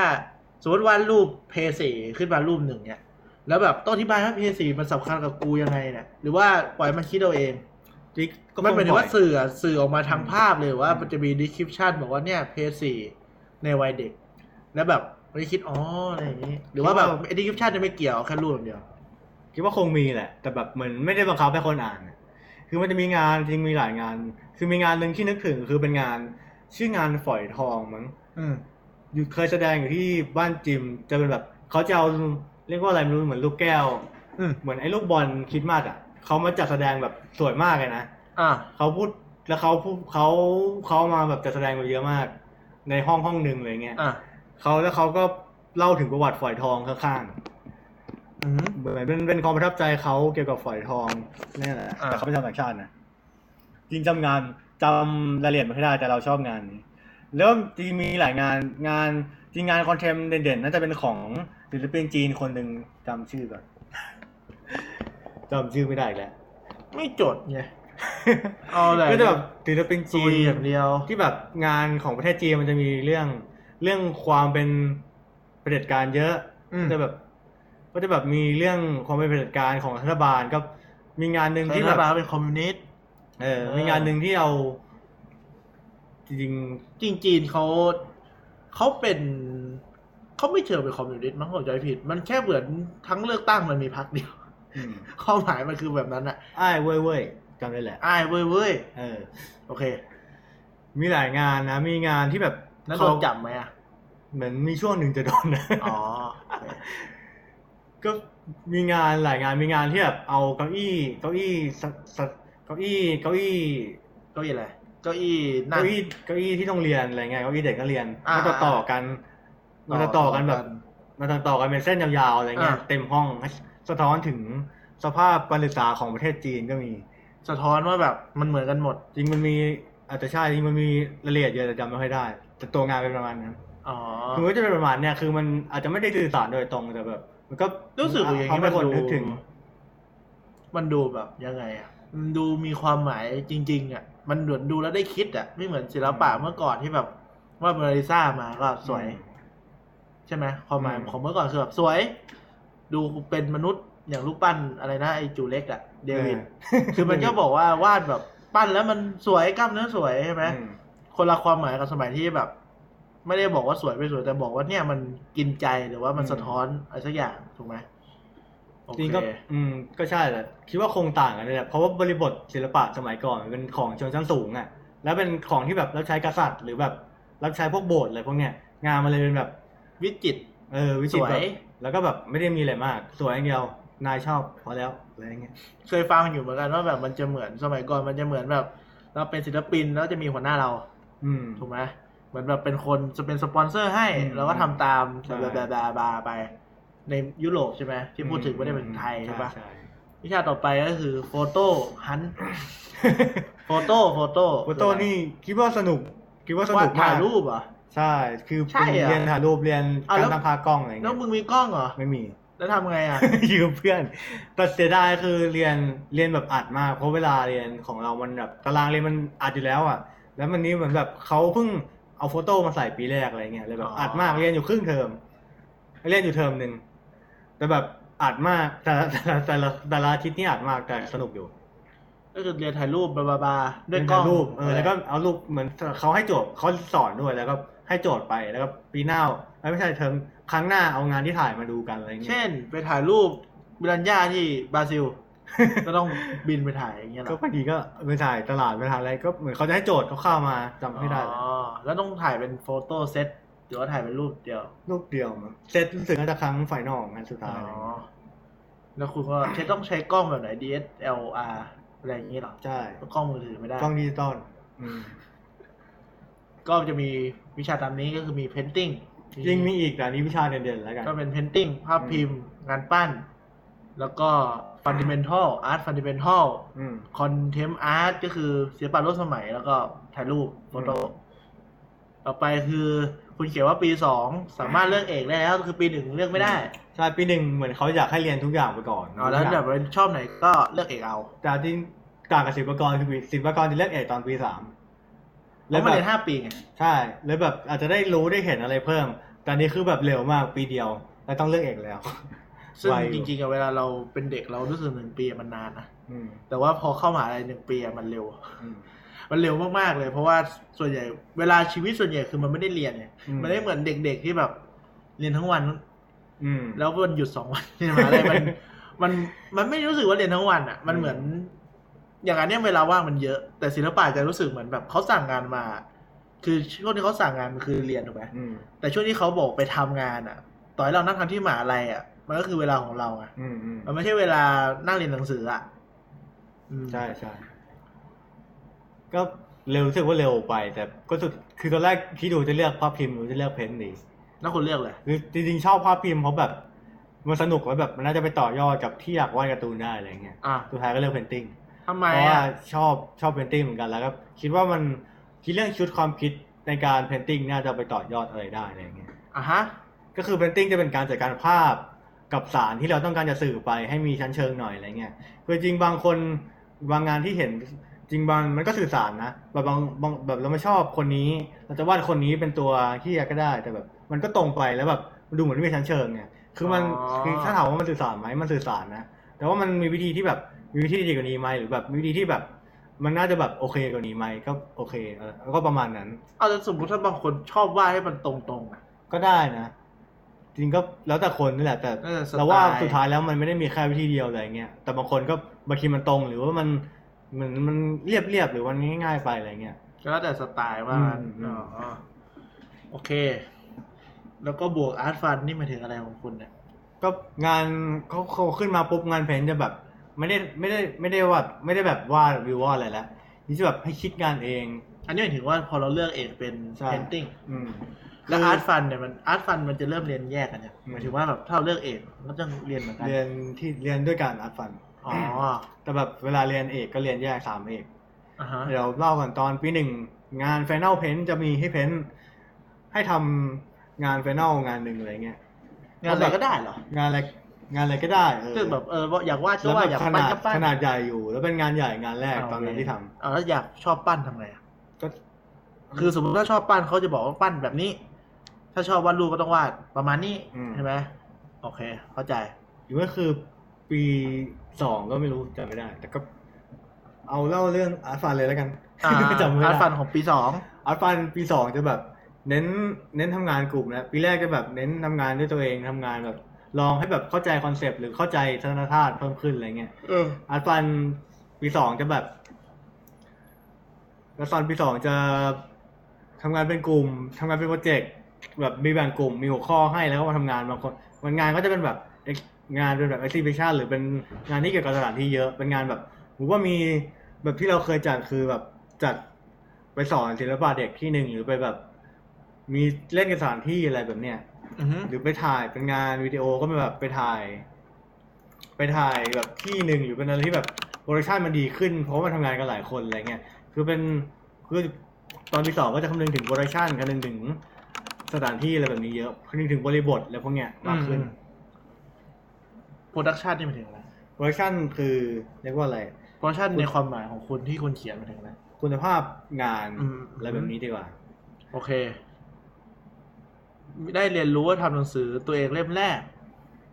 สมมติวาดรูปเพลย์สี่ขึ้นมารูปหนึ่งเนี่ยแล้วแบบต้องอธิบายว่าเพลย์สี่มันสำคัญกับกูยังไงเนี่ยหรือว่าปล่อยมันคิดเอาเองจิ๊กก็มันเป็นคงว่าปล่อยสื่ออะสื่อออกมาทางภาพเลยว่าอืมมันจะมี description บอกว่าเนี่ยเพลย์สี่ในวัยเด็ก แล้วแบบ ไม่ได้คิดอ๋ออะไรอย่างนี้ หรือว่าแบบดีคริปชันจะไม่เกี่ยวแค่รูปอย่างเดียว คิดว่าคงมีแหละ แต่แบบเหมือนไม่ได้บังคับให้คนอ่านอะคือมันจะมีงานจริงมีหลายงาน คือมีงานหนึ่งที่นึกถึงคือเป็นงาน ชื่องานฝอยทองมั้งอืมอยู่เคยแสดงอยู่ที่บ้านจิมจะเป็นแบบเขาจะเอาเรียกว่าอะไรไม่รู้เหมือนลูกแก้วอืมเหมือนไอ้ลูกบอลคริดมาสอะเขามาจัดแสดงแบบสวยมากเลยนะอะเขาพูดแล้วเขาพูดเขาเขามาแบบจัดแสดงมาเยอะมาก ในห้องห้องหนึ่งเลยเงี้ย อะ เขาแล้วเขาก็เล่าถึงประวัติฝอยทองข้างอืมๆเหมือนเป็นเป็นความประทับใจเขาเกี่ยวกับฝอยทองนี่แหละอ่าแต่เขาเป็นชาวต่างชาตินะจริงจำงานจำรายละเอียดไม่ได้แต่เราชอบงานนี้แล้วจริงมีหลายงานงานจริงงานคอนเทมเด่นๆน่าจะเป็นของศิลปินจีนคนหนึ่งจำชื่อก่อนจำชื่อไม่ได้อีกแล้วไม่จดไงเอาเลยก็จะแบบศิลปินจีจีนอย่างเดียว ที่แบบงานของประเทศจีนมันจะมีเรื่อง เรื่องความเป็นเผด็จการเยอะอืมจะแบบก็จะแบบมีเรื่องความเป็นเผด็จการของรัฐบาลก็มีงานหนึ่งที่ที่รัแบบฐบาลเป็นคอมมิวนิสต์เออเออมีงานหนึ่งที่เอาจริงจริงจีนเขาเขาเป็นเขาไม่เชิงเป็นคอมมิวนิสต์มั้งผมจำไม่ผิด มันแค่เหมือนทั้งเลือกตั้งมันมีพรรคเดียวๆอืมความหมายมันคือแบบนั้นอะอ้ายเว้ยเว้ยจำได้แหละอ้ายเว้ยเว้ยเออ โอเค มีหลายงานนะ มีงานที่แบบ นั้นโดเขานจับไหมอะเหมือนมีช่วงหนึ่งจะโดนนะอ๋อโอเคก็มีงานหลายงานมีงานที่แบบเอาเก้าอี้เก้าอี้สสเก้าอี้เก้าอี้เก้าอี้อะไรเก้าอี้นั่เก้างอี้เก้าอี้ที่ต้องเรียนอะไรเงี้ยเก้าอี้เด็กนักเรียนอ่ามันจะต่อกันมันจะต่อกันแบบมันจะต่อกันเป็นเส้นยาวๆอะไรเงี้ยอ่าเต็มห้องสะท้อนถึงสภาพการศึกษาของประเทศจีนก็มี สะท้อนว่าแบบมันเหมือนกันหมด จริงมันมีอาจจะใช่จริงมันมีรายละเอียดเยอะแต่จำไม่ค่อยได้ แต่ตัวงานเป็นประมาณนั้นอ๋อคือก็จะเป็นประมาณเนี้ยคือมันอาจจะไม่ได้สื่อสารโดยตรงแต่แบบ มันก็รู้สึกอย่างทำนี้ให้มันคนดูนึกถึงมันดูแบบยังไงอะมันดูมีความหมายจริง ๆ อะ มันเหมือนดูแล้วได้คิดอะไม่เหมือนศิลปะเมื่อก่อนที่แบบว่าโมนาลิซามาก็สวย ใช่ไหมความหมายอืมของเมื่อก่อนคือแบบสวย ดูเป็นมนุษย์อย่างรูปปั้นอะไรนะไอ้จูเล็กอะเดวิดคือมันก็บอกว่าวาดแบบปั้นแล้วมันสวยกล้ามเนื้อสวยใช่ไหมอืม คนละความหมายกับสมัยที่แบบ ไม่ได้บอกว่าสวยไม่สวย แต่บอกว่าเนี่ยมันกินใจหรือว่ามันสะท้อนอะไรสักอย่างถูกไหมโอจริงเคก็อืมก็ใช่แหละคิดว่าคงต่างกันเลยแหละเพราะว่าบริบทศิลปะสมัยก่อนมันเป็นของชนชั้นสูงอะ แล้วเป็นของที่แบบรับใช้กษัตริย์ หรือแบบรับใช้พวกโบสถ์อะไรพวกเนี้ยงานมันเลยเป็นแบบวิจิตรเออวิจิตรสวยแบบแล้วก็แบบไม่ได้มีอะไรมาก สวยอย่างเดียวนายชอบพอแล้วอะไรอย่างเงี้ยเคยฟังอยู่เหมือนกันว่าแบบมันจะเหมือนสมัยก่อนมันจะเหมือนแบบ เราเป็นศิลปินแล้วจะมีหัวหน้าเราอืม ถูกไหมเหมือนแบบเป็นคนจะเป็นสปอนเซอร์ให้อืมเราก็ทำตามใช่แบบแบบบาไป ในยุโรปใช่ไหมที่พูดถึงไม่ได้เป็นไทยใช่ปะใช่วิชาต่อไปก็คือ photo ฮัน photo photo photo นี่คิดว่าสนุก คิดว่าสว่านุกมากถ่ายรูปเหรอะใช่ คือใช่เหรอเรียนถ่ายรูปเรียนอ้าวกาแล้รวตั้งค่ากล้องอะไรแล้วเงี้ยมึงมีกล้องเหรอ ไม่มี แล้วทำไงอะ ยืมเพื่อน แต่เสียดายคือเรียนเรียนแบบอัดมาก เพราะเวลาเรียนของเรามันแบบตารางเรียนมันอัดอยู่แล้วอะ แล้วมันนี้เหมือนแบบเขาเพิ่งเอา photo มาใส่ปีแรกอะไรเงี้ยเลยแบบอ๋ออัอัดมากเรียนอยู่ครึ่งเทอมเรียนอยู่เทอมหนึ่งแต่แบบอัดมากแต่ละแต่ละแต่ละแต่ละอาทิตย์นี่อัดมากแต่สนุกอยู่ก็คือเรียนถ่ายรูปบาบาบาด้วยเป็นกล้องรูปเออแล้วก็เอารูปเหมือนเขาให้โจทย์เขาสอนด้วยแล้วก็ให้โจทย์ไปแล้วก็ปีหน้าเอ้ยไม่ใช่เทอมครั้งหน้าเอางานที่ถ่ายมาดูกันอะไรเงี้ยเช่น ไปถ่ายรูปบิลันย่าที่บราซิล ก็ต้องบินไปถ่ายอย่างเงี้ยเหรก็อบางทีก็ไปถ่ายตลาดไปถ่ายอะไรก็เหมือนเขาจะให้โจทย์เขาเข้ามาจำไม่ได้เลยอ๋อแล้วต้องถ่ายเป็นโฟโต้เซตหรือว่าถ่ายเป็นรูปเดียวรูปเดียวมั้งเซตรู้สึกน่าจะครั้งไฟนอลงานสุดอ๋ท้ายอแล้วคุณก็ใช้ต้องใช้กล้องแบบไหน DSLR อะไรอย่างงี้เหรอใช่กล้องมือถือไม่ได้ กล้องดิจิตอลอืมก็จะมีวิชาตามนี้ก็คือมี painting จริงมีอีกแต่อันนี้วิชาเด่นๆแล้วกัน ก็เป็น painting ภาพพิมพ์ งานปั้น แล้วก็ fundamental art fundamental อืม contempt art ก็คือศิลปะร่วมสมัยแล้วก็ถ่ายรูปโฟโต้อืมต่อไปคือคุณเขียนว่าปีสองสามารถเลือกเอกได้แล้วคือปีหนึ่งเลือกไม่ได้ ใช่ปีหนึ่งเหมือนเขาอยากให้เรียนทุกอย่างไปก่อนอ๋อแล้วแบบว่าชอบไหนก็เลือกเอกเอา แต่ที่ต่างกับศิลปากรคือศิลปากรจะเลือกเอกตอนปีสามแล้วมาเรียนห้าปีไงใช่ แล้วแบบอาจจะได้รู้ได้เห็นอะไรเพิ่ม แต่อันนี้คือแบบเร็วมากปีเดียวแล้วต้องเลือกเอกแล้ว ซึ่งไวอยู่จริงๆอะเวลาเราเป็นเด็กเรารู้สึกหนึ่งปีอะมันนานนะอืมแต่ว่าพอเข้ามหาลัยหนึ่งปีอะมันเร็วอืมมันเร็วมากๆเลย เพราะว่าส่วนใหญ่เวลาชีวิตส่วนใหญ่คือมันไม่ได้เรียนไงอืมมันไม่เหมือนเด็ก ๆที่แบบ เรียนทั้งวันอืมแล้ววันหยุดสองวันที่มหาลัยมันมันมันไม่รู้สึกว่าเรียนทั้งวันอะ มันเหมือน อย่างอันเนี้ยเวลาว่างมันเยอะ แต่ศิลปะจะรู้สึกเหมือนแบบเขาสั่งงานมา คือช่วงที่เขาสั่งงานมันคือเรียนถูกไหมอืมแต่ช่วงที่เขาบอกไปทำงานอะ ต่อให้เรานั่งทำที่มหาลัยอะ มันก็คือเวลาของเราอะอืมอืมมันไม่ใช่เวลานั่งเรียนหนังสืออะอืมใช่ใช่ก็เร็วรู้สึกว่าเร็วไป แต่ก็สุดคือตอนแรกที่ดูจะเลือกภาพพิมพ์หรือจะเลือกเพ้นท์ดีแล้วคุณเลือกเลยคือจริงๆชอบภาพพิมพ์เพราะแบบมันสนุกแล้วแบบมันน่าจะไปต่อยอดกับที่อยากวาดการ์ตูนได้อะไรเงี้ยอะสุดท้ายก็เลือกเพนติ้งทำไมเพราะว่าอะชอบชอบเพนติ้งเหมือนกันแล้วก็คิดว่ามันคิดเรื่องชุดความคิดในการ painting น่าจะไปต่อยอดอะไรได้อะไรเงี้ยอะฮะก็คือ painting จะเป็นการจัดการภาพ กับสารที่เราต้องการจะสื่อไปให้มีชั้นเชิงหน่อยอะไรเงี้ยคือจริงบางคนบางงานที่เห็นจริงบางมันก็สื่อสารนะแบบบางบางแบบเราไม่ชอบคนนี้ เราจะวาดคนนี้เป็นตัวที่ก็ได้ แต่แบบ มันก็ตรงไปแล้วแบบดูเหมือนไม่มีชั้นเชิงเนี่ยคือมันอ๋อคือถ้าถามว่ามันสื่อสารไหมมันสื่อสารนะแต่ว่ามันมีวิธีที่แบบมีวิธีที่ดีกว่านี้ไหมหรือแบบมีวิธีที่แบบ มันน่าจะแบบโอเคกว่านี้ไหมก็โอเคเออแล้วก็ประมาณนั้น เอาแต่สมมติถ้าบางคนชอบวาดให้มันตรงๆอะก็ได้นะ จริงก็แล้วแต่คนนี่แหละ แต่เออสไตล์ เราว่าสุดท้ายแล้วมันไม่ได้มีแค่วิธีเดียวอะไรเงี้ยแต่บางคนก็บางทีมันตรงหรือว่ามันมันมันเรียบเรียบๆหรือมันง่าย ๆ ไปอะไรเงี้ย ก็แล้วแต่สไตล์ว่างั้นอืมอืมอ๋อโอเค แล้วก็บวกอาร์ตฟันนี่หมายถึงอะไรของคุณเนี่ย ก็งานเขาเขาขึ้นมาปุ๊บงานเพนท์จะแบบ ไม่ได้ไม่ได้ไม่ได้ว่าไม่ได้แบบวาดวิววาดอะไรแล้วนี่จะแบบให้คิดงานเอง อันนี้หมายถึงว่าพอเราเลือกเอกเป็น ใช่ painting อืม แล้วคืออาร์ตฟันเนี่ยมันอาร์ตฟันมันจะเริ่มเรียนแยกกันเนี่ยอืมหมายถึงว่าแบบถ้าเราเลือกเอกมันก็จะเรียนเหมือนกันเรียนที่เรียนด้วยการอัดฟันอ๋อแต่แบบเวลาเรียนเอกก็เรียนแยกสามเอกอ่าฮะเดี๋ยวเล่าก่อนตอนปีหนึ่งงาน Final Paint จะมีให้เพ้นท์ให้ทำงาน Final งานหนึ่งอะไรเงี้ยงานอะไรก็ได้เหรองานอะไรงานอะไรก็ได้เออคือแบบเออว่าอยากวาดก็แล้ววาแบดอยากบขปั้นนาดก็ปั้นขนาดใหญ่อยู่ แล้วเป็นงานใหญ่งานแรกอ่าตอนนั้นโอเคที่ทำเอาแล้วอยากชอบปั้นทำไงอะก็คือสมมติถ้าชอบปั้นเขาจะบอกว่าปั้นแบบนี้ ถ้าชอบวาดรูปก็ต้องวาดประมาณนี้ใช่ไหมโอเค เข้าใจ หรือว่าคือปีสองก็ไม่รู้จำไม่ได้ แต่ก็ เอาเล่าเรื่องอาร์ตฟันเลยแล้วกัน อ่า จำไม่ได้ art fund ของปีสอง art fund ปีสองจะแบบ เน้น เน้นทำงานกลุ่มนะปีแรกจะแบบเน้นทำงานด้วยตัวเองทำงานแบบ ลองให้แบบเข้าใจคอนเซปต์หรือเข้าใจทัศนธาตุเพิ่มขึ้นอะไรเงี้ย เออ art fund ปีสองจะแบบ art fund ปีสองจะทำงานเป็นกลุ่มทำงานเป็นโปรเจกต์ แบบมีแบ่งกลุ่มมีหัวข้อให้แล้วก็มาทำงานบางคนบางงานก็จะเป็นแบบ ex- งานเป็นแบบ exhibition หรือเป็นงานที่เกี่ยวกับสถานที่เยอะเป็นงานแบบผมว่ามีแบบที่เราเคยจัดคือแบบจัดไปสอนศิลปะเด็กที่หนึ่งหรือไปแบบ มีเล่นกับสถานที่อะไรแบบเนี้ยอือฮึหรือไปถ่ายเป็นงานวิดีโอก็เป็นแบบไปถ่าย ไปถ่ายแบบที่หนึ่งหรือเป็นอะไรที่แบบ production มันดีขึ้น เพราะว่ามันทำงานกันหลายคนอะไรเงี้ยคือเป็นคือตอนที่สองก็จะคำนึงถึง production คำนึงถึง สถานที่อะไรแบบนี้เยอะคำนึงถึงบริบทอะไรพวกเนี้ยมากขึ้นproduction นี่หมายถึงอะไร production คือเรียกว่าอะไร production ในความหมายของคุณที่คุณเขียนหมายถึงอะไรคุณภาพงานอืมอะไรแบบนี้ดีกว่า โอเค ได้เรียนรู้ว่าทำหนังสือตัวเองเล่มแรก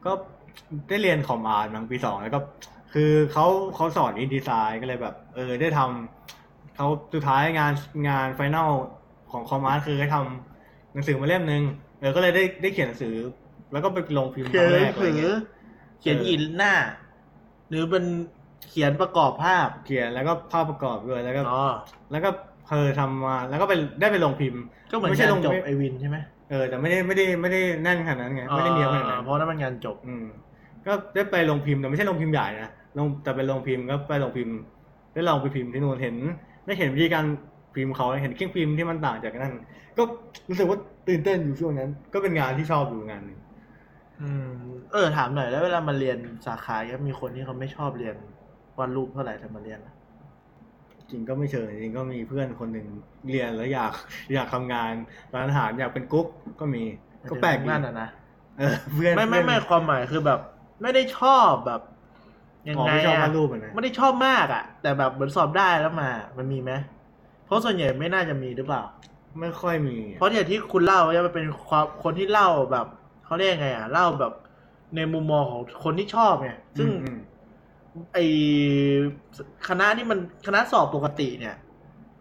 ก็ได้เรียน com art มั้งปีสองแล้วก็ คือเขาเขาสอน InDesign ก็เลยแบบ เออได้ทำเขาสุดท้ายงานงาน final ของ com art คือให้ทำ หนังสือมาเล่มหนึ่งเออก็เลยได้ได้เขียนหนังสือ แล้วก็ไปลงพิมพ์คเขียรั้นงหแรนักงอะไรสือเงี้ยเขียนเอออินหน้า หรือเป็นเขียนประกอบภาพเขียนแล้วก็ภาพประกอบด้วยแล้วก็ อ๋อแล้วก็เพอทำมาแล้วก็ไปได้ไปลงพิมพ์ ก็เหมือนไม่ใช่งานลงจบไม่ ไอวินใช่ไหมเออแต่ไม่ได้ไม่ได้ไม่ได้แน่นขนาดนั้นไงไม่ได้เนียบขนาดนั้นเพราะนั่นมันงานจบ อืมก็ได้ไปลงพิมพ์แต่ไม่ใช่ลงพิมพ์ใหญ่นะลงแต่เป็นลงพิมพ์ก็ไปลงพิมพ์ ได้ลองไปพิมพ์ที่นู่นเห็นได้เห็นวิธีการ พิมพ์เขาเห็นเครื่องพิมพ์ที่มันต่างจากนั้นก็รู้สึกว่าตื่นเต้นอยู่ช่วงนั้น ก็เป็นงานที่ชอบอยู่งานหนึ่งอืมเออถามหน่อยแล้วเวลามาเรียนสาขาก็มีคนที่เขาไม่ชอบเรียนวาดรูปเท่าไหร่แต่มาเรียนอะจริงก็ไม่เชิงจริงก็มีเพื่อนคนหนึ่งเรียนแล้วอยากอยากทำงานร้านอาหารอยากเป็นกุ๊กก็มีก็แปลกดีนั่นอะนะอเออเพื่อนไม่ไม่ไม่เพื่อนความหมายคือแบบ ไม่ได้ชอบแบบยังอ๋อไงไม่ชอบอะวาดรูปอะนะไม่ได้ชอบมากอะแต่แบบเหมือนสอบได้แล้วมา มันมีไหม เพราะส่วนใหญ่ไม่น่าจะมีหรือเปล่า ไม่ค่อยมี เพราะอย่างที่คุณเล่าเนี่ยมันเป็นความคนที่เล่าแบบเขาเรียกไงอะเล่าแบบในมุมมองของคนที่ชอบไงซึ่งอืมไอคณะที่มันคณะสอบปกติเนี่ย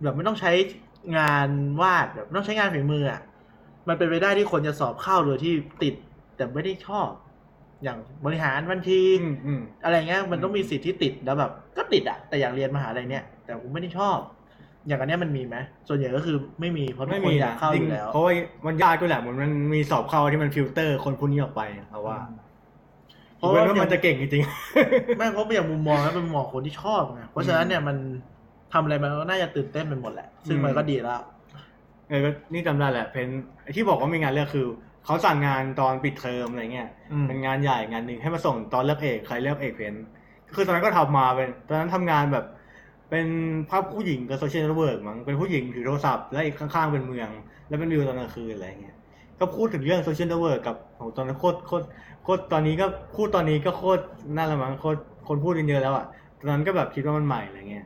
แบบไม่ต้องใช้งานวาดแบบไม่ต้องใช้งานฝีมืออะมันเป็นไปได้ที่คนจะสอบเข้าโดยที่ติดแต่ไม่ได้ชอบ อย่างบริหารบัญชีอืมอืมอะไรเงี้ยมันต้องมีสิทธิ์ที่ติดแล้วแบบ ก็ติดอะแต่อยากเรียนมหาลัยเนี้ยแต่ผมไม่ได้ชอบ อย่างอันเนี้ยมันมีไหมส่วนใหญ่ก็คือไม่มีเพราะทุกไม่คนมีอยากเข้าจอริงยู่แล้ว เพราะว่ามันยากด้วยแหละเหมือนมันมีสอบเข้าที่มันฟิลเตอร์คนพวกนี้ออกไปเอาว่าเพราะเว้ว่านว่ามันจะเก่งจริงไม่เพราะอย่างมุมมองแล้วเป็นมุมมองคนที่ชอบไงเพราะฉะนั้นเนี่ยมันทำอะไรมันก็น่าจะตื่นเต้นไปหมดแหละ ซึ่งมันก็ดีแล้วเออก็นี่จำได้แหละเพนไอ้ที่บอกว่ามีงานเลือกคือเขาสั่งงานตอนปิดเทอมอะไรเงี้ย อืม เป็นงานใหญ่งานหนึ่งให้มาส่งตอนเลือกเอกใครเลือกเอกเพนคือตอนนั้นก็ทำมาเป็นตอนนั้นทำงานแบบ เป็นภาพผู้หญิงกับ social network มั้งเป็นผู้หญิงถือโทรศัพท์แล้วอีกข้างๆเป็นเมือง แล้วเป็นวิวตอนกลางคืนอะไรเงี้ยก็พูดถึงเรื่อง social network กับโหตอนนั้นโคตรโคตรโคตรตอนนี้ก็พูดตอนนี้ก็โคตรน่าละมั้งโคตรคนพูดกันเยอะแล้วอะตอนนั้นก็แบบคิดว่ามันใหม่อะไรเงี้ย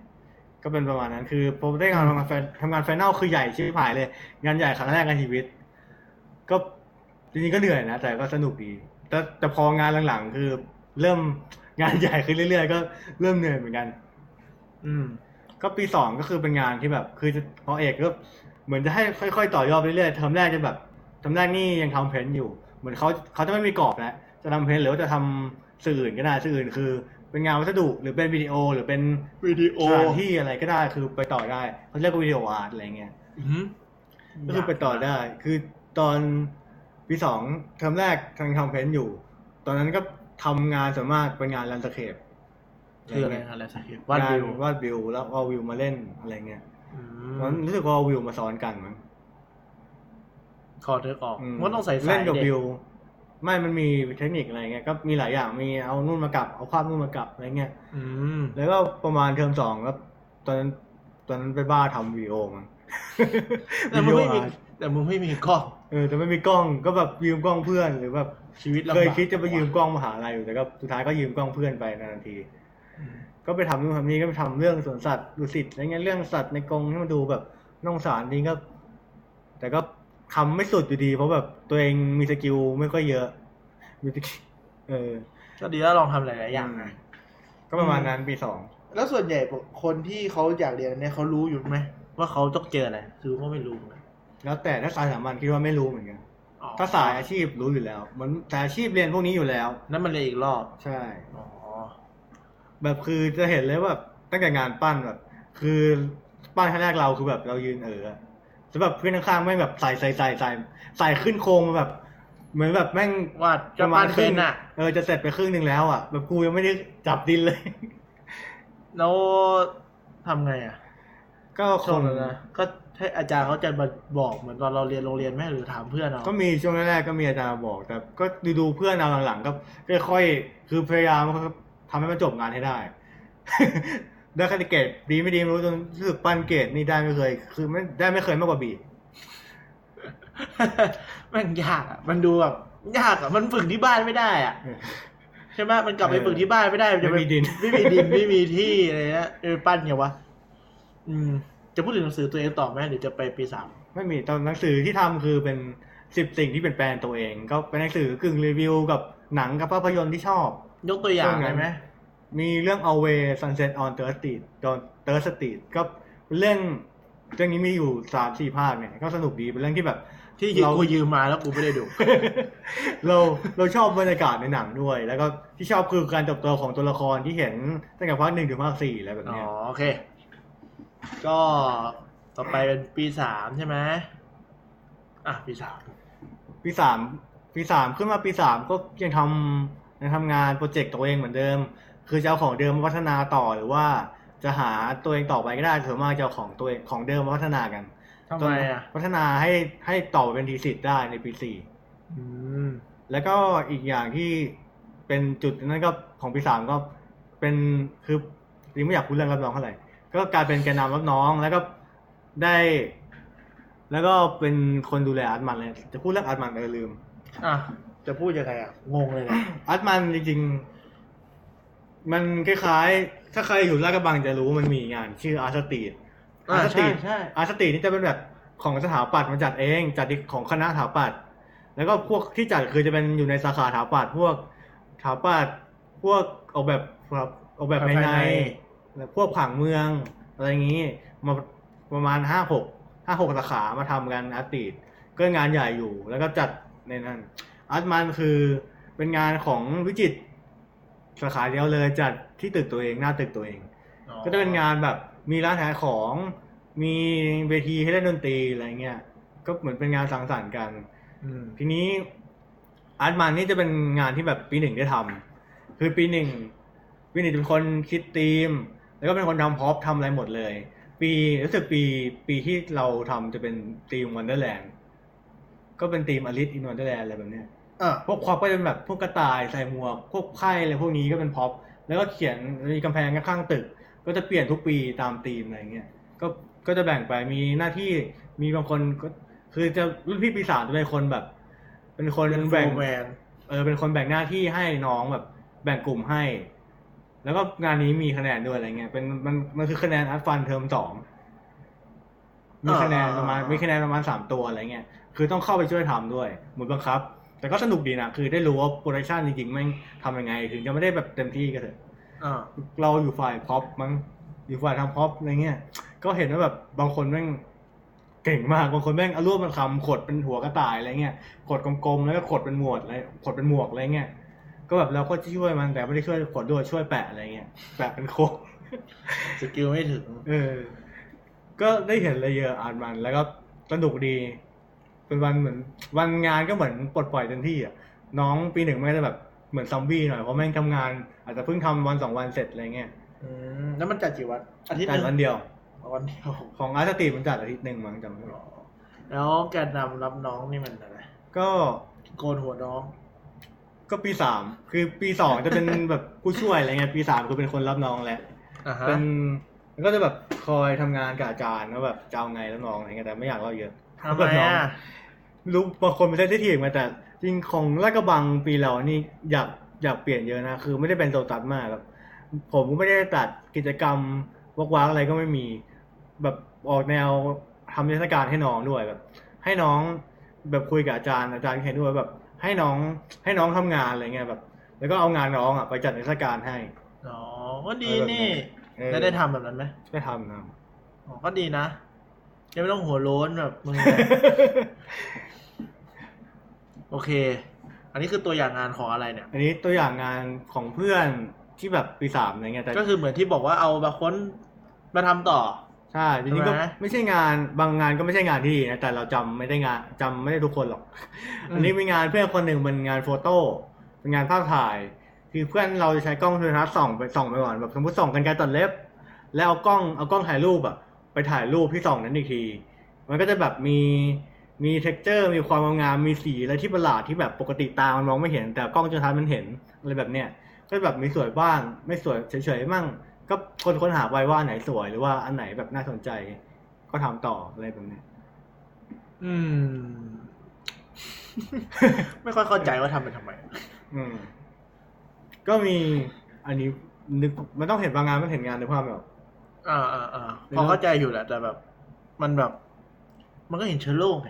ก็เป็นประมาณนั้นคือผมได้งานทำงานแฟนทำงาน final คือใหญ่ชิบหายเลย งานใหญ่ครั้งแรกในชีวิต ก็จริงๆก็เหนื่อยนะแต่ก็สนุกดีแต่แต่พองานหลังๆ คือเริ่มงานใหญ่ขึ้นเรื่อยๆ ก็เริ่มเหนื่อยเหมือนกัน อืม ก็ปีสองก็คือเป็นงานที่แบบ คือจะพอเอกก็เหมือนจะให้ค่อย ๆ ต่อยอดไปเรื่อยๆเทอมแรกจะแบบเทอมแรกนี่ยังทำ paint อยู่ เหมือนเขาเขาจะไม่มีกรอบแล้วจะทำ paint หรือว่าจะทำสื่ออื่นก็ได้สื่ออื่นคือ เป็นงานวัสดุหรือเป็นวิดีโอหรือเป็นวิดีโอสถานที่อะไรก็ได้คือไปต่อได้เขาเรียกว่า video art อะไรเงี้ยอืมก็คือไปต่อได้ คือตอนปีสองเทอมแรกทางทำเพนท์อยู่ ตอนนั้นก็ทำงานส่วนมากเป็นงานแลนด์สเคป คืออะไรอะไรสักอย่างวาดวิววาดวิวแล้วเอาวิวมาเล่นอะไรเงี้ยอืตอนมนั้นรู้สึกว่าเอาวิวมาซ้อนกันมั้งคอเธอออกอืมันต้องใส่สายเล่นกับด็วิว ไม่มันมีเทคนิคอะไรเงี้ยก็มีหลายอย่างมีเอานู่นมากลับเอาภาพนู่นมากลับอะไรเงี้ยอืมแล้วก็ประมาณเทอมสองก็ตอนนั้นตอนนั้นไปบ้าทำวิดีโอมั้งแต่มึงไม่มีวิดีโออาร์ตแต่มึงไม่มีกล้องเออแต่ไม่มีกล้องก็แบบยืมกล้องเพื่อนหรือแบบชีวิตลำบากเคยคิดจะไปยืมกล้องมหาลัยอยู่แต่ก็สุดท้ายก็ยืมกล้องเพื่อนไปนานๆ ทีอืม ก็ไปทำนู่นทำนี่ก็ไปทำเรื่องสวนสัตว์ดุสิตอะไรเงี้ยเรื่องสัตว์ในกรงที่มันดูแบบน่าสงสารจริงก็ แต่ก็ทำไม่สุดอยู่ดี เพราะแบบตัวเองมี skill ไม่ค่อยเยอะมี skill เออ ก็ดีแล้วลองทำหลายๆอย่างนะก็ประมาณนั้นปีสองแล้วส่วนใหญ่คนที่เขาอยากเรียนอันเนี่ยเขารู้อยู่ไหมว่าเขาต้องเจออะไรคือว่าไม่รู้นะแล้วแต่ถ้าสายสามัญคิดว่าไม่รู้เหมือนกันอ๋อถ้าสายอาชีพรู้อยู่แล้วเหมือนสายอาชีพเรียนพวกนี้อยู่แล้ว นั่นมันเรียนอีกรอบ ใช่อ๋อ แบบคือจะเห็นเลยว่าแบบตั้งแต่งานปั้นแบบ คือปั้นครั้งแรกเราคือแบบเรายืนเออแล้วแบบเพื่อนข้างๆแม่งแบบใส่ใส่ใส่ใส่ใส่ขึ้นโครงมาแบบ เหมือนแบบแม่งวาดจะปั้นเป็นอะเออจะเสร็จไปครึ่งหนึ่งแล้วอะแบบกูยังไม่ได้จับดินเลย แล้วทำไงอะ ก็คช่วงนนั้นนะก็ให้อาจารย์เขาจะมาบอกเหมือนตอนเราเรียนโรงเรียนไหมหรือถามเพื่อนเอาก็มีช่วงแรกๆก็มีอาจารย์บอก แต่ก็ดูดูๆเพื่อนเอาหลังๆก็ค่อยๆคือพยายาม ทำให้มันจบงานให้ได้ ได้คะแนนเกรดดีไม่ดีไม่รู้จนรู้สึกปั้นเกรดนี่ได้ไม่เคย คือไม่ได้ไม่เคยมากกว่าบีแม่งยากอะ มันดูแบบยากอะ มันฝึกที่บ้านไม่ได้อะใช่ไหมมันกลับไปฝึกที่บ้านไม่ได้นจะปไม่มีดิน ไม่มีดินไม่มีที่อะไรเงี้ยเออปั้นไงวะอืม จะพูดถึงหนังสือตัวเองต่อไหมหรือจะไปปีสามไม่มีตอนหนังสือที่ทำคือเป็นสิบสิ่งที่เปลี่ยนแปลงตัวเอง ก็เป็นหนังสือกึ่งรีวิวกับหนังกับภาพยนตร์ที่ชอบ ยกตัวอย่างช่วงนั้ได้นไหมมีเรื่อง Away Sunset on Third Street ตอน Third Street ก็เป็นเรื่องเรื่องนี้มีอยู่สามสี่ภาคเนี่ยก็สนุกดีเป็นเรื่องที่แบบ ที่ยืมเรากูยืมมาแล้วกูไม่ได้ดู เราเราชอบบรรยากาศในหนังด้วย แล้วก็ที่ชอบคือการเติบโตของตัวละครที่เห็นตั้งแต่ภาคหนึ่งถึงภาคสี่อะไรแบบอ๋อเนี้ยโอเค ก็ต่อไปเป็นปีสามใช่ไหมอะปีสามปีสามปีสามขึ้นมาปีสามก็ยังทำ ยังทำงานโปรเจกต์ตัวเองเหมือนเดิม คือจะเอาของเดิมมาพัฒนาต่อหรือว่าจะหาตัวเองต่อไปก็ได้ส่วนมากจะเอาของตัวเองของเดิมมาพัฒนากันทำจนไมอะพัฒนาให้ให้ต่อเป็นทีสิทธ์ได้ในปีสี่อืมแล้วก็อีกอย่างที่เป็นจุดนั้นก็ของปีสามก็เป็นคือยังไม่อยากพูดเรื่องรับน้องเท่าไหร่ก็กลายเป็นแกนนำรับน้องแล้วก็ได้ แล้วก็เป็นคนดูแลอาร์ตมันเลยจะพูดเรื่องอาร์ตมันเออลืม อะ จะพูดยังไงอะ งงเลยเนี่ยart มันจริงๆ มันคล้ายๆ ถ้าใครอยู่ลาดกระบังจะรู้ว่ามันมีงาน ชื่อ Art Street อ่า Art Street ใช่ใช่ Art Street นี่จะเป็นแบบของสถาปัตย์มาจัดเอง จัดของคณะสถาปัตย์แล้วก็พวกที่จัดคือจะเป็นอยู่ในสาขาสถาปัตย์พวกสถาปัตย์พวกออกแบบออกแบบภายในแล้วพวกผังเมืองอะไรอย่างนี้มาประมาณห้าหกห้าหกสาขามาทำกันอาร์ติดก็งานใหญ่อยู่แล้วก็จัดในนั้น อาร์ตมันคือเป็นงานของวิจิตรสาขาเดียวเลยจัดที่ตึกตัวเองหน้าตึกตัวเอง ก็จะเป็นงานแบบมีร้านขายของมีเวทีให้เล่นดนตรีอะไรเงี้ยก็เหมือนเป็นงานสังสรรค์กันอืมทีนี้อาร์ตมันนี่จะเป็นงานที่แบบปีหนึ่งได้ทำคือปีหนึ่งปีหนึ่งจะเป็นคนคิดธีม แล้วก็เป็นคนทำพร็อพทำอะไรหมดเลย ปีรู้สึกปีปีที่เราทำจะเป็นธีม Wonderland ก็เป็นธีม Alice in Wonderland อะไรแบบเนี้ยอะพวก prop ก็จะเป็นแบบพวกกระต่ายใส่หมวกพวกไพ่อะไรพวกนี้ก็เป็น prop แล้วก็เขียนมีกำแพงข้างๆตึก ก็จะเปลี่ยนทุกปีตามธีมอะไรเงี้ยก็ก็จะแบ่งไปมีหน้าที่มีบางคนก็คือจะรุ่นพี่ปีสามจะเป็นคนแบบ เป็นคนเป็นแบแบ่งงานเออเป็นคนแบ่งหน้าที่ให้น้องแบบแบ่งกลุ่มให้ แล้วก็งานนี้มีคะแนนด้วยอะไรเงี้ยเป็นมันมันคือคะแนน art fund เทอมสองมีคะแนนประมาณมีคะแนนประมาณสามตัวอะไรเงี้ย คือต้องเข้าไปช่วยทำด้วยเหมือนบังคับ แต่ก็สนุกดีนะ คือได้รู้ว่า production จริงๆแม่งทำยังไง ถึงจะไม่ได้แบบเต็มที่ก็เถอะอ่าเราอยู่ฝ่ายพ็อปมั้งอยู่ฝ่ายทำพ็อปอะไรเงี้ย ก็เห็นว่าแบบบางคนแม่งเก่งมาก บางคนแม่งเอาลวดมันมาขดเป็นหัวกระต่ายอะไรเงี้ย ขดกลมๆ แล้วก็ขดเป็นหมวกอะไร ขดเป็นหมวกอะไรเงี้ย ก็แบบเราก็ช่วยมันแต่ไม่ได้ช่วยขดด้วยช่วยแปะอะไรเงี้ย แปะเป็นโคก skill ไม่ถึง เออ ก็ได้เห็นอะไรเยอะอ่านมัน แล้วก็สนุกดี เป็นวันเหมือนวันงานก็เหมือนปลดปล่อยเต็มที่อะน้องปีหนึ่งไม่ได้แบบเหมือนซอมบี้หน่อยเพราะแม่งทำงาน อาจจะเพิ่งทำวันสองวันเสร็จอะไรเงี้ยอืมแล้วมันจัดกี่วันอาทิตย์หแต่วันเดียว วันเดียวของ Art Street มันจัดอาทิตย์หนึ่งมั้งจำไม่ได้แล้วแกนนำรับน้องนี่มันอะไรก็โกนหัวน้อง ก็ปีสามคือปีสองจะเป็น แบบผู้ช่วยอะไรเงี้ยปีสามคือเป็นคนรับน้องแหละอ่าฮะเป็นก็จะแบบคอยทำงานกับอาจารย์ว่าแบบจะเอาไงรับน้องอะไรเงี้ยแต่ไม่อยากเล่าเยอะ ทำไมอะไม่ รู้บางคนไม่ได้ที่ถีบมาแต่ จริงของลาดกระบังปีเรานี่อยากอยากเปลี่ยนเยอะนะ คือไม่ได้เป็นโซตัสมากครับ ผมก็ไม่ได้ตัดกิจกรรมวักวักอะไรก็ไม่มี แบบออกแนวทำนิทรรศการให้น้องด้วยแบบ ให้น้องแบบคุยกับอาจารย์อาจารย์เห็นด้วยแบบ ให้น้องให้น้องทำงานอะไรเงี้ยแบบ แล้วก็เอางานน้องอะไปจัดนิทรรศการให้อ๋อก็ดีนี่เออแล้วได้ทำแบบนั้นไหมได้ทำนะอ๋อก็ดีนะ ยังไม่ต้องหัวโล้นแบบมึงโอเค อันนี้คือตัวอย่างงานของอะไรเนี่ย อันนี้ตัวอย่างงานของเพื่อนที่แบบปีสามอะไรเงี้ยแต่ก็คือเหมือนที่บอกว่าเอามาค้นมาทำต่อ ใช่จริงๆก็ใช่ไหม ไม่ใช่งานบางงานก็ไม่ใช่งานที่ดีนะแต่เราจำไม่ได้งานจำไม่ได้ทุกคนหรอกอืมอันนี้เป็นงานเพื่อนคนหนึ่งเป็นงาน photo เป็นงานภาพถ่าย คือเพื่อนเราจะใช้กล้องโทรทัศน์ส่องไปส่องไปก่อนแบบสมมติส่องกันไกลตัดเล็บ แล้วเอากล้องเอากล้องถ่ายรูปอะ ไปถ่ายรูปที่ส่องนั้นอีกที มันก็จะแบบมีมี texture มีความงามมีสีอะไรที่ประหลาดที่แบบปกติตามันมองไม่เห็น แต่กล้องโทรทัศน์มันเห็นอะไรแบบเนี้ยก็แบบมีสวยบ้าง ไม่สวยเฉยๆมั่ง ก็คนค้นหาไปว่าอันไหนสวยหรือว่าอันไหนแบบน่าสนใจ ก็ทำต่ออะไรแบบเนี้ยอืม ไม่ค่อยเข้าใจว่าทำไปทำไม อืม ก็มีอันนี้นึกมันต้องเห็นบางงานมันเห็นงานในภาพแบบ อ่าอ่าอ่าพอเข้าใจอยู่แหละแต่แบบ มันแบบ มันก็เห็นเชื้อโรคไง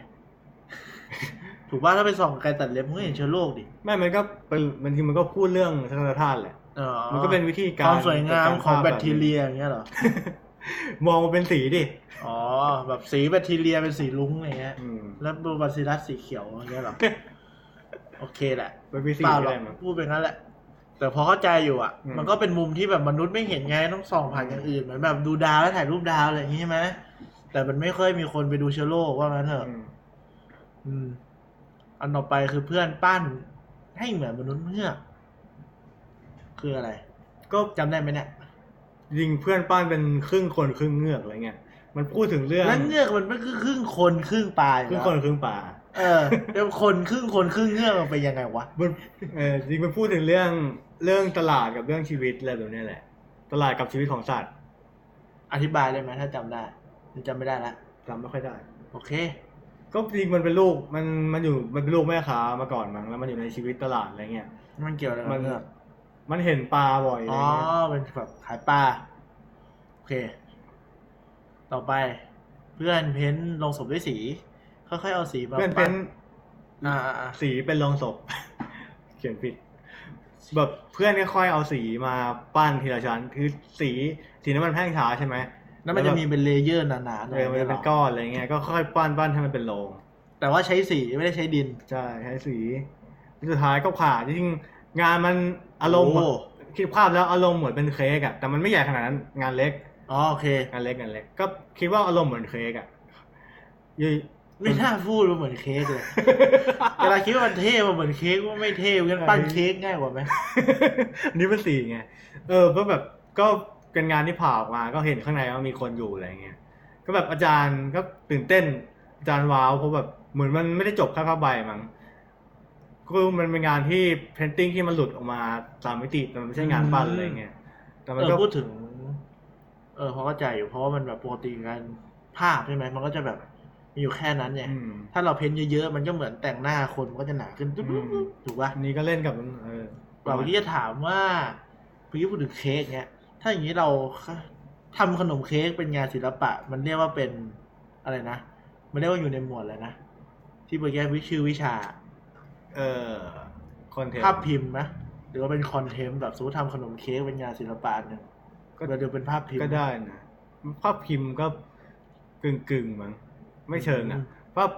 ถูกว่าถ้าไปส่องไกลตัดเล็บมันก็เห็นเชื้อโรคดิไม่มันก็เป็นบางทีมันก็พูดเรื่องธรรมชาติแหละอ๋อมันก็เป็นวิธีการความสวยงามของจัดการภาพแบคทีเรียอย่างเงี้ยเหรอมองมาเป็นสีดิอ๋อแบบสีแบคทีเรียเป็นสีลุ้งอะไรเงี้ยอืมแล้วบูบาซิลัสสีเขียวอย่างเงี้ยเหรอโอเคแหละเป็นวิธีเปล่าหรก็อกได้มั้งพูดเป็นงั้นแหละ แต่พอเข้าใจอยู่อะอืมมันก็เป็นมุมที่แบบมนุษย์ไม่เห็นไงต้องส่องผ่านอย่างอื่นเหมือนแบบดูดาวแล้วถ่ายรูปดาวอะไรอย่างงี้ใช่ไหมแต่มันไม่ค่อยมีคนไปดูเชื้อโรคว่างั้นเถอะอืมอืม อันต่อไปคือเพื่อนปั้น ให้เหมือนมนุษย์เงือกคืออะไร ก็จำได้ไหมเนี่ยยิงเพื่อนป้านเป็นครึ่งคนครึ่งเงือกอะไรเงี้ยมันพูดถึงเรื่องแล้วเงือกมันไม่คือครึ่งคนครึ่งปลาอยู่ครึ่งแล้วคนครึ่งป่า เออแล้วคนครึ่งคนครึ่งเงือกมันเป็นยังไงวะมันเออจริงมันพูดถึงเรื่องเรื่องตลาดกับเรื่องชีวิตอะไรแบบเนี้ยแหละ ตลาดกับชีวิตของสัตว์อธิบายได้ไหมถ้าจำได้หรือจำไม่ได้ละจำไม่ค่อยได้ โอเค ก็จริงมันเป็นลูกมันมันอยู่มันเป็นลูกแม่ค้ามาก่อนมั้งแล้วมันอยู่ในชีวิตตลาดอะไรเงี้ยมันเกี่ยวอะไรกับมันเรื่องมันเห็นปลาบ่อยอะไรอ๋อเงี้ยเป็นแบบขายปลาโอเค ต่อไป เพื่อนเพ้นท์ลงศพด้วยสี ค่อยๆเอาสีมาเพื่อนเป็นอ่าอ่าอ่าสีเป็นโลงศพ เขียนผิด แบบเพื่อนค่อยๆเอาสีมาปั้นทีละชั้น คือสีสีน้ำมันแพ่งช้าใช่ไหมแล้วมันจะมีเป็นเลเยอร์หนาๆหน่เออยอมันจะเป็นหรก้อนอะไรเงี้ยก็ค่อยๆปั้นปั้นให้มันเป็นโลง แต่ว่าใช้สีไม่ได้ใช้ดินใช่ใช้สีสุดท้ายก็ผ่าจริงๆงานมันอารมณ์โอ้คิดภาพแล้วอารมณ์เหมือนเป็นเค้กอะแต่มันไม่ใหญ่ขนาดนั้นงานเล็กอ๋อโอเคงานเล็กงานเล็ก ก็คิดว่าอารมณ์เหมือนเค้กอะยุย ไม่น่าพูดว่าเหมือนเค้กเลยเวลาคิดว่ามันเท่มันเหมือนเค้กว่าไม่เท่งั้นปั้นเค้กง่ายกว่าไหมอันนี่เป็นสีไง เออก็แบบก็เป็นงานที่ผ่าออกมา ก็เห็นข้างในว่ามีคนอยู่อะไรเงี้ย ก็แบบอาจารย์ก็ตื่นเต้น อาจารย์ว้าวเพราะแบบเหมือนมันไม่ได้จบแค่ผ้าใบมั้งก็มันเป็นงานที่เพนติ้งที่มันหลุดออกมาสามมิติแต่มันไม่ใช่งานปั้นอะไรเงี้ย แต่มันเอก็อพูดถึง เออเพราะเข้าใจอยู่เพราะว่ามันแบบปกติงานภาพใช่ไหมมันก็จะแบบ มีอยู่แค่นั้นไงอืมถ้าเราเพ้นเยอะๆ มันก็เหมือนแต่งหน้าคนมันก็จะหนาขึ้นตุ๊บอืมถูกป่ะอันนี้ก็เล่นกับเออเราที่จะถามว่าพี่พูดถึงเค้กเนี้ยถ้าอย่างนี้เราทำขนมเค้กเป็นงานศิลปะ มันเรียกว่าเป็นอะไรนะมันเรียกว่าอยู่ในหมวดอะไรนะที่เมื่อกี้วิชื่อวิชา เออคอนเทนต์ภาพพิมพ์ไหมหรือว่าเป็นคอนเทนต์แบบสมมติทำขนมเค้กเป็นงานศิลปะหนึ่งก็ก็เดี๋ยวเป็นภาพพิมพ์ก็ได้นะภาพพิมพ์ก็กึ่งกึ่งๆมั้ง ไม่เชิงอะภาพ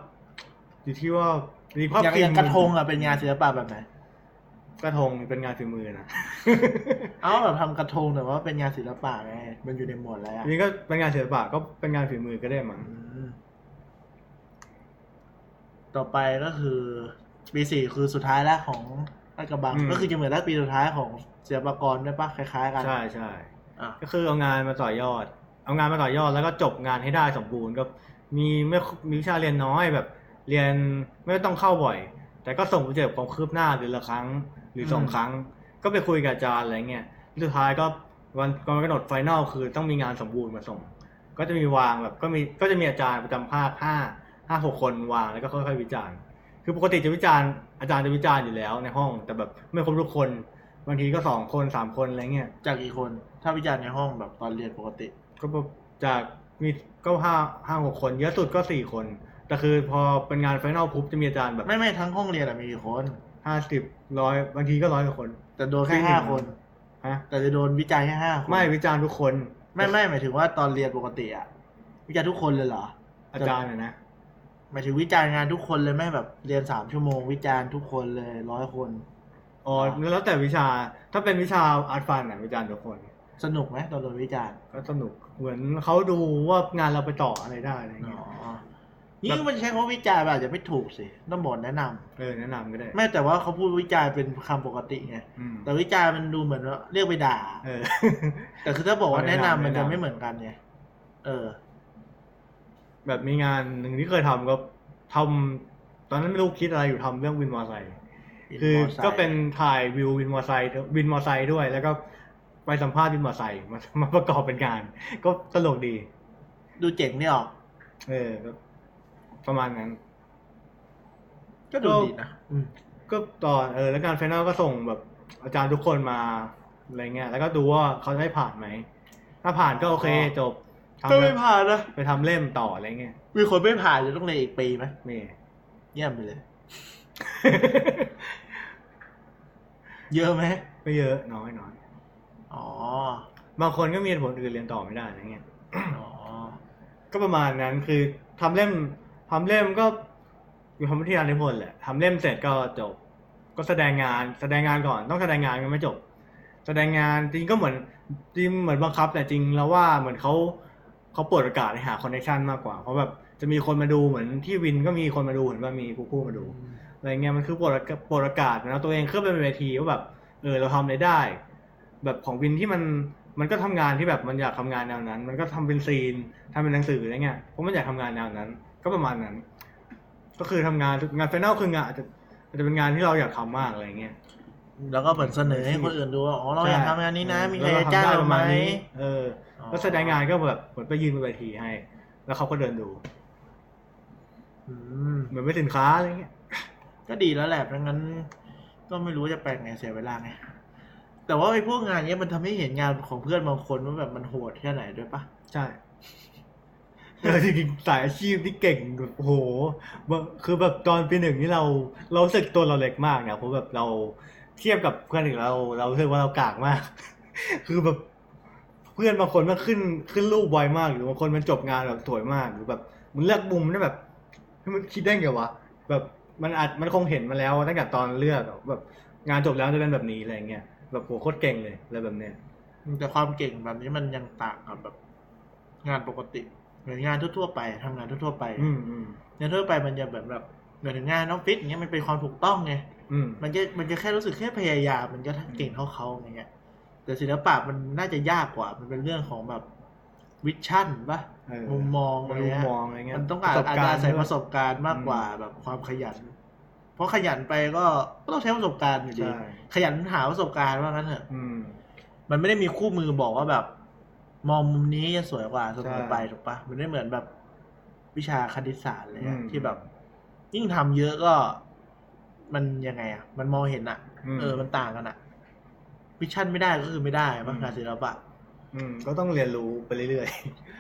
อยู่ที่ว่ามีภาพอย่างพิอมย่างพ์กระทงอะเป็นงานศิลปะแบบไหนกระทงเป็นงานฝีมือนะเอาแบบทำกระทงแต่ว่าเป็นงานศิลปะไงมันอยู่ในหมวดอะไรอะอันนี้ก็เป็นงานศิลปะก็เป็นงานฝีมือก็ได้มั้งอืมต่อไปก็คือปีสี่คือสุดท้ายแล้วของลาดกระบังก็คือจะเหมือนรัปีสุดท้ายของศิลปากรด้วยปะคล้าย ๆ กัน ใช่ใช่อะก็คือเอางานมาต่อยอด เอางานมาต่อยอดแล้วก็จบงานให้ได้สมบูรณ์ก็ มีไม่มีวิชาเรียนน้อยแบบ เรียนไม่ต้องเข้าบ่อย แต่ก็ส่ง project ความคืบหน้าเดือนละครั้งหรือสองครั้ง ก็ไปคุยกับอาจารย์อะไรเงี้ยสุดท้ายก็วันวันกำหนด final คือต้องมีงานสมบูรณ์มาส่ง ก็จะมีวางแบบก็มีก็จะมีอาจารย์ประจำภาคห้าห้าหกคนวางแล้วก็ค่อยๆวิจารณ์ คือปกติจะวิจารณ์อาจารย์จะวิจารณ์อยู่แล้วในห้อง แต่แบบไม่ครบทุกคนบางทีก็สองคนสามคนอะไรเงี้ยจากกี่คน ถ้าวิจารณ์ในห้องแบบตอนเรียนปกติ ก็แบบจากมี ก็ห้าห้าหกคน เยอะสุดก็สี่คน แต่คือพอเป็นงานไฟนอลปุ๊บจะมีอาจารย์แบบไม่ไม่ทั้งห้องเรียนอะมีกี่คน ห้าสิบร้อยบางทีก็ร้อยกว่าคน แต่โดนแค่จริงห้าคน ฮะ แต่จะโดนวิจัยแค่ห้าคนไม่วิจารณ์ทุกคน ไม่ไม่หมายถึงว่าตอนเรียนปกติอะวิจัยทุกคนเลยเหรอ อาจารย์นะนะหมายถึงวิจารณ์งานทุกคนเลยไหมแบบเรียนสามชั่วโมง วิจารณ์ทุกคนเลยร้อยคน อ๋อแล้วแต่วิชาถ้าเป็นวิชาอาร์ตฟันอะวิจารณ์ทุกคน สนุกไหมตอนโดนวิจารณ์ก็สนุก เหมือนเขาดูว่างานเราไปต่ออะไรได้อะไรเงี้ยอ๋อนี่มันใช้คำว่าวิจารณ์แบบอาจจะไม่ถูกสิต้องบอกแนะนำเออแนะนำก็ได้ ไม่แต่ว่าเขาพูดวิจารณ์เป็นคำปกติไงอืม แต่วิจารณ์มันดูเหมือนว่าเรียกไปด่า เออ แต่คือถ้าบอกว่าแนะนำมันจะแนะนำไม่เหมือนกันไงเออ แบบมีงานหนึ่งที่เคยทำก็ทำตอนนั้นไม่รู้คิดอะไรอยู่ทำเรื่องวินมอไซค์คือก็เป็นถ่ายวิววินมอไซค์วินมอไซค์ด้วย แล้วก็ ไปสัมภาษณ์วินมอไซค์มามาประกอบเป็นงาน ก็ตลกดี ดูเจ๋งนี่ออกเออก็ประมาณนั้น ก็ดูดีนะอืมก็ตอนเออแล้วการไฟนอลก็ส่งแบบอาจารย์ทุกคนมาอะไรเงี้ยแล้วก็ดูว่าเขาจะให้ผ่านไหม ถ้าผ่านก็โอเคจบทำก็ไม่ผ่านนะไปทำเล่มต่ออะไรเงี้ยมีคนไม่ผ่านจะต้องเรียนอีกปีไหมนี่เยี่ยมไปเลย เยอะไหมไม่เยอะน้อยน้อย อ๋อบางคนก็มีเหตุผลอื่นเรียนต่อไม่ได้อะไรเงี้ยอ๋อก็ประมาณนั้นคือทำเล่มทำเล่มก็อยู่ทำวิทยานิพนธ์แหละทำเล่มเสร็จก็จบ ก็แสดงงานแสดงงานก่อนต้องแสดงงานก็ไม่จบ แสดงงานจริงก็เหมือนจริงเหมือนบังคับ แต่จริงแล้วว่าเหมือนเขาเขาเปิดโอกาสให้หาคอนเนคชันมากกว่าเพราะแบบจะมีคนมาดูเหมือนที่วินก็มีคนมาดูเหมือนว่ามีผู้ผู้มาดูอะไรเงี้ยมันคือโปรดโปรดอากาศนะตัวเองขึ้นไปบนเวทีว่าแบบเออเราทำอะไรได้ แบบของวินที่มันมันก็ทำงานที่แบบมันอยากทำงานแนวนั้น มันก็ทำเป็นซีนทำเป็นหนังสืออะไรเงี้ยเพราะมันอยากทำงานแนวนั้น ก็ประมาณนั้น ก็คือทำงานงานไฟนอลคืองานอาจจะอาจจะเป็นงานที่เราอยากทำมากอะไรเงี้ยแล้วก็เหมือนเสนอให้คนอื่นดูว่าอ๋อเราอยากทำงานนี้นะ มีใครแล้วจะจ้างทำด้เราประไหมมาณนี้เอออ๋อแล้วแสดงงานก็แบบเหมือนไปยืนบนเวทีให้ แล้วเขาก็เดินดูอืมเหมือนเป็นสินค้าอะไรเงี้ยก็ดีแล้วแหละไม่งั้น ก็ไม่รู้จะไปไงเสียเวลาไง แต่ว่าไอ้พวกงานเนี้ยมันทำให้เห็นงานของเพื่อนบางคนว่าแบบมันโหดแค่ไหนด้วยปะใช่เออจริงๆสายอาชีพที่เก่งแบบโอ้โหแบบคือแบบตอนปีหนึ่งนี่เราเรารู้สึกตัวเราเล็กมากนะเพราะแบบเราเทียบกับเพื่อนอื่นเรา เรารู้สึกว่าเรากากมาก คือแบบเพื่อนบางคนมันขึ้นขึ้นรูปไวมากหรือบางคนมันจบงานแบบสวยมากหรือแบบมันเลือกมุมได้แบบเฮ้ยมันคิดได้ไงวะแบบมันอาจมันคงเห็นมาแล้วตั้งแต่ตอนเลือกอะแบบงานจบแล้วจะเป็นแบบนี้อะไรเงี้ย แบบโหโคตรเก่งเลยอะไรแบบเนี้ยแต่ความเก่งแบบนี้มันยังต่างกับแบบ งานปกติเหมือนงานทั่วๆไปทำงานทั่วๆไปอืมอืมงานทั่วไปมันจะแบบแบบเหมือนงานออฟฟิศอย่างเงี้ยมันเป็นความถูกต้องไงอืมมันจะมันจะแค่รู้สึกแค่พยายามมันก็เก่งเท่าเขาอย่างเงี้ย แต่ศิลปะมันน่าจะยากกว่า มันเป็นเรื่องของแบบวิชั่นปะเออมุมมองมัอะนไรมุมเงี้ยมองอะไรเงี้ยมันต้องการประสบอาจกาจะรณ์อาศัยด้วยประสบการณ์มากอืมกว่าแบบความขยัน เพราะขยันไปก็ก็ต้องใช้ประสบการณ์อยู่ดีใช่ขยันหาประสบการณ์ว่างั้นเถอะอืมมันไม่ได้มีคู่มือบอกว่าแบบ มองมุมนี้จะสวยกว่าเสมอไปใช่ถูกปะมันไม่เหมือนแบบวิชาคณิตศาสตร์อะไรเลยอืมที่แบบ ยิ่งทำเยอะก็ มันยังไงอะ มันมองเห็นอะมเออ มันต่างกันอะวิชั่นไม่ได้ก็คือไม่ได้ป่ะอืมงานศิลปะอืมก็ต้องเรียนรู้ไปเรื่อย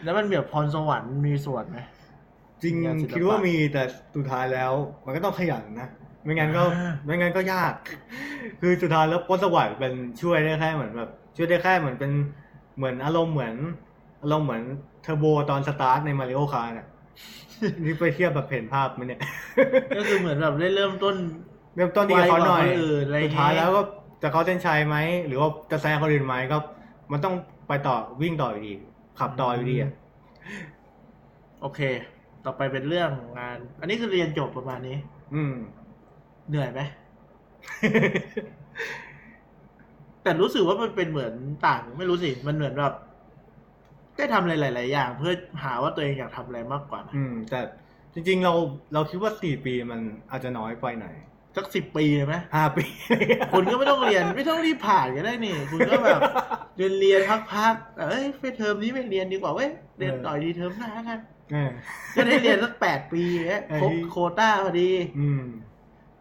แล้วมันแบบพรสวรรค์มีส่วนไหมๆจริงงานศิลปะคิดว่ามีแต่สุดท้ายแล้ว มันก็ต้องขยันนะ ไม่งั้นก็อ่าไม่งั้นก็ยาก คือสุดท้ายแล้วพรสวรรค์เป็นช่วยได้แค่เหมือนแบบ ช่วยได้แค่เหมือนเป็นเหมือนอารมณ์เหมือนอารมณ์เหมือนเทอร์โบตอนสตาร์ทใน Mario Kart น่ะนี่ไปเทียบแบบเห็นภาพไหมเนี่ย ก็คือเหมือนแบบได้เริ่มต้น เริ่มต้นดีกับเขาหน่อยไวกว่าคนอื่นอะไรอย่างงี้สุดท้ายแล้วก็จะเข้าเส้นชัยไหมหรือว่าจะแซงคนอื่นไหมก็ มันต้องไปต่อวิ่งต่ออยู่ดี ขับต่ออยู่ดีอะโอเค ต่อไปเป็นเรื่องงาน อันนี้คือเรียนจบประมาณนี้ อืม เหนื่อยไหม แต่รู้สึกว่ามันเป็นเหมือนต่าง ไม่รู้สิ มันเหมือนแบบได้ทำอะไรหลาย ๆ อย่าง เพื่อหาว่าตัวเองอยากทำอะไรมากกว่านะอืม แต่จริง ๆ เราเราคิดว่าสี่ปีมันอาจจะน้อยไปหน่อยสักสิบปีเลยไหมห้าปี คุณก็ไม่ต้องเรียน ไม่ต้องรีบผ่านก็ได้นี่ คุณก็แบบเรียนเรียนพักๆเอ้ยไปเทอมนี้ไม่เรียนดีกว่าเว้ยเรียนต่อดีเทอมหน้ากันเออก็ได้เรียนสักแปดปีเนี้ยครบไอ้โควต้าพอดี อืม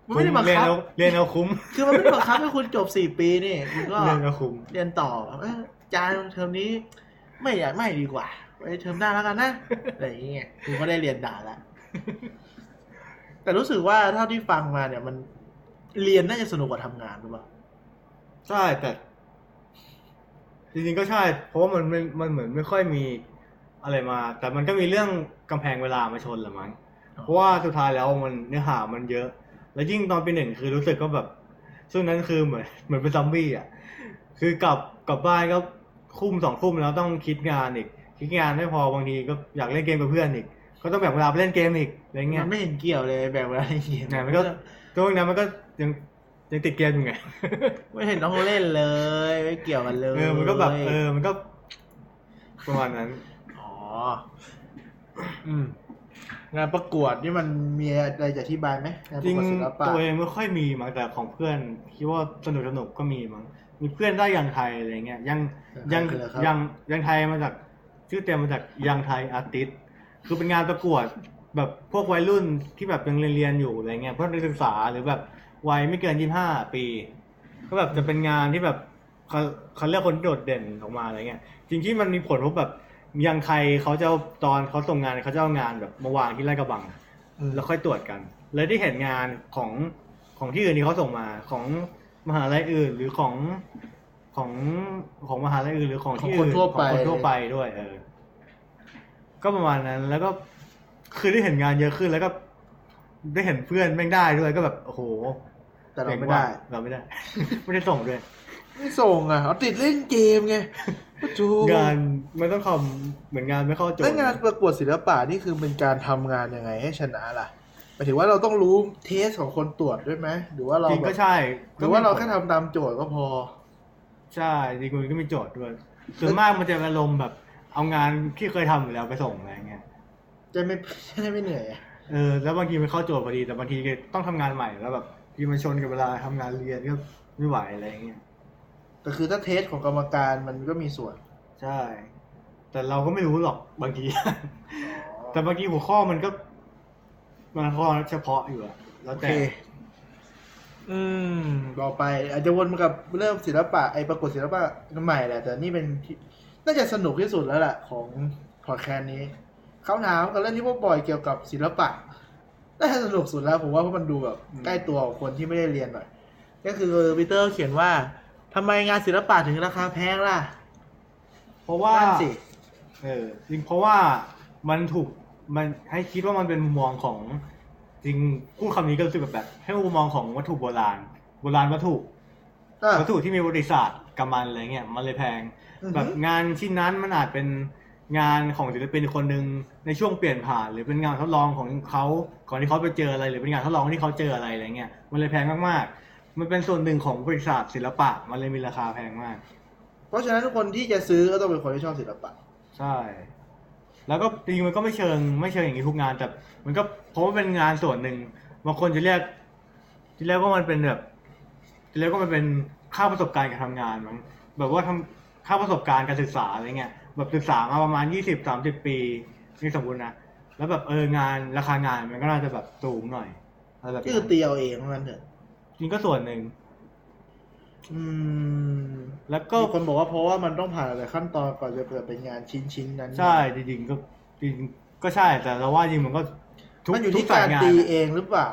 มันไม่ได้บังเรียนคับ เอาเรียนเอาคุ้มคือมันไม่ได้บังคับให้คุณจบสี่ปีนี่คุณก็เรียนเอาคุ้มเรียนต่อแบบเอ้ยอาจารย์เทอมนี้ ไม่อยากไม่ดีกว่าไปเทอมหน้าแล้วกันนะอะไรอย่างเงี้ยคุณก็ได้เรียนด่าละแต่รู้สึกว่าเท่าที่ฟังมาเนี่ย มันเรียนน่าจะสนุกกว่าทำงานหรือเปล่าใช่แต่ จริงๆก็ใช่ เพราะว่ามันมันมันเหมือนไม่ค่อยมีอะไรมา แต่มันก็มีเรื่องกำแพงเวลามาชนแหละมั้งเพราะว่าสุดท้ายแล้วมันเนื้อหามันเยอะ แล้วยิ่งตอนปีหนึ่งคือรู้สึกก็แบบช่วงนั้นคือเหมือนเหมือนเป็นซอมบี้อะคือกลับกลับบ้านก็คุ้มสองคุ้มแล้วต้องคิดงานอีก คิดงานไม่พอบางทีก็อยากเล่นเกมกับเพื่อนอีก ก็ต้องแบ่งเวลาไปเล่นเกมอีกอะไรเงี้มัยนไม่เห็นเกี่ยวเลยแบบอะไรอย่างเงี้ยไหนมันก็ช่วงนั้นมันก็ยังยังติดเกมอยู่ไงไม่เห็นต้องเล่นเลยไม่เกี่ยวกันเลยเออมันก็แบบเออมันก็ประมาณนั้นอ๋ออืม งานประกวดนี่มันมีอะไรจะอธิบายไหมงานจปริระงกวดศิลปะตัวเองไม่ค่อยมีมั้งแต่ของเพื่อนคิดว่าสนุกสนุกก็มีมั้งมีเพื่อนได้ยังไทยอะไรเงี้ยยังYoung คืออะไรครับ Young Young Thai มาจากชื่อเต็มมาจาก Young Thai Artist คือเป็นงานประกวดแบบพวกวัยรุ่นที่แบบยังเรียนเรียนอยู่อะไรเงี้ยพวกนักศึกษาหรือแบบวัยไม่เกินยี่ห้าปี ก็แบบจะเป็นงานที่แบบเขาเขาเลือกคนที่โดดเด่นออกมาอะไรเงี้ยจริงที่มันมีผลเพราะแบบ Young Thai เขาจะเอาตอนเขาส่งงานเขาจะเอางานแบบมาวางที่ลาดกระบังอืมแล้วค่อยตรวจกัน เลยที่เห็นงานของของที่อื่นที่เขาส่งมาของมหาลัยอื่นหรือของของของมหาลัยอื่นหรือของที่ของคนอื่นทั่วไป ของคนทั่วไปด้วย เออ ก็ประมาณนั้น แล้วก็คือได้เห็นงานเยอะขึ้นแล้วก็ ได้เห็นเพื่อนแม่งได้ด้วยก็แบบโอ้โหแต่เราไม่ได้เราไม่ได้ ไม่ได้ส่งด้วย ไม่ส่งอะเอาติดเล่นเกมไงจูงานมันต้องทำเหมือนงานไม่เข้าโจทแล้วย์งานประกวดศิลปะนี่คือเป็นการทำงานยังไงให้ชนะล่ะหมายถึงว่าเราต้องรู้เทสของคนตรวจด้วยไหมหรือว่าเราจริงแบก็บใช่หรือว่าเราแค่ทำตามโจทย์ก็พอ ใช่จริงมันก็มีโจทย์ด้วยส่วนมากมันจะอารมณ์แบบ เอางานที่เคยทำอยู่แล้วไปส่งอะไรเงี้ยจะไม่จะไม่เหนื่อยอะเออแล้วบางทีมันเข้าโจทย์พอดีแต่บางทีก็ต้องทำงานใหม่แล้วแบบทีมันชนกับเวลาทำงานเรียนก็ไม่ไหวอะไรเงี้ย แต่คือถ้าเทสของกรรมการมันก็มีส่วน ใช่ แต่เราก็ไม่รู้หรอกบางที แต่บางทีหัวข้อมันก็ มันข้อเฉพาะอยู่อะแล้โอวเคแต่ อืมต่อไป อาจจะวนมากับเรื่องศิลปะไอประกวดศิลปะใหม่แหละแต่นี่เป็นที่น่าจะสนุกที่สุดแล้วแหละของพอดแคสต์นี้คำถามกับเรื่องที่พวกบอยเกี่ยวกับศิลปะน่าจะสนุกสุดแล้วผมว่าเพราะมันดูแบบอืมใกล้ตัวของคนที่ไม่ได้เรียนหน่อยก็คือปีเตอร์เขียนว่า ทำไมงานศิลปะถึงราคาแพงล่ะ เพราะว่านั่นสิ เออจริงเพราะว่ามันถูกมันให้คิดว่ามันเป็นมุมมองของ จริงพูดคำนี้ก็รู้สึกแบบแบบ ให้มุมมองของวัตถุโบราณ โบราณวัตถุอะวัตถุที่มีบริษัทกับมันอะไรเงี้ยมันเลยแพง อือฮึ แบบงานชิ้นนั้นมันอาจเป็นงานของศิลปินคนหนึ่งในช่วงเปลี่ยนผ่าน หรือเป็นงานทดลองของเขาก่อนที่เขาไปเจออะไรหรือเป็นงานทดลองที่เขาเจออะไรอะไรเงี้ยมันเลยแพงมากๆ มันเป็นส่วนหนึ่งของบริษัทศิลปะมันเลยมีราคาแพงมาก เพราะฉะนั้นทุกคนที่จะซื้อก็ต้องเป็นคนที่ชอบศิลปะ ใช่ แล้วก็จริงๆมันก็ไม่เชิงไม่เชิงอย่างนี้ทุกงานแต่ มันก็เพราะว่าเป็นงานส่วนหนึ่งบางคนจะเรียกจะเรียกว่ามันเป็นแบบจะเรียกว่ามันเป็นค่าประสบการณ์การทำงานมั้งแบบว่าทำค่าประสบการณ์การศึกษาอะไรเงี้ยแบบศึกษามาประมาณยี่สิบสามสิบปีนี่สมมตินะแล้วแบบเอองานราคางานมันก็น่าจะแบบสูงหน่อยอะไรแบบก็นี้คือตีเอาเองเท่านั้นเถอะ จริงก็ส่วนหนึ่ง อืมแล้วก็ก็คนบอกว่าเพราะว่ามันต้องผ่านหลายขั้นตอนก่อนจะเกิดเป็นงานชิ้นชิ้นๆนั้นใช่จริงๆก็จริงๆก็ใช่แต่เราว่าจริงมันก็ทุกมันอยู่ทุที่กสากายรงานตีอะ เองหรือเปล่า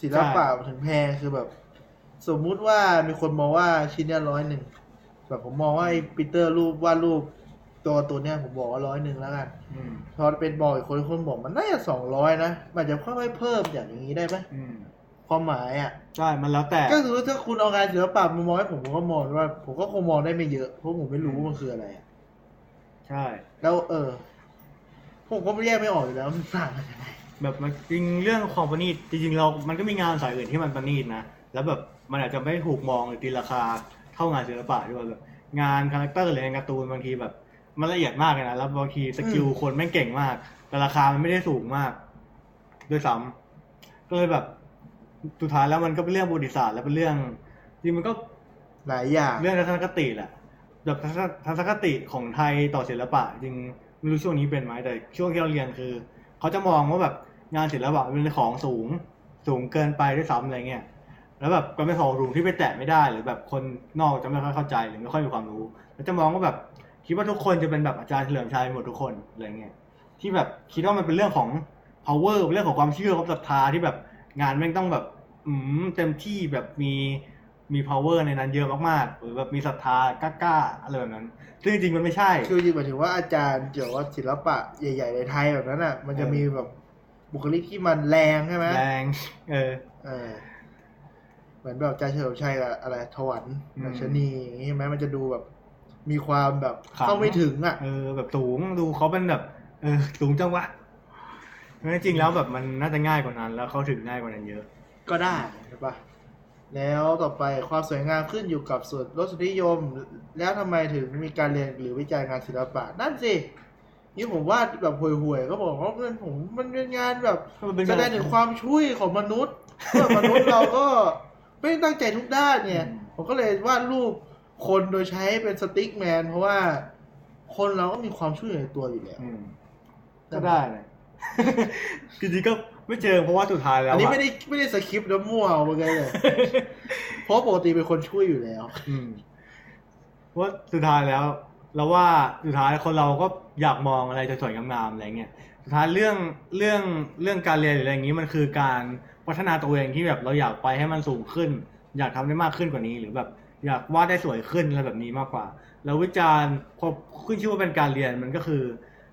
ศิลปะถึงแพงคือแบบ สมมุติว่ามีคนมองว่าชิ้นเนี้ยร้อยหนึ่งแบบผมมองว่าไอ้ปีเตอร์รูปวาดรูปตัวตัวเนี้ยผมบอกว่าร้อยหนึ่งแล้วกัน อืมพอเป็นบอกอีกคนคนบอกมันน่าจะสองร้อยนะมันจะค่อยๆเพิ่มอย่างนี้ได้ไหมอืม ความหมายอะใช่มันแล้วแต่ก็คือถ้าคุณเอางานศิลปะมามองให้ผมผมก็มองว่า ผมก็คงมองได้ไม่เยอะเพราะผมไม่รู้ว่ามันคืออะไรอะใช่ แล้วเออ ผมก็ไม่แยกไม่ออกอยู่แล้วมันต่างกันยังไงแบบมันจริงเรื่องความประณีตจริงๆเรา มันก็มีงานสายอื่นที่มันประณีตนะแล้วแบบมันอาจจะไม่ถูกมองหรือตีราคาเท่างานศิลปะด้วยแบบงาน character หรืองานการ์ตูนบางทีแบบ มันละเอียดมากเลยนะแล้วบางที skill คนแม่งเก่งมาก แต่ราคามันไม่ได้สูงมาก ด้วยซ้ำก็เลยแบบ สุดท้ายแล้วมันก็เป็นเรื่องบริษัทและเป็นเรื่องจริงมันก็หลายอย่างเรื่องทัศนคติแหละแบบทัศนทัศนคติของไทยต่อศิลปะ จริงไม่รู้ช่วงนี้เป็นไหมแต่ช่วงที่เราเรียนคือเขาจะมองว่าแบบงานศิลปะเป็นของสูงสูงเกินไปด้วยซ้ำอะไรเงี้ยแล้วแบบก็เป็นของสูงที่ไปแตะไม่ได้หรือแบบคนนอกจะไม่ค่อยเข้าใจหรือไม่ค่อยมีความรู้แล้วจะมองว่าแบบคิดว่าทุกคนจะเป็นแบบอาจารย์เฉลิมชัยหมดทุกคนอะไรเงี้ยที่แบบคิดว่ามันเป็นเรื่องของ power เป็นเรื่องของความเชื่อความศรัทธาที่แบบ งานแม่งต้องแบบ อืมเต็มที่แบบมีมี power ในนั้นเยอะมากๆ หรือแบบมีศรัทธากล้าๆอะไรแบบนั้น ซึ่งจริงๆมันไม่ใช่ คือจริงหมายถึงว่าอาจารย์เกี่ยวกับศิลปะใหญ่ๆในไทยแบบนั้นอะ มันจะเออมีแบบบุคลิกที่มันแรงใช่ไหมแรง เออ เออ เหมือนแบบอาจารย์เฉลิมชัยกับอะไรถวันอืมอัญชนีอย่างงี้ใช่ไหมมันจะดูแบบ มีความแบบขลังเข้าไม่ถึงอะ เออ แบบสูงดูเขาเป็นแบบ เออ สูงจังวะ จริงๆแล้วแบบมันน่าจะง่ายกว่านั้น แล้วเขาถึงง่ายกว่านั้นเยอะ ก็ได้ใช่ปะแล้วต่อไปความสวยงามขึ้นอยู่กับส่วนรสนิยม แล้วทำไมถึงมีการเรียนหรือวิจัยงานศิลปะนั่นสินี่ผมว่าแบบห่วยๆก็บอกว่ามันผมมันเป็นงานแบบมันเป็นแสงานดงถึงความช่วยของมนุษย์เมื่อมนุษย์เราก็ไม่ได้ตั้งใจทุกด้านเนี่ยอืมผมก็เลยวาดรูปคนโดยใช้เป็นสติ๊กแมน เพราะว่าคนเราก็มีความช่วยในตัวอยู่แล้วอืมก็ได้นะ จริงๆก็ไม่เจอเพราะว่าสุดท้ายแล้วอันนี้ะไม่ได้ไม่ได้สคริปต์แล้วมั่วเอาไปเลยเพราะปกติเป็นคนช่วยอยู่แล้วอืมเพราะว่าสุดท้ายแล้วเราว่าสุดท้ายคนเราก็อยากมองอะไรสวยๆงามๆอะไรเงี้ยสุดท้ายเรื่องเรื่องเรื่องการเรียนหรืออะไรอย่างนี้มันคือการพัฒนาตัวเองที่แบบเราอยากไปให้มันสูงขึ้น อยากทำได้มากขึ้นกว่านี้ หรือแบบอยากวาดได้สวยขึ้นอะไรแบบนี้มากกว่า แล้ววิจารณ์พอขึ้นชื่อว่าเป็นการเรียนมันก็คือ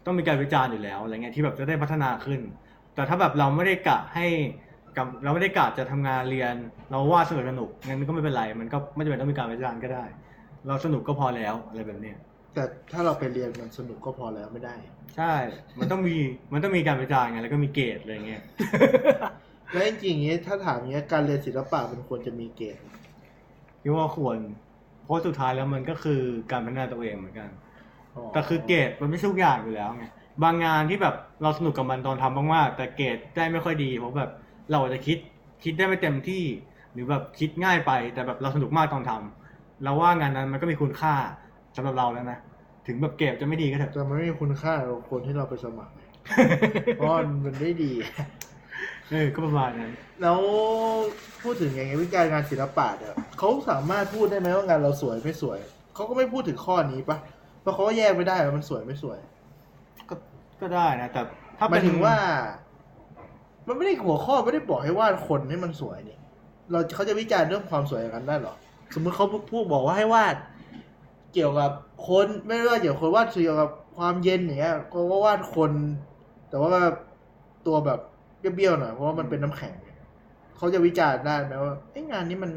ต้องมีการวิจารณ์อยู่แล้วอะไรเงี้ยที่แบบจะได้พัฒนาขึ้น แต่ถ้าแบบเราไม่ได้กะให้กับเราไม่ได้กะจะทำงานเรียน เราวาดสนุกสนุกงั้นก็ไม่เป็นไร มันก็ไม่จำเป็นต้องมีการวิจารณ์ก็ได้ เราสนุกก็พอแล้วอะไรแบบเนี้ยแต่ถ้าเราไปเรียนมันสนุกก็พอแล้วไม่ได้ ใช่ มันต้องมีมันต้องมีการวิจารณ์ไงแล้วก็มีเกรดอะไรเงี้ยแล้วจริงๆอย่างนี้ถ้าถามอย่างนี้การเรียนศิลปะมันควรจะมีเกณฑ์คิดว่าควร เพราะสุดท้ายแล้วมันก็คือการพัฒนาตัวเองเหมือนกัน แต่คือเกรดมันไม่ใช่ทุกอย่างอยู่แล้วไงบางงานที่แบบเราสนุกกับมันตอนทำมากๆแต่เกรดได้ไม่ค่อยดีเพราะแบบเราอาจจะคิดคิดได้ไม่เต็มที่ หรือแบบคิดง่ายไป แต่แบบเราสนุกมากตอนทำเราว่างานนั้นมันก็มีคุณค่าสำหรับเราแล้วนะถึงแบบเกรดจะไม่ดีก็เถอะแต่มันไม่มีคุณค่ากับคนที่เราไปสมัครเพราะมันไม่ดีเออก็ประมาณนั้น แล้วพูดถึงอย่างไงวิจารณ์งานศิลปะเนี่ยเขาสามารถพูดได้ไหมว่างานเราสวยไม่สวยเขาก็ไม่พูดถึงข้อนี้ปะ เพราะเขาก็แยกไม่ได้ว่ามันสวยไม่สวย ก็ก็ได้นะ แต่ ถ้าหเป็มานยถึงว่า มันไม่ได้หัวข้อไม่ได้บอกให้วาดคนให้มันสวยนี่ เราเขาจะวิจารณ์เรื่องความสวยอย่างนั้นได้เหรอ สมมติเขาพูดบอกว่าให้วาด เกี่ยวกับคนไม่ว่าเกี่ยวกับคนวาดเกี่ยวกับความเย็นอย่างเงี้ยก็ว่าวาดคน แต่ว่าตัวแบบเบี้ยวๆหน่อยเพราะว่ามันเป็นน้ำแข็งเนี่ยเขาจะวิจารณ์ได้ไหมว่าไอ้ยงานนี้มัน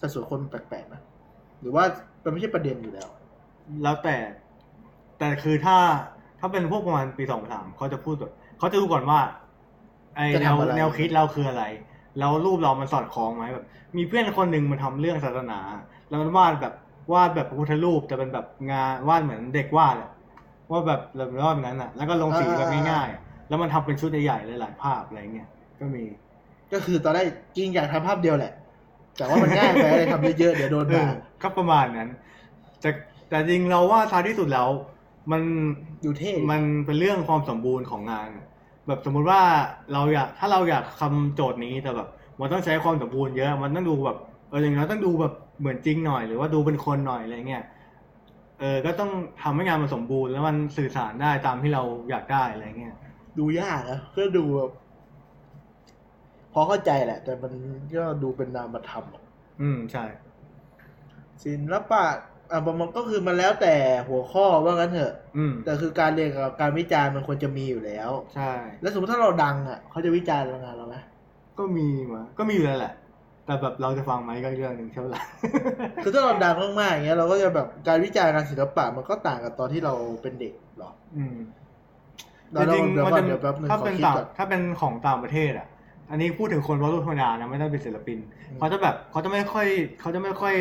สัดส่วนคนแปลกๆนะหรือว่ามันไม่ใช่ประเด็นอยู่แล้ว แล้วแต่ แต่คือถ้าถ้าเป็นพวกประมาณปีสองสามเขาจะพูดแบบเขาจะดูก่อนว่า ไอจะแนวทำอะไรแนวคิดเราคืออะไร แล้วรูปเรามันสอดคล้องไหมแบบ มีเพื่อนคนหนึ่งมันทำเรื่องศาสนา แล้วมันวาดแบบวาดแบบพระพุทธรูปแต่เป็นแบบงานวาดเหมือนเด็กวาดอะว่าแบบแบบวาดแบบนั้นอะ แล้วก็ลงสีแบบง่ายๆอะแล้วมันทำเป็นชุดใหญ่ๆหลายๆภาพอะไรเงี้ยก็มี ก็คือตอนแรกจริงอยากทำภาพเดียวแหละ แต่ว่ามันง่ายไปเลยทำเยอะๆเดี๋ยวโดนเอด่าอก็ประมาณนั้นแต่ แต่จริงเราว่าท้ายที่สุดแล้วมันอยู่เท่มันเป็นเรื่องความสมบูรณ์ของงาน แบบสมมุติว่าเราอยากถ้าเราอยากคำโจทย์นี้แต่แบบมันต้องใช้ความสมบูรณ์เยอะ มันต้องดูแบบเอออย่างน้อยต้องดูแบบเหมือนจริงหน่อย หรือว่าดูเป็นคนหน่อยอะไรเงี้ยเออก็ต้องทำให้งานมันสมบูรณ์แล้วมันสื่อสารได้ตามที่เราอยากได้อะไรเงี้ยดูยากนะก็ดูแบบพอเข้าใจแหละ แต่มันก็ดูเป็นนามธรรมอะอืมใช่ศิลปะ อะมันก็คือมันแล้วแต่หัวข้อว่างั้นเถอะ อืมแต่คือการเรียนกับการวิจารณ์มันควรจะมีอยู่แล้ว ใช่ แล้วสมมติถ้าเราดังอะเขาจะวิจารณ์งานเราไหมก็มีมาก็มีอยู่แล้วแหละ แต่แบบเราจะฟังไหมก็อีกเรื่องหนึ่งใช่ไหมล่ะ คือถ้าเราดังมากๆอย่างเงี้ยเราก็จะแบบการวิจารณ์งานศิลปะมันก็ต่างกับตอนที่เราเป็นเด็กหรออืมเราจริงเดี๋ยวๆมันก่อจะนเดี๋ยวแป๊บนึงถ้าขอเป็นคิดต่างก่อน ถ้าเป็นของต่างประเทศอะ อันนี้พูดถึงคนวาดรูปธรรมดานะไม่ได้เป็นศิลปินอืม เขาจะแบบเขาจะไม่ค่อยเขาจะไม่ค่อย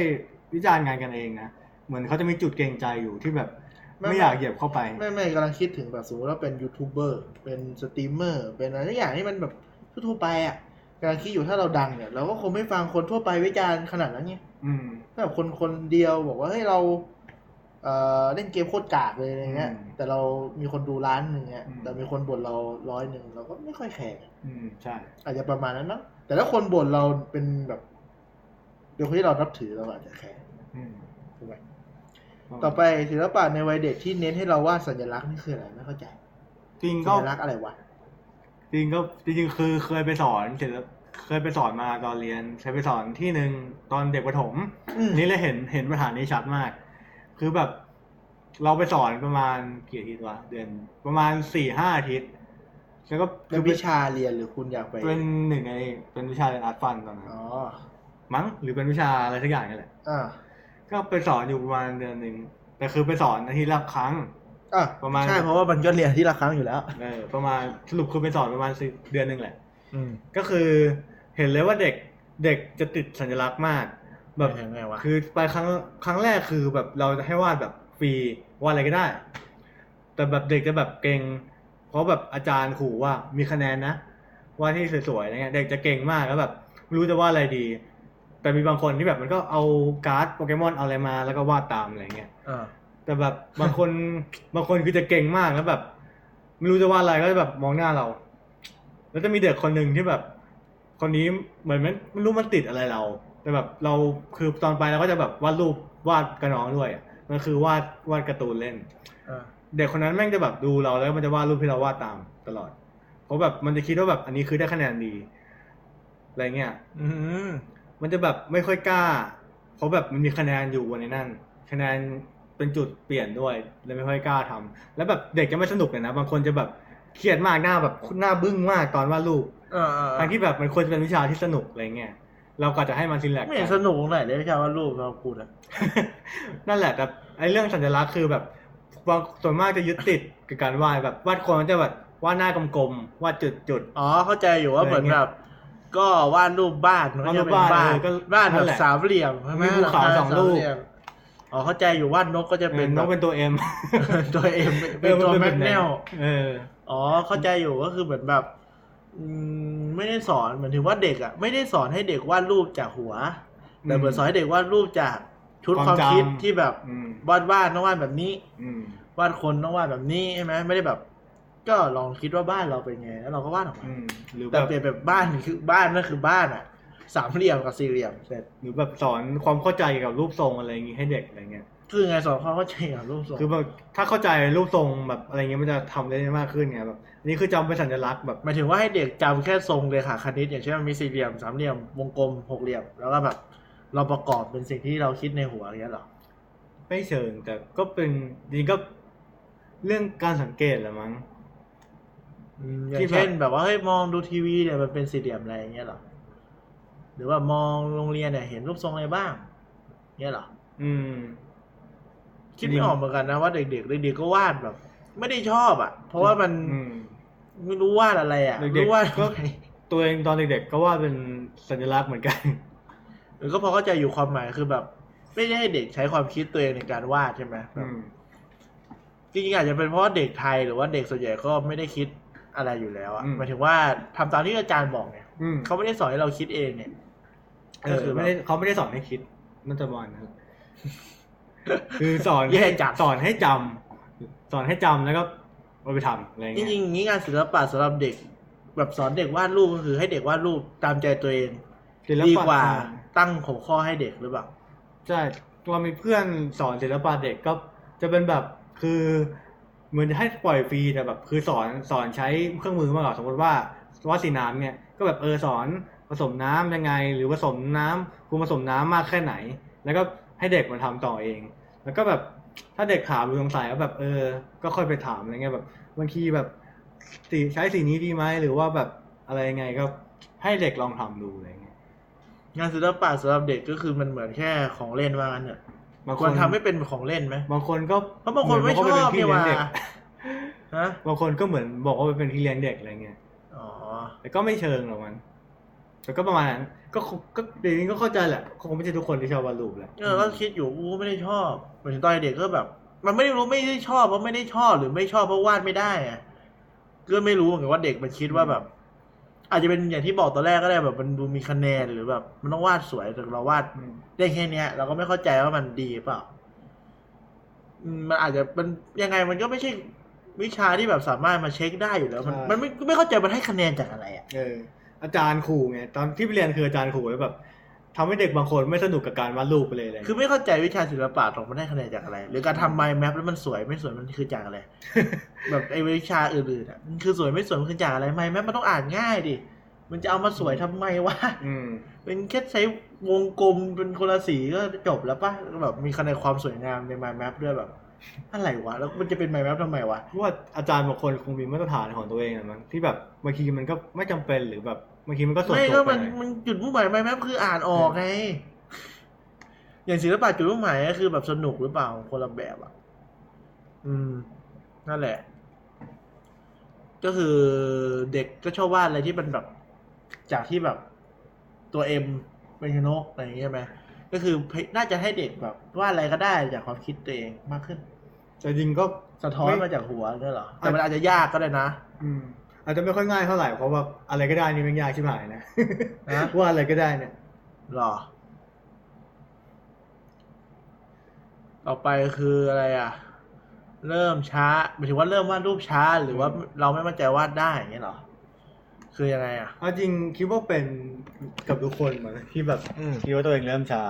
วิจารณ์งานกันเองนะ เหมือนเขาจะมีจุดเกรงใจอยู่ที่แบบไม่อยากเหยียบเข้าไป ไม่ไม่กำลังคิดถึงแบบสมมติว่าเป็นยูทูบเบอร์เป็นสตรีมเมอร์เป็นอะไรทุกอย่างที่มันแบบทั่วๆไปอะกำลังคิดอยู่ถ้าเราดังเนี่ยเราก็คงไม่ฟังคนทั่วไปวิจารณ์ขนาดนั้นไงอืมถ้าแบบคนคนเดียวบอกว่าเฮ้ยเราเอ่อเล่นเกมโคตรกากเลยอะไรเงี้ยอืมแต่เรามีคนดูล้านหนึ่งเงี้ยอืมแต่มีคนบ่นเราร้อยหนึ่งเราก็ไม่ค่อยแคร์อืมใช่ อาจจะประมาณนั้นมั้งแต่ถ้าคนบ่นเราเป็นแบบเป็นคนที่เรานับถือเราอาจจะแคร์อืมถูกไหม ต่อไปศิลปะในวัยเด็กที่เน้นให้เราวาดสัญลักษณ์นี่คืออะไรไม่เข้าใจจริงสัก็ญลักษณ์อะไรวะจริงก็จริงๆคือเคยไปสอนเสร็จแล้วเคยไปสอนมาตอนเรียนเคยไปสอนที่หนึ่งตอนเด็กประถมอืมนี่เลยเห็นเห็นปัญหานี้ชัดมาก คือแบบเราไปสอนประมาณกี่อาทิตย์วะเดือนประมาณสี่ห้าอาทิตย์แล้วก็เป็นวิชาเรียนหรือคุณอยากไป เป็นหนึ่งในเป็นวิชาเรียนอาร์ตฟันตอนนั้นอ๋อมั้งหรือเป็นวิชาอะไรสักอย่างนี่แหละอ่า ก็ไปสอนอยู่ประมาณเดือนหนึ่งแต่คือไปสอนอาทิตย์ละครั้ง อะประมาณ ใช่เพราะว่ามันก็เรียนที่ละครั้งอยู่แล้ว เออประมาณสรุปคือไปสอนประมาณสิเดือนหนึ่งแหละ อืมก็คือเห็นเลยว่าเด็กเด็กจะติดสัญลักษณ์มาก แบบยังไงวะคือไปครั้งครั้งแรกคือแบบเราจะให้วาดแบบฟรีวาดอะไรก็ได้ แต่แบบเด็กจะแบบเก่ง เพราะแบบอาจารย์ขู่ว่ามีคะแนนนะวาดที่สวยๆอะไรเงี้ยเด็กจะเก่งมากแล้วแบบไม่รู้จะวาดอะไรดี แต่มีบางคนที่แบบมันก็เอาการ์ดโปเกมอนเอาอะไรมาแล้วก็วาดตามอะไรเงี้ยอ่าแต่แบบบางคนบางคนคือจะเก่งมากแล้วแบบ ไม่รู้จะวาดอะไรก็จะแบบมองหน้าเรา แล้วจะมีเด็กคนหนึ่งที่แบบ คนนี้เหมือนมันไม่รู้มันติดอะไรเรา แต่แบบเราคือตอนไปเราก็จะแบบวาดรูปวาดกับน้องด้วยอะมันคือวาดวาดการ์ตูนเล่นอ่าเด็กคนนั้นแม่งจะแบบดูเราแล้วมันจะวาดรูปที่เราวาดตามตลอด เพราะแบบมันจะคิดว่าแบบอันนี้คือได้คะแนนดีอะไรเงี้ยอื มมันจะแบบไม่ค่อยกล้า เพราะแบบมันมีคะแนนอยู่บนในนั่น คะแนนเป็นจุดเปลี่ยนด้วยเลยไม่ค่อยกล้าทำแล้วแบบเด็กจะไม่สนุกเลยนะ บางคนจะแบบเครียดมากหน้าแบบหน้าบึ้งมากตอนวาดรูปอ่าอ่าทั้งที่แบบมันควรจะเป็นวิชาที่สนุกอะไรเงี้ยเราก็จะให้มันซินแลกซ์ไม่เห็นสนุกตรงไหนเลยวิชาวาดรูปเราพูดอะนั่นแหละแต่ไอ้เรื่องสัญลักษณ์คือแบบบางส่วนมากจะยึดติดกับการวาดแบบวาดคนมันจะแบบวาดหน้ากลมๆวาดจุดๆอ๋อเข้าใจอยู่ว่าอะไรเหมือนเงี้ยแบบ ก็วาดรูปบ้านมันก็จะเป็นวาดรูปบ้าบ้านนเออก็บ้านนั่แบนบแหละสามเหลี่ยมใช่ไหมมีภูเขาหลัคสองลูกามเหลี่ยมอ๋อเข้าใจอยู่วาดนกก็จะเป็เป็นนนกเป็นตัวเอ็มตัวเอ็มเป็นตัวแมกเนล เออ อ๋อเข้าใจอยู่ก็คือเหมือนแบบอืมไม่ได้สอนเหมือนถึงว่าเด็กอะไม่ได้สอนให้เด็กวาดรูปจากหัว แต่เหมือนสอนให้เด็กวาดรูปจากชุดความมคาวจำ คิดที่แบบอืมวาดวาดต้องวาดแบบนี้อืม วาดคนต้องวาดแบบนี้ใช่ไหมไม่ได้แบบ ก็ลองคิดว่าบ้านเราเป็นไง แล้วเราก็วาดออกมาอืมหรือแบแต่บเปลี่ยนแบบบ้านคือบ้านนั่นคือบ้านอะ สามเหลี่ยมกับสี่เหลี่ยมเสร็จหรือแบบสอนความเข้าใจเกี่ยวกับรูปทรงอะไรอย่างงี้ให้เด็กอะไรเงี้ย คือไงสอนความเข้าใจกับรูปทรงคือแบบถ้าเข้าใจรูปทรงแบบอะไรเงี้ยมันจะทำได้มากขึ้นไงแบบอันนี้คือจำเป็นสัญลักษณ์แบบหมายถึงว่าให้เด็กจำแค่ทรงเลยค่ะคณิตอย่างเช่นมันมีสี่เหลี่ยมสามเหลี่ยมวงกลมหกเหลี่ยม แล้วก็แบบเราประกอบเป็นสิ่งที่เราคิดในหัวอย่างเงี้ยเหรอ ไม่เชิงแต่ก็เป็นจริงๆก็เรื่องการสังเกตแหละมั้ง อืมอย่าที่งแบบเช่นแบบว่าเฮ้ยมองดูทีวีเนี่ยมันเป็นสี่เหลี่ยมอะไรอย่างเงี้ยเหรอหรือว่ามองโรงเรียนเนี่ยเห็นรูปทรงอะไรบ้างเงี้ยเหรออืม คิดไม่ออกเหมือนกันนะว่าเด็กๆเด็กๆก็วาดแบบ ไม่ได้ชอบอะ เพราะว่ามันอืมไม่รู้วาดอะไรอะเด็กๆไม่รู้วาดก็อะไรตัวเองตอนเด็กๆก็ว่าเป็นสัญลักษณ์เหมือนกันหรือก็พอเข้าใจอยู่ความหมายคือแบบ ไม่ได้ให้เด็กใช้ความคิดตัวเองในการวาดใช่ไหมแบอืบมจริงๆอาจจะเป็นเพราะว่าเด็กไทยหรือว่าเด็กส่วนใหญ่ก็ไม่ได้คิด อะไรอยู่แล้วอะหมายถึงว่าทำตามที่อาจารย์บอกเนี่ยอืมเขาไม่ได้สอนให้เราคิดเองเนี่ยเอก็อคือแบบไม่ได้เขาไม่ได้สอนให้คิดนั่นจะประมาณนั้นคือสอนแย่จัด สอนให้จำสอนให้จำแล้วก็เอาไปทำอะไรจเงี้ย ริงๆงี้งานศิลปะสำหรับเด็ก แบบสอนเด็กวาดรูปก็คือให้เด็กวาดรูปตามใจตัวเอง ศิลดีปะกว่าตั้งหัวข้อให้เด็กหรือเปล่า ใช่เรามีเพื่อนสอนศิลปะเด็กก็จะเป็นแบบคือ เหมือนจะให้ปล่อยฟรีแต่แบบคือสอนสอนใช้เครื่องมือมากกว่าสมมติว่าว่าสีน้ำเนี่ยก็แบบเออสอนผสมน้ำยังไง หรือผสมน้ำคุณผสมน้ำมากแค่ไหน แล้วก็ให้เด็กมาทำต่อเอง แล้วก็แบบถ้าเด็กถามหรือสงสัยก็แบบเออ ก็ค่อยไปถามอะไรเงี้ยแบบบางทีแบบสีใช้สีนี้ดีไหมหรือว่าแบบอะไรยังไงก็ให้เด็กลองทำดูอะไรเงี้ยงานศิลปะสำหรับเด็กก็คือมันเหมือนแค่ของเล่นว่างั้นเนี่ย บางคควรนทำให้เป็นของเล่นไหมบางคนก็เพราะบางคนไม่ชอบเหนี่มืว่าอนบอกว่าเป็นพี่เลี้ยงเด็กฮะบางคนก็เหมือนบอกว่าเป็นพี่เลี้ยงเด็กอะไรเงี้ยอ๋อแต่ก็ไม่เชิงหรอกมันแต่ก็ประมาณนั้นก็คงก็เดี๋ยวนี้ก็เข้าใจแหละคงไม่ใช่ทุกคนที่ชอบวาดรูปแหละเออก็คิดอยู่กูไม่ได้ชอบเหมือนตอนเด็กก็แบบ มันไม่ได้รู้ไม่ได้ชอบเพราะไม่ได้ชอบหรือไม่ชอบเพราะวาดไม่ได้อะก็ไม่รู้เหมือนกันว่าเด็กมันคิดว่าแบบ อาจจะเป็นอย่างที่บอกตอนแรกก็ได้แบบมันดูมีคะแนนหรือแบบ มันต้องวาดสวยแต่เราวาดอืมได้แค่เนี้ย เราก็ไม่เข้าใจว่ามันดีเปล่าอืมมันอาจจะมันยังไงมันก็ไม่ใช่วิชาที่แบบสามารถมาเช็คได้อยู่แล้ว มันมันไม่ไม่เข้าใจมันให้คะแนนจากอะไรอะ เอออาจารย์ขู่ไงตอนที่ไปเรียนคืออาจารย์ขู่แล้วแบบ ทำให้เด็กบางคนไม่สนุกกับการวาดรูปไปเลยเลย คือไม่เข้าใจวิชาศิลปะตรงมันได้คะแนนจากอะไร หรือการทำไมแมปแล้วมันสวยไม่สวยมันคือจากอะไร แบบไอ้วิชาอื่นๆอะมันคือสวยไม่สวยมันคือจากอะไรไมแมปมันต้องอ่านง่ายดิ มันจะเอามาสวยทำไมวะอืมเป็นแค่ใช้วงกลมเป็นคนละสีก็จบแล้วปะแบบมีคะแนนความสวยงามใน mind map ด้วยแบบอะไรวะ แล้วมันจะเป็น mind map ทำไมวะเพราะว่าอาจารย์บางคนคงมีมาตรฐานของตัวเองอะมั้งที่แบบบางทีมันก็ไม่จำเป็นหรือแบบ บางทีมันก็ส่วนไม่ตัก็วไปมันมันจุดมุ่งหมาย mind map คืออ่านออกไงอย่างศิลปะจุดมุ่งหมายก็คือแบบสนุกหรือเปล่าคนละแบบอะ อืม นั่นแหละ ก็คือเด็กก็ชอบวาดอะไรที่มันแบบ จากที่แบบตัวเอ็มเป็นนกอะไรอย่างเงี้ยใช่ไหมก็คือน่าจะให้เด็กแบบวาดอะไรก็ได้จากความคิดตัวเองมากขึ้นแต่จริงก็สะท้อนไม่มาจากหัวเนี่ยเหรอแต่มันอาจจะยากก็ได้นะ อืม อาจจะไม่ค่อยง่ายเท่าไหร่เพราะว่าอะไรก็ได้นี่มันยากชิบหายนะนะว่าอะไรก็ได้เนี่ยหรอ ต่อไปคืออะไรอะ เริ่มช้าหมายถึงว่าเริ่มวาดรูปช้า หรือว่าเราไม่มั่นใจวาดได้อย่างเงี้ยเหรอ คือยังไงอะเอาจริงคิดว่าเป็นกับทุกคนเหมือนที่แบบอืมคิดว่าตัวเองเริ่มช้า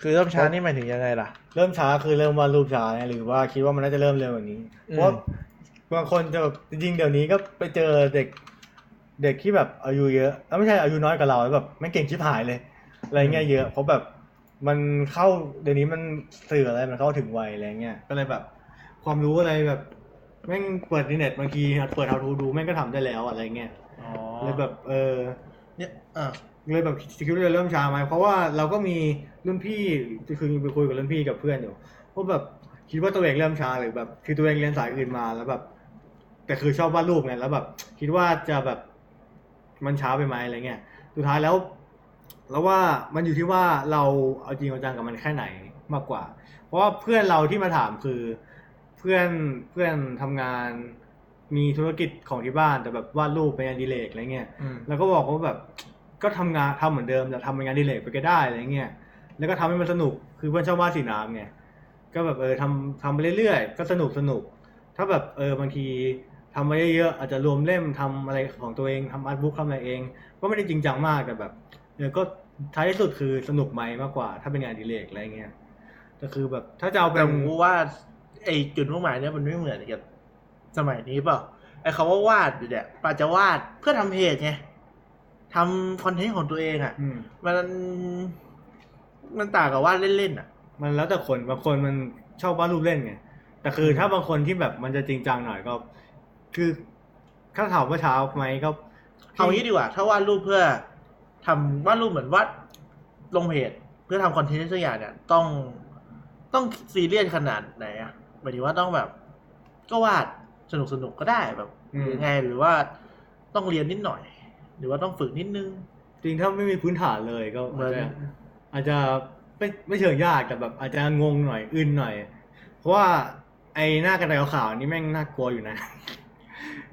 คือเริ่มช้านี่หมายถึงยังไงล่ะ เริ่มช้าคือเริ่มวาดรูปช้าเนี่ยหรือว่าคิดว่ามันน่าจะเริ่มเร็วกว่านี้อืมเพราะ บางคนจะแบบจริงๆเดี๋ยวนี้ก็ไปเจอเด็ก เด็กที่แบบอายุเยอะเอ้าไม่ใช่อายุน้อยกว่าเราแล้วแบบไม่งเก่งชิบหายเลย อะไรเงี้ยเยอะเพราะแบบมันเข้าเดี๋ยวนี้มันสื่ออะไรมันเข้าถึงวัยอะไรเงี้ยก็เลยแบบ ความรู้อะไรแบบแม่งเปิดอินเทอร์เน็ตบางทีเปิดเอาทูดูแม่งก็ทำได้แล้วอะไรเงี้ยอ๋อเลยแบบเออ เนี่ยอะ เลยแบบคิดว่าจะเริ่มช้าไหมเพราะว่าเราก็มีรุ่นพี่คือไปคุยกับรุ่นพี่กับเพื่อนอยู่ว่าแบบคิดว่าตัวเองเริ่มช้าหรือแบบคือตัวเองเรียนสายอื่นมาแล้วแบบ แต่คือชอบวาดรูปไงแล้วแบบคิดว่าจะแบบมันช้าไปไหมอะไรเงี้ยสุดท้ายแล้ว แล้วว่ามันอยู่ที่ว่าเราเอาจริงเอาจังกับมันแค่ไหนมากกว่า เพราะว่าเพื่อนเราที่มาถามคือเพื่อนเพื่อนทำงานมีธุรกิจของที่บ้านแต่แบบวาดรูปเป็นงานอดีเลกอะไรเงี้ยอืมแล้วก็บอกว่าแบบก็ทำงานทำเหมือนเดิมแต่ทำเป็นงานอดีเลกไปก็ได้อะไรเงี้ยแล้วก็ทำให้มันสนุกคือเพื่อนชอบวาดสีน้ำไงก็แบบเออทำทำไปเรื่อยๆก็สนุกสนุก ถ้าแบบเออบางที ทำมาเยอะๆอาจจะรวมเล่มทำอะไรของตัวเองทำอาร์ตบุ๊กทำอะไรเอง ก็ไม่ได้จริงจังมากแต่แบบเออก็ท้ายที่สุดคือสนุกไหมมากกว่า ถ้าเป็นงานอดิเรกอะไรเงี้ยแต่คือแบบถ้าจะเอาเป็แต่นผมว่าไอ้จุดมุ่งหมายเนี่ยมันไม่เหมือนกับสมัยนี้เปล่าไอ้คำว่าวาดอยู่เนี่ยปาจะวาดเพื่อทำเพจไงทำคอนเทนต์ของตัวเองอะอืมมันมันต่างกับวาดเล่นๆอะ มันแล้วแต่คนบางคนมันชอบวาดรูปเล่นไงแต่คือถ้าบางคนที่แบบมันจะจริงจังหน่อยก็ คือถ้าถามว่าเช้าไหมก็เอางี้ดีกว่า ถ้าวาดรูปเพื่อทำวาดรูปเหมือนวาดลงเพจเพื่อทำคอนเทนต์สักอย่างเนี่ยต้องต้องซีเรียสขนาดไหนอะหมายถึงว่าต้องแบบ ก็วาดสนุกสนุกๆก็ได้แบบหรือไงหรือว่าต้องเรียนนิดหน่อย หรือว่าต้องฝึกนิดนึง จริงถ้าไม่มีพื้นฐานเลยก็เหมือาอจนจะอาจจะไม่ไม่เชิงยากแต่แบบ อาจจะงงหน่อยอึนหน่อย เพราะว่าไอ้หน้ากระดาษขาวๆนี่แม่งน่ากลัวอยู่นะ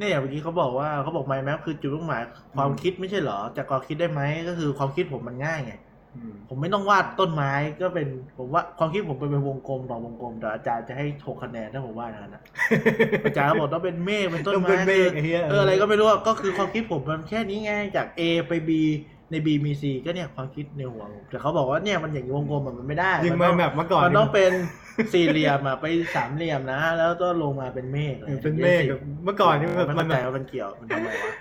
เนี่ยอย่างเมื่อกี้เขาบอกว่าเขาบอก mind map คือจุดมุ่งหมายความคิดไม่ใช่เหรอจากความคิดได้ไหมก็คือความคิดผมมันง่ายไงอืมผมไม่ต้องวาดต้นไม้ก็เป็นผมว่าความคิดผมเป็นวงกลมต่อวงกลมแต่อาจารย์จะให้หกคะแนนถ้าผมวาดอย่างนั้นนะอาจารย์ก็บอกต้องเป็นเมฆเป็นต้นต้องไม้เป็นเมฆคือไอ้เหี้ยเอออะไรก็ไม่รู้อะก็คือความคิดผมมันแค่นี้ไงจาก A ไป B ใน B มี C ก็เนี่ยความคิดในหัวผมแต่เขาบอกว่าเนี่ยมันอย่างนี้วงกลมอะมันไม่ได้ยิงมัมาต้องแบบเมื่อก่อนมันต้องเป็นสี่เหลี่ยมอะไปสามเหลี่ยมนะ แล้วก็ลงมาเป็นเมฆเออเป็นเมฆแบบเมื่อก่อนนี่แบบมันมันเข้าใจแบบว่ามันเกี่ยวมันทำไมวะ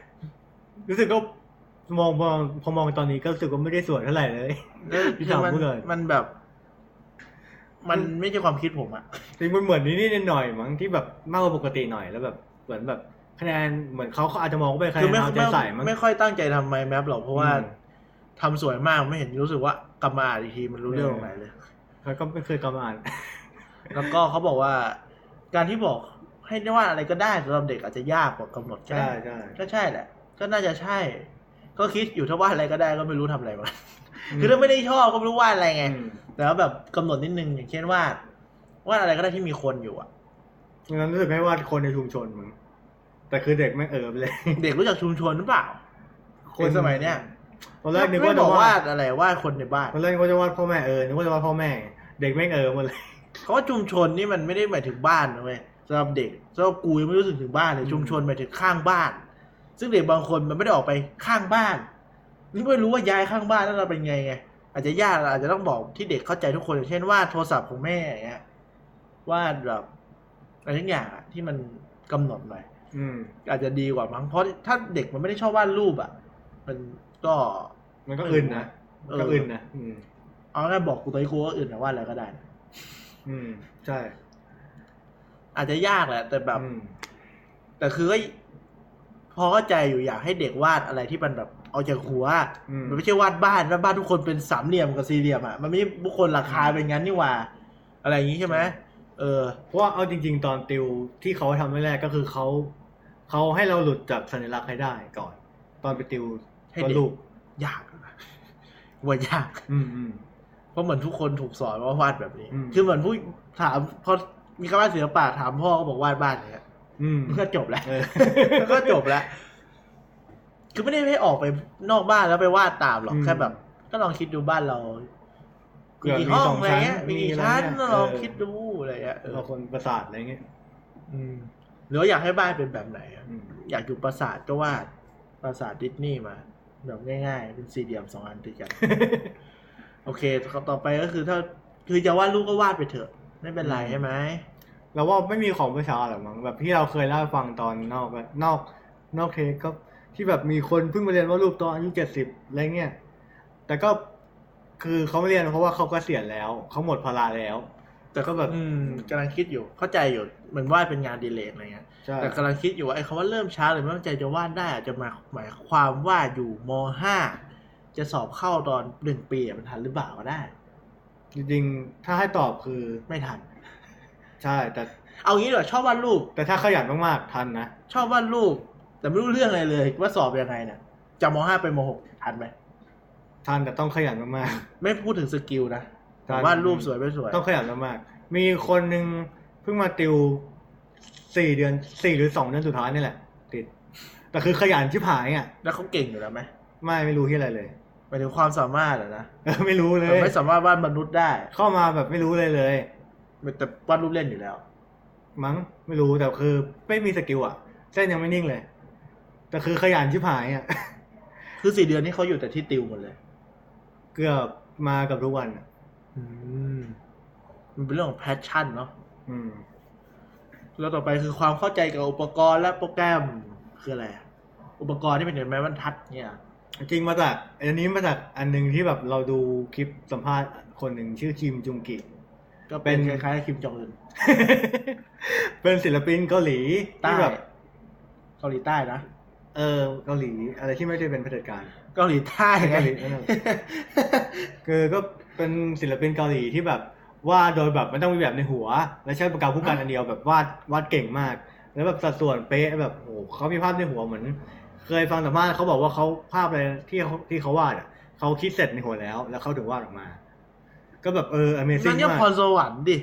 รู้สึกก็มองมองพอมองตอนนี้ก็รู้สึกว่าไม่ได้สวยเท่าไหร่เลยพี่คือถามมันพูดเลยมันแบบ มันไม่ใช่ความคิดผมอะจริงมันเหมือนนิดๆหน่อยๆมั้งที่แบบมากกว่าปกติหน่อยแล้วแบบเหมือนแบบคะแนนเหมือนเขาเขาอาจจะมองว่าเป็นคะแนคือนไม่เอาใจไม่ใส่มั้งไม่ค่อยตั้งใจทำไมแมปหรอกเพราะว่าอืม ทำสวยมากไม่เห็นรู้สึกว่ากลับมาอ่านอีกทีมันรู้เรื่องตรงไหนเลยเขาก็ไม่เคยกำอ่านแล้วก็เขาบอกว่า การที่บอกให้ได้ว่าอะไรก็ได้สำหรับเด็กอาจจะยากกว่ากำหนดก็ใช่ได้ใช่ก็ใช่แหละ ก็น่าจะใช่ ก็คิดอยู่ถ้าว่าอะไรก็ได้ก็ไม่รู้ทำอะไรมาคือถ้าไม่ได้ชอบก็ไม่รู้ว่าอะไรไงอืมแต่ว่าแบบกำหนดนิดนึงอย่างเช่นว่า ว่าอะไรก็ได้ที่มีคนอยู่อะงั้นรู้สึกให้ว่าคนในชุมชนมึงแต่คือเด็กไม่งเออไปเลย เด็กรู้จักชุมชนหรือเปล่า คนสมัยเนี้ย ตอนแรกนึกไม่ว่าบจะอกวาว่าดอะไรว่าคนในบ้านตอนแรกนึกว่าจะวาดพ่อแม่เออนึกว่าจะวาดพ่อแม่ เด็กไม่งเออหมดเลยเขาว่าชุมชนนี่มันไม่ได้หมายถึงบ้านนะเว้ยสำหรับเด็กสำหรับกูยังไม่รู้สึกถึงบ้านเลยอืมชุมชนหมายถึงข้างบ้าน ซึ่งเด็กบางคนมันไม่ได้ออกไปข้างบ้านนี่ไม่รู้ว่าย้ายข้างบ้านแล้วเราเป็นไงไงอาจจะยากอาจจะต้องบอกที่เด็กเข้าใจทุกคนอย่างเช่นวาดโทรศัพท์ของแม่อย่างเงี้ยวาดแบบอะไรทุกอย่างอะที่มันกำหนดหน่อยอืมอาจจะดีกว่ามั้งเพราะถ้าเด็กมันไม่ได้ชอบวาดรูปอะ มัน ก็มันก็อึนนะเออก็อึนนะอืมเอาง่ายๆบอกกูตัวไอ้กูก็อื่นนะวาดอะไรก็ได้นะอืม ใช่ อาจจะยากแหละ แต่แบบอืมแต่คือก็พอเข้าใจอยู่อยากให้เด็กวาดอะไรที่มันแบบเอาจากหัวอะอืมมันไม่ใช่วาดบ้านแล้วบ้านทุกคนเป็นสามเหลี่ยมกับสี่เหลี่ยมอะมันไม่ใช่บุคคลราคาเป็นงั้นนี่หว่า อะไรอย่างนี้ใช่ไหมเออ เพราะว่าเอาจริง ๆ ตอนติวที่เขาทำแรกๆก็คือเขาเขาให้เราหลุดจากสัญลักษณ์ให้ได้ก่อน ตอนไปติว ให้วาดเด็กรูปยากนะว่ายากอืมอืมเพราะเหมือนทุกคนถูกสอนว่าวาดแบบนี้อืมคือเหมือนผู้ถามพอมีคำว่าศิลปะถามพ่อก็บอกวาดบ้านอย่างเงี้ยอืมมันก็จบแล้วเออก็จบแล้ว คือไม่ได้ให้ออกไปนอกบ้านแล้วไปวาดตามหรอกอืมแค่แบบ ก็ลองคิดดูบ้านเราเกืมีอบกี่มีห้องสองอะไรชั้นเงี้ยมีมีกี่อะไรชั้นเนี่ยลองเออคิดดูอะไรเงี้ยเออเราคนประสาทอะไรเงี้ยอืมหรือว่าอยากให้บ้านเป็นแบบไหนอะอืมอยากอยู่ปราสาทก็วาดปราสาทดิสนีย์มา แบบง่ายๆ เป็นสี่เหลี่ยมสองอันติดกัน โอเคต่อไปก็คือถ้าคือจะวาดรูปก็วาดไปเถอะ ไม่เป็นไรอืมใช่ไหมเราว่าไม่มีของประชาหรอกมั้งแบบที่เราเคยเล่าให้ฟังตอนนอกแบบนอก นอกเทปก็ที่แบบมีคนเพิ่งมาเรียนวาดรูปตอนอายุเจ็ดสิบอะไรเงี้ยแต่ก็คือเขาไม่เรียนเพราะว่าเขาเกษียณแล้วเขาหมดภาระแล้ว แต่ก็แบบอืมกำลังคิดอยู่ เข้าใจอยู่เหมือนวาดเป็นงานอดีเลกอะไรเงี้ยใช่แต่กำลังคิดอยู่ว่าไอ้คำว่าเริ่มช้าหรือไม่ตั้งใจจะวาดได้อาจจะมาหมายความว่าอยู่มห้าจะสอบเข้าตอนหนึ่งปีอะมันทันหรือเปล่าก็ได้ จริงๆ ถ้าให้ตอบคือไม่ทัน ใช่แต่เอางี้ดีกว่าชอบวาดรูป แต่ถ้าขยันมากๆทันนะชอบวาดรูป แต่ไม่รู้เรื่องอะไรเลย ว่าสอบยังไงเนี่ยจากมห้าไปมหกทันไหมทันแต่ต้องขยันมากไม่พูดถึงสกิลนะ ทันวาดรูปสวยไม่สวยๆต้องขยันมากๆมีคนหนึ่งเพิ่งมาติวสี่เดือนสี่หรือสองเดือนสุดท้ายนี่แหละ ติด แต่คือขยันชิบหายอะ แล้วเขาเก่งอยู่แล้วไหมไม่ไม่รู้ที่อะไรเลยหมายถึงความสามารถเหรอนะเออไม่รู้เลแต่ยไม่สามารถวาดมนุษย์ได้ เข้ามาแบบไม่รู้เลยเลยแต่วาดรูปเล่นอยู่แล้ว มั้งไม่รู้แต่คือไม่มี skill อะเส้นยังไม่นิ่งเลย แต่คือขยันชิบหายอะ คือสี่เดือนนี้เขาอยู่แต่ที่ติวหมดเลย เกือบมากับทุกวันอะ อืมมันเป็นเรื่องของ passion เนาะอืม แล้วต่อไปคือความเข้าใจกับอุปกรณ์และโปรแกรมคืออะไรอะอุปกรณ์ที่เป็นอย่างไม้บรรทัด เนี่ยจริงมาจากอันนี้มาจากอันหนึ่งที่แบบเราดูคลิปสัมภาษณ์คนหนึ่งชื่อคิมจุงกิ ก็เป็นเป็นคล้ายๆคิมจองอึนเป็นศิลปินเกาหลีใต้ที่แบบเกาหลีใต้นะเออเกาหลีอะไรที่ไม่ได้เป็นเผด็จการเกาหลีใต้ไงเกาหลีเออคือก็ เป็นศิลปินเกาหลีที่แบบวาดโดยแบบไม่ต้องมีแบบในหัว และใช้ปากกาผู้กันอันเดียวแบบวาดวาดเก่งมาก แล้วแบบสัดส่วนเป๊ะแบบโอ้โหเขามีภาพในหัวเหมือน เคยฟังสัมภาษณ์เขาบอกว่าเขาภาพอะไรที่เขาที่เขาวาดอะเขาคิดเสร็จในหัวแล้ว แล้วเขาถึงวาดออกมา ก็แบบเออนั่ Amazing นเนี่ยมากพรสวรรค์ดิ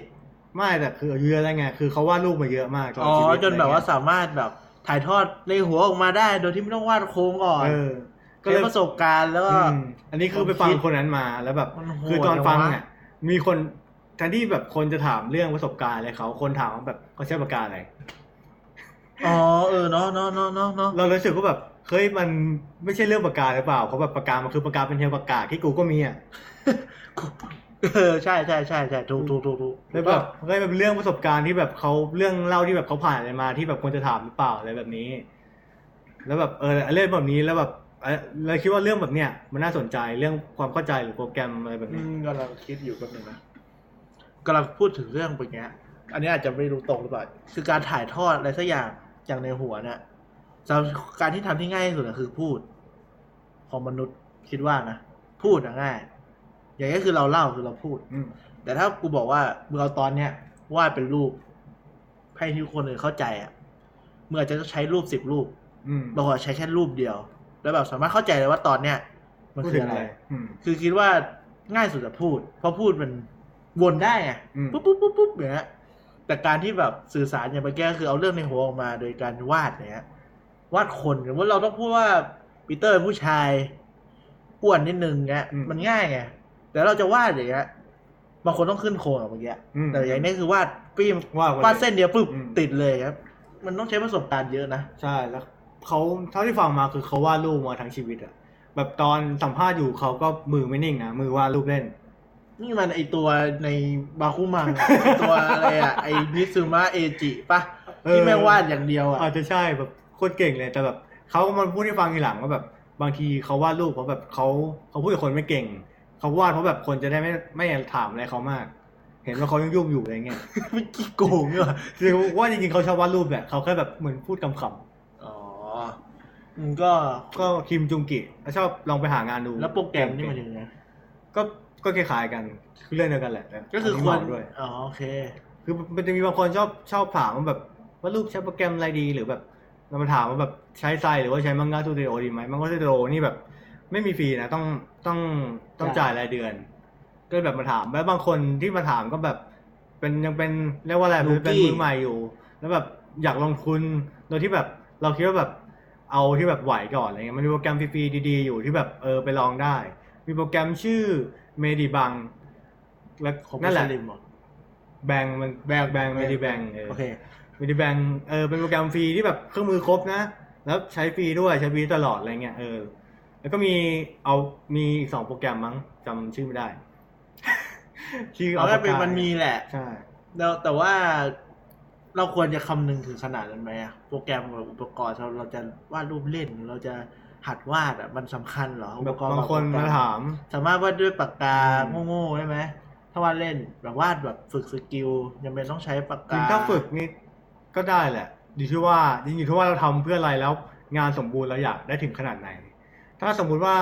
ไม่แต่คืออายุเยอะแล้วไงคือเขาวาดรูปมาเยอะมากตลอ๋อชีวิตจนแบบว่าอะไรเงี้ยสามารถแบบถ่ายทอดในหัวออกมาได้ โดยที่ไม่ต้องวาดโค้งก่อนเออ ก็ใช้เลยประสบการณ์แล้วก็อืมอันนี้คือไปฟังคนนั้นมาแล้วแบบมันโหดคือตอนฟังจังวะอะมีคนแทนที่แบบคนจะถามเรื่องประสบการณ์อะไรเขาคนถามว่าแบบเขาใช้ปากกาอะไรอ๋อเออเนาะเนาะเนาะเนาะเนาะเรารู้สึกว่าแบบเฮ้ยมันไม่ใช่เรื่องปากกาหรือเปล่าเพราะแบบปากกามันคือปากกาเป็นเทวปากกาที่กูก็มีอะเออใช่ใช่ใช่ใช่ถูกถูกถูกถูกแล้วแบบเฮ้ยมันเป็นเรื่องประสบการณ์ที่แบบเขาเรื่องเล่าที่แบบเขาผ่านอะไรมาที่แบบควรจะถามหรือเปล่าอะไรแบบนี้ แล้วแบบเออเรื่องแบบนี้แล้วแบบ เออเราคิดว่าเรื่องแบบเนี้ยมันน่าสนใจเรื่องความเข้าใจหรือโปรแกรมอะไรแบบอืนี้มกำลังคิดอยู่แป๊บนึงนะกำลังพูดถึงเรื่องเป็นเงี้ย อันนี้อาจจะไม่รู้ตรงหรือเปล่าคือการถ่ายทอดอะไรสักอย่างอย่างในหัวเนี่ยสำหรับการที่ทำที่ง่ายที่สุดอะคือพูด ของมนุษย์คิดว่านะพูดอะง่าย อย่างนี้คือเราเล่าคือเราพูดอืมแต่ถ้ากูบอกว่ามึงเอาตอนเนี้ยวาดเป็นรูปให้ที่คนอื่นเข้าใจอะมึงอาจจะต้องใช้รูปสิบรูปอืมบางคนใช้แค่รูปเดียว แล้วแบบสามารถเข้าใจเลยว่าตอนเนี้ยมันพูดคืถึองอะไรอืมคือคิดว่าง่ายสุดจะพูด เพราะพูดมันวนได้ไงอืมปุ๊บปุ๊บปุ๊บปุ๊บอย่างเงี้ยแต่การที่แบบสื่อสารอย่างเมื่อกี้ก็คือเอาเรื่องในหัวออกมาโดยการวาดอย่างเงี้ยวาดคนสมมติเราต้องพูดว่าปีเตอร์เป็นผู้ชายอ้วนนิดนึงเงี้ยอืมมันง่ายไงแต่เราจะวาดอย่างเงี้ยบางคนต้องขึ้นโครงอะเมื่อกี้อืมแต่อย่างนี้คือวาดปิ้มวาดไปเลยวาดเส้นเดียวปุ๊บอืมติดเลยครับ มันต้องใช้ประสบการณ์เยอะนะใช่แล้ว เขาเท่าที่ฟังมาคือเขาวาดรูปมาทั้งชีวิตอะแบบตอนสัมภาษณ์อยู่เขาก็มือไม่นิ่งนะมือวาดรูปเล่น นี่มันไอตัวในบาคุมังไอ้ตัวอะไรอะไอนิซึมะเอจิปะเออที่แม่งวาดอย่างเดียวอะอาจจะใช่แบบโคตรเก่งเลยแต่แบบเขาก็มาพูดให้ฟังทีหลังว่าแบบ บางทีเขาวาดรูปเพราะแบบเขาเขาพูดกับคนไม่เก่งเขาวาดเพราะแบบคนจะได้ไม่ไม่ถามอะไรเขามาก เห็นว่าเขายังยุ่งอยู่อะไรเงี้ยไม่กี่โกงเนี่ยคือว่าจริงๆเขาชอบวาดรูปแหละเขาแค่แบบเหมือนพูดคำๆอ๋ออืม ก็ก็คิมจุงกิชอบลองไปหางานดู แล้วโปรแกรมนี่มันยังไงก็ก็คล้ายๆกันคือเรื่องเดียวกันแหละแต่ก็คืออันคนี้วรเหมาะด้วยอ๋อโอเค คือมันจะมีบางคนชอบชอบถามว่าแบบว่ารูปใช้โปรแกรมอะไรดีหรือแบบเรามาถามว่าแบบใช้ไซหรือว่าใช้มังงะสตูดิโอดีไหมมังงะสตูดิโอนี่แบบ ไม่มีฟรีนะต้องต้องต้องจ่ายจ่ายรายเดือน ก็เลยแบบมาถามแล้วบางคนที่มาถามก็แบบ เป็นยังเป็นเรียกว่าอะไร Rookie เป็นมือใหม่อยู่ แล้วแบบอยากลงทุนโดยที่แบบเราคิดว่าแบบ เอาที่แบบไหวก่อนอะไรเงี้ยมันมีโปรแกรมฟรีๆดี ๆ อยู่ที่แบบเออไปลองได้ มีโปรแกรมชื่อ MediBang และของนั่นแหละมุสลิมเหรอ Bang มัน Bang Bang MediBang โอเค MediBang เออเป็นโปรแกรมฟรีที่แบบเครื่องมือครบนะ แล้วใช้ฟรีด้วยใช้ฟรีตลอดอะไรเงี้ยเออ แล้วก็มีเอามีอีกสองโปรแกรมมั้งจำชื่อไม่ได้ชื่อเอาเอาก็เป็นมันมีแหละใช่แล้วแต่ว่า เราควรจะคำนึงถึงขนาดนั้นไหมอะโปรแกรมกับอุปกรณ์เราเราจะวาดรูปเล่นหรือเราจะหัดวาดอะมันสำคัญเหรออุแบปบกรณ์บางคนโปรแกรมาถาม สามารถวาดด้วยปากกาอืมโง่ๆได้ไหมถ้าวาดเล่นแบบวาดแบบฝึกสกิลยังเป็นต้องใช้ปากจริกางถ้าฝึกนี่ก็ได้แหละ อยู่ที่ว่าจริงอยู่ที่ว่าเราทำเพื่ออะไรแล้วงานสมบูรณ์เราอยากได้ถึงขนาดไหน ถ้าสมมุติว่า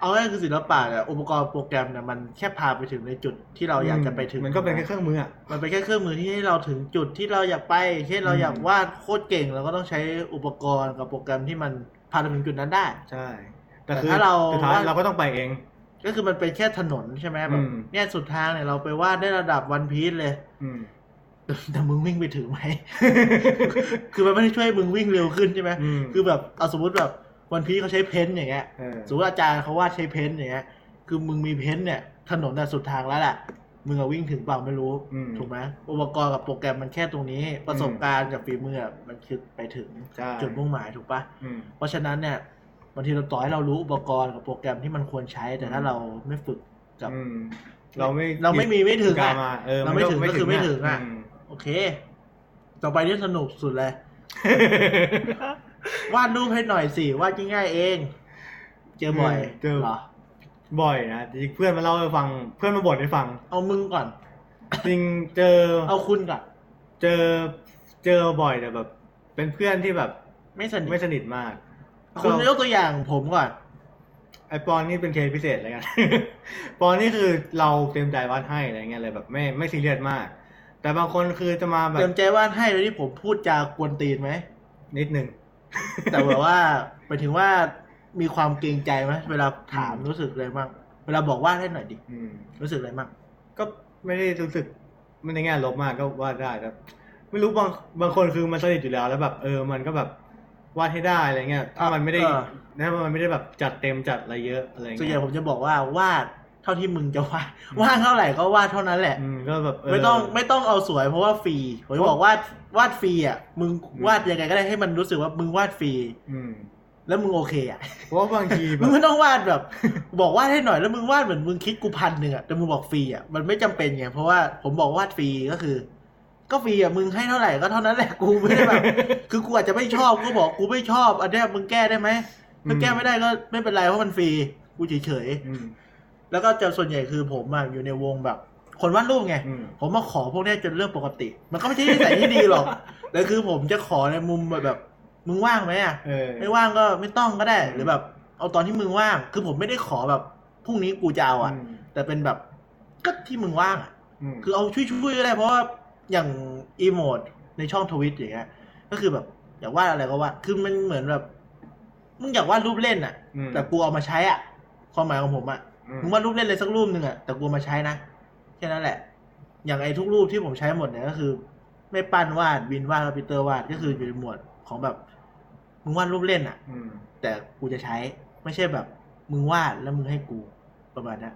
เอาง่ายๆคือศิลปะเนี่ยอุปกรณ์โปรแกรมเนี่ยมันแค่พาไปถึงในจุดที่เราอยากจะไปถึงมันก็เป็นแค่เครื่องมืออะมันเป็นแค่เครื่องมือที่ให้เราถึงจุดที่เราอยากไป เช่นเราอืมอยากวาดโคตรเก่งเราก็ต้องใช้อุปกรณ์กับโปรแกรมที่มันพาเราถึงจุดนั้นได้ ใช่ แต่แต่คือถ้าเราสุดท้ายว่าเราก็ต้องไปเอง ก็คือมันเป็นแค่ถนนใช่ไหมแบอืบมเนี่ยสุดทางเนี่ยเราไปวาดได้ระดับวันพีซเลยอืมแต่มึงวิ่งไปถึงไหม คือมันไม่ได้ช่วยมึงวิ่งเร็วขึ้นใช่ไหมอืมคือแบบเอาสมมติแบบ วันพีซเขาใช้เพ้นท์อย่างเงี้ยเออสมมติอาจารย์เขาวาดใช้เพ้นท์อย่างเงี้ย คือมึงมีเพ้นท์เนี่ย ถนนน่ะสุดทางแล้วแหละมึงอะวิ่งถึงเปล่าไม่รู้อืมถูกไหมอุปกรณ์กับโปรแกรมมันแค่ตรงนี้ ประสบการณ์กับฝีมืออะมันคือไปถึงใช่จุดมุ่งหมายถูกปะอืมเพราะฉะนั้นเนี่ยบางทีเราต่อให้เรารู้อุปกรณ์กับโปรแกรมที่มันควรใช้ แต่ถ้าเราไม่ฝึกกับอืมเราไม่เราไม่มีไม่ถึงกาอะรมาเออเราไม่ถึงก็คือไม่ถึงอะมโอเค ต่อไปนี่สนุกสุดเลย วาดรูปให้หน่อยสิวาดง่ายๆเอง เจอบ่อยเจอเหรอ บ่อยนะจริงๆเพื่อนมาเล่าให้ฟัง เพื่อนมาบ่นให้ฟัง เอามึงก่อน จริงเจอ เอาคุณก่อน เจอเจอบ่อยแต่แบบ เป็นเพื่อนที่แบบ ไม่สนิทไม่สนิทมาก คุณก็ยกตัวอย่างผมก่อนไอปอนนี่เป็นเคสพิเศษเลยกัน ปอนนี่คือเราเต็มใจวาดให้อะไรเงี้ยเลยแบบไม่ไม่ซีเรียสมาก แต่บางคนคือจะมาแบเต็บมใจวาดให้โดยที่ผมพูดจากวนตีนไหมนิดนึง แต่แบบว่าหมายถึงว่ามีความเกรงใจไหมเวลาถามอืมรู้สึกอะไรบ้างเวลาบอกวาดให้หน่อยดิอืมรู้สึกอะไรบ้างก็ไม่ได้รู้สึกไม่ในแง่ลบมากก็วาดได้แต่ไม่รู้บางบางคนคือมันสนิทอยู่แล้ว แล้วแบบเออมันก็แบบวาดให้ได้อะไรเงี้ยถ้ามันไม่ได้เออถ้ามันไม่ได้แบบจัดเต็มจัดอะไรเยอะอะไรส่วนใหญ่เงี้ยผมจะบอกว่าวาด เท่าที่มึงจะวาดอืมวาดเท่าไหร่ก็วาดเท่านั้นแหละอืมก็แบบเไม่ต้องไม่ต้องเอาสวยเพราะว่าฟรีผมจะบอกว่าวาดฟรีอะมึงอืมวาดยังไงก็ได้ให้มันรู้สึกว่ามึงวาดฟรีอืมแล้วมึงโอเคอะเพราะว่าบางทีแบมึงบไม่ต้องวาดแบบ บอกวาดให้หน่อยแล้วมึงวาดเหมือนมึงคิดกูพันหนึ่งอะแต่มึงบอกฟรีอะมันไม่จำเป็นไงเพราะว่าผมบอกวาดฟรีก็คือ ก็ฟรีอะมึงให้เท่าไหร่ก็เท่านั้นแหละกูไม่ได้แบบคือกูอาจจะไม่ชอบก็บอกกูไม่ชอบอันเนี้ยมึงแก้ได้ไหมถ้าแก้ไม่ได้ก็ไม่เป็นไรเพราะมันฟรีกูเฉยอืมๆ แล้วก็จะส่วนใหญ่คือผมอะอยู่ในวงแบบ คนวาดรูปไงอืมผมมาขอพวกเนี้ยจนเรื่องปกติ มันก็ไม่ใช่นิสัยที่ดีหรอกแต่คือผมจะขอในมุมแบบมึงว่างไหมอะเออไม่ว่างก็ไม่ต้องก็ได้อืมหรือแบบ เอาตอนที่มึงว่าง คือผมไม่ได้ขอแบบพรุ่งนี้กูจะเอาอะอืมแต่เป็นแบบก็ที่มึงว่างอะมคือเอาช่วยๆก็ได้เพราะว่าอย่างอีโมดในช่องทวิตอย่างเงี้ยก็คือแบบอยากวาดอะไรก็วาดคือมันเหมือนแบบมึงอยากวาดรูปเล่นอะอืมแต่กูเอามาใช้อะความหมายของผมอะอื มมึงวาดรูปเล่นเลยสักรูปหนึ่งอะแต่กูเอามาใช้นะแค่นั้นแหละ อย่างไอ้ทุกรูปที่ผมใช้หมดเนี่ยก็คือ ไม่ปั้นวาดวินวาดกับปีเตอร์วาดก็คืออยู่ในหมวดของแบบมึงวาดรูปเล่นอะอืมแต่กูจะใช้ไม่ใช่แบบ มึงวาดแล้วมึงให้กูประมาณนั้น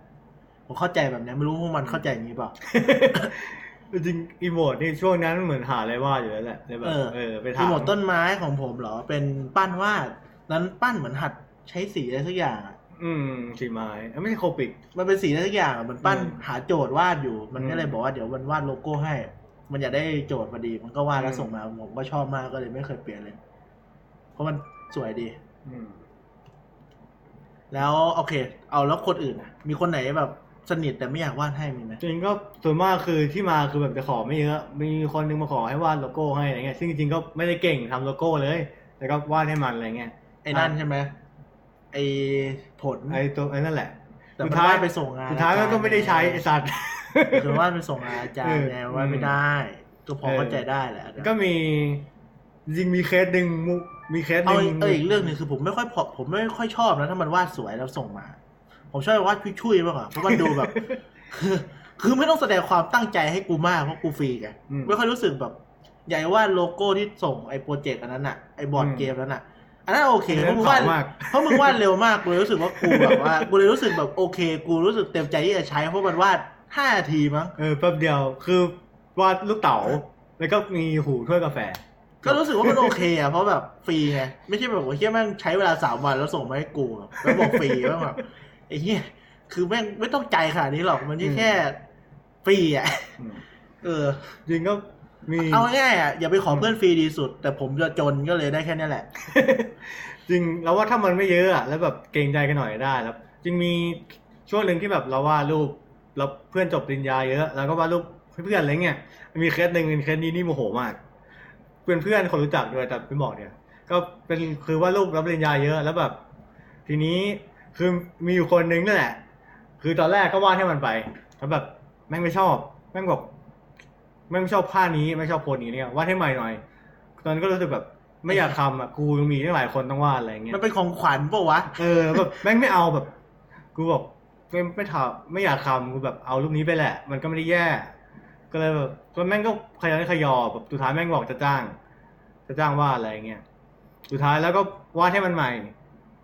ผมเข้าใจแบบนี้ไม่รู้พวกมันเข้าใจอย่างนี้เปล่าจริงอีโมดนี่ช่วงนั้นเหมือนหาอะไรวาดอยู่แล้วแหละเลยแบบเออเออไปถาที่มหมดต้นไม้ของผมเหรอเป็นปั้นวาดนั้นปั้นเหมือนหัดใช้สีอะไรสักอย่างอะ อืมสีไม้เอ้ยไม่ใช่โคปิก มันเป็นสีอะไรสักอย่างอะมันปั้นอืมหาโจทย์วาดอยู่ มันก็เลยอืมบอกว่าเดี๋ยวมันวาดโลโก้ให้ มันอยากได้โจทย์พอดี มันก็วาดแล้วอืม ส่งมาผมก็ชอบมากก็เลยไม่เคยเปลี่ยนเลย เพราะมันสวยดี อืม แล้วโอเค เอาแล้วคนอื่นอะมีคนไหนแบบสนิทแต่ไม่อยากวาดให้มีไหมจริงๆก็ส่วนมากคือที่มาคือแบบจะขอไม่เยอะมีคนนึงมาขอให้วาดโลโก้ให้อะไรเงี้ยซึ่งจริงๆก็ไม่ได้เก่งทำโลโก้เลย แต่ก็วาดให้มันอะไรเงี้ยไอ้นั่นใช่ไหม ไอ้ผลไอ้ตัวไอ้นั่นแหละแต่สุมัดนท้ายมันวาดไปส่งงานสุดท้ายมันก็ไม่ได้ใช้ไอ้สัตว์คือวาดไปส่งงานอาจารย์ไงเออวาดไม่ได้ก็พอเออเข้าใจได้แหละก็มีจริงๆมีเคสหนึ่งมุกมีเคสหนึ่งอีกเอออีกเรื่องหนึ่งคือผมไม่ค่อยพอผมไม่ค่อยชอบนะถ้ามันวาดสวยแล้วส่งมา ผมชอบวาดชุยๆมากกว่าเพราะมันดูแบบคือคือไม่ต้องแสดงความตั้งใจให้กูมากเพราะกูฟรีไงอืมไม่ค่อยรู้สึกแบบ ใหญ่ว่าโลโก้ที่ส่งไอ้โปรเจกต์อันนั้นอะไอ้บอร์ดอืมเกมนั้นอะ อันนั้นโอเคอันนั้ราะมึงวาดขำมากเพราะมึงวาดเร็วมากกูเลยรู้สึกว่ากูแบบว่ากูเลยรู้สึกแบบโอเค กูรู้สึกเต็มใจที่จะใช้เพราะมันวาดห้านาทีมั้งเออแป๊บเดียวคือวาดลูกเต๋าแล้วก็มีหูถ้วยกาแฟ ก็รู้สึกว่ามันโอเคอะเพราะแบบฟรีไงไม่ใช่แบบว่าเหี้ยแม่งใช้เวลาสามวันแล้วส่งมาให้กูอะแล้วบอกฟรีแม่งแบบไอ้เหี้ยคือแม่งไม่ตั้งใจขนาดนี้หรอกมันแค่ฟรีอะอืมเออจริงก็ มีเอาง่ายๆอะอย่าไปขอเพื่อนฟรีดีสุด แต่ผมจะจนก็เลยได้แค่นี้แหละ จริงเราว่าถ้ามันไม่เยอะอะแล้วแบบเกรงใจกันหน่อยได้แล้วจริงมีช่วงหนึ่งที่แบบเราวาดรูปแล้วเพื่อนจบปริญญาเยอะแล้วก็วาดรูปเพื่อนๆอะไรเงี้ยมีเคสหนึ่งเป็นเคสนี้นี่โมโหมากเพื่อนเพื่อนๆคนรู้จักด้วยแต่ไม่บอกเนี่ย ก็เป็นคือวาดรูปรับปริญญาเยอะแล้วแบบ ทีนี้คือมีอยู่คนนึงนั่นแหละ คือตอนแรกก็วาดให้มันไปแล้วแบบแม่งไม่ชอบแม่งบอกแม่ง ไม่ชอบผ้านี้ไม่ชอบโพสนี้เนี่ยวาดให้ใหม่หน่อย ตอนนั้นก็รู้สึกแบบไม่อยากทำอะกูยังมีตั้งหลายคนต้องวาดอะไรเงี้ยมันเป็นของขวัญปะวะเออแบบแม่งไม่เอาแบบ กูบอกไม่ไม่ทำไม่อยากทำกูแบบเอารูปนี้ไปแหละ มันก็ไม่ได้แย่ ก็เลยแบบก็แม่งก็ขยันขยอแบบสุดท้ายแม่งบอกจะจ้าง จะจ้างวาดอะไรเงี้ยสุดท้ายแล้วก็วาดให้มันใหม่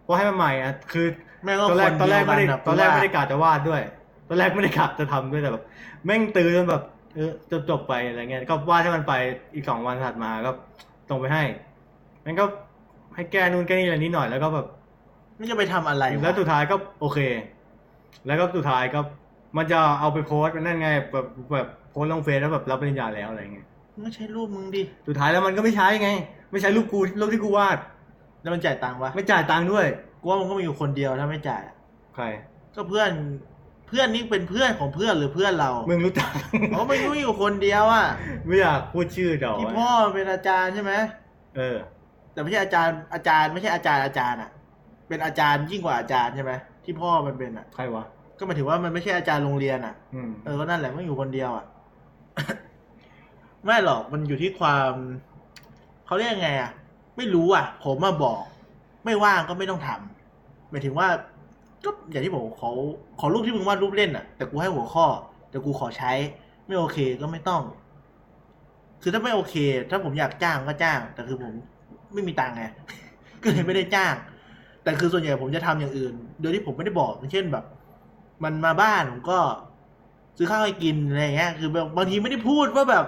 วาดให้มันใหม่อะคือแม่งก็ตอนคแรกนตอนเดีแรยกวกัไม่นได้นะตอนแรกกูว่าไม่ได้กะจะวาดด้วย ตอนแรกไม่ได้กะจะทำด้วยแต่แบบแม่งตื้อจนแบบ เออจบจบไปอะไรเงี้ยก็วาดให้มันไปอีกสองวันถัดมาก็ส่งไปให้มันก็ให้แก้นู่นแก้นี่อะไรนิดหน่อยแล้วก็แบบไม่จะไปทำอะไระแล้วสุดท้ายก็โอเค แล้วก็สุดท้ายก็มันจะเอาไปโพสต์นั่นไงแบบแบบโพสต์ลงเฟซแล้วแบบรับปริญญาแล้วอะไรเงี้ยไม่ใช่รูปมึงดิสุดท้ายแล้วมันก็ไม่ใช้ไง ไม่ใช้รูปกูรูปที่กูวาด แล้วมันจ่ายตังค์วะไม่จ่ายตังค์ด้วยกูว่ามันก็มีอยู่คนเดียวถ้าไม่จ่ายอะใครก็เพื่อนเพื่อนนี่เป็นเพื่อนของเพื่อนหรือเพื่อนเรามึงรู้จักเพราะมันก็มีอยู่คนเดียวอะไม่อยากพูดชื่อเดี๋ยวที่พ่อเป็นอาจารย์ใช่ไหมเออ แต่ไม่ใช่อาจารย์อาจารย์ไม่ใช่อาจารย์อาจารย์อะ เป็นอาจารย์ยิ่งกว่าอาจารย์ใช่ไหมที่พ่อมันเป็นอะใครวะก็หมายถึงว่ามันไม่ใช่อาจารย์โรงเรียนอะอืมเออก็นั่นแหละมันอยู่คนเดียวอะไม่หรอกมันอยู่ที่ความเขาเรียกยังไงอะ ไม่รู้อะ ผมมาบอก ไม่ว่างก็ไม่ต้องทำหมายถึงว่า ก็อย่างที่ผมขอขอรูปที่มึงวาดรูปเล่นอะ แต่กูให้หัวข้อ แต่กูขอใช้ ไม่โอเคก็ไม่ต้อง คือถ้าไม่โอเค ถ้าผมอยากจ้างก็จ้าง แต่คือผมไม่มีตังค์ไงก็เลยไม่ได้จ้าง แต่คือส่วนใหญ่ผมจะทำอย่างอื่น โดยที่ผมไม่ได้บอกเช่นแบบ มันมาบ้านผมก็ซื้อข้าวให้กินอะไรเงี้ย คือแบบบางทีไม่ได้พูดว่าแบบ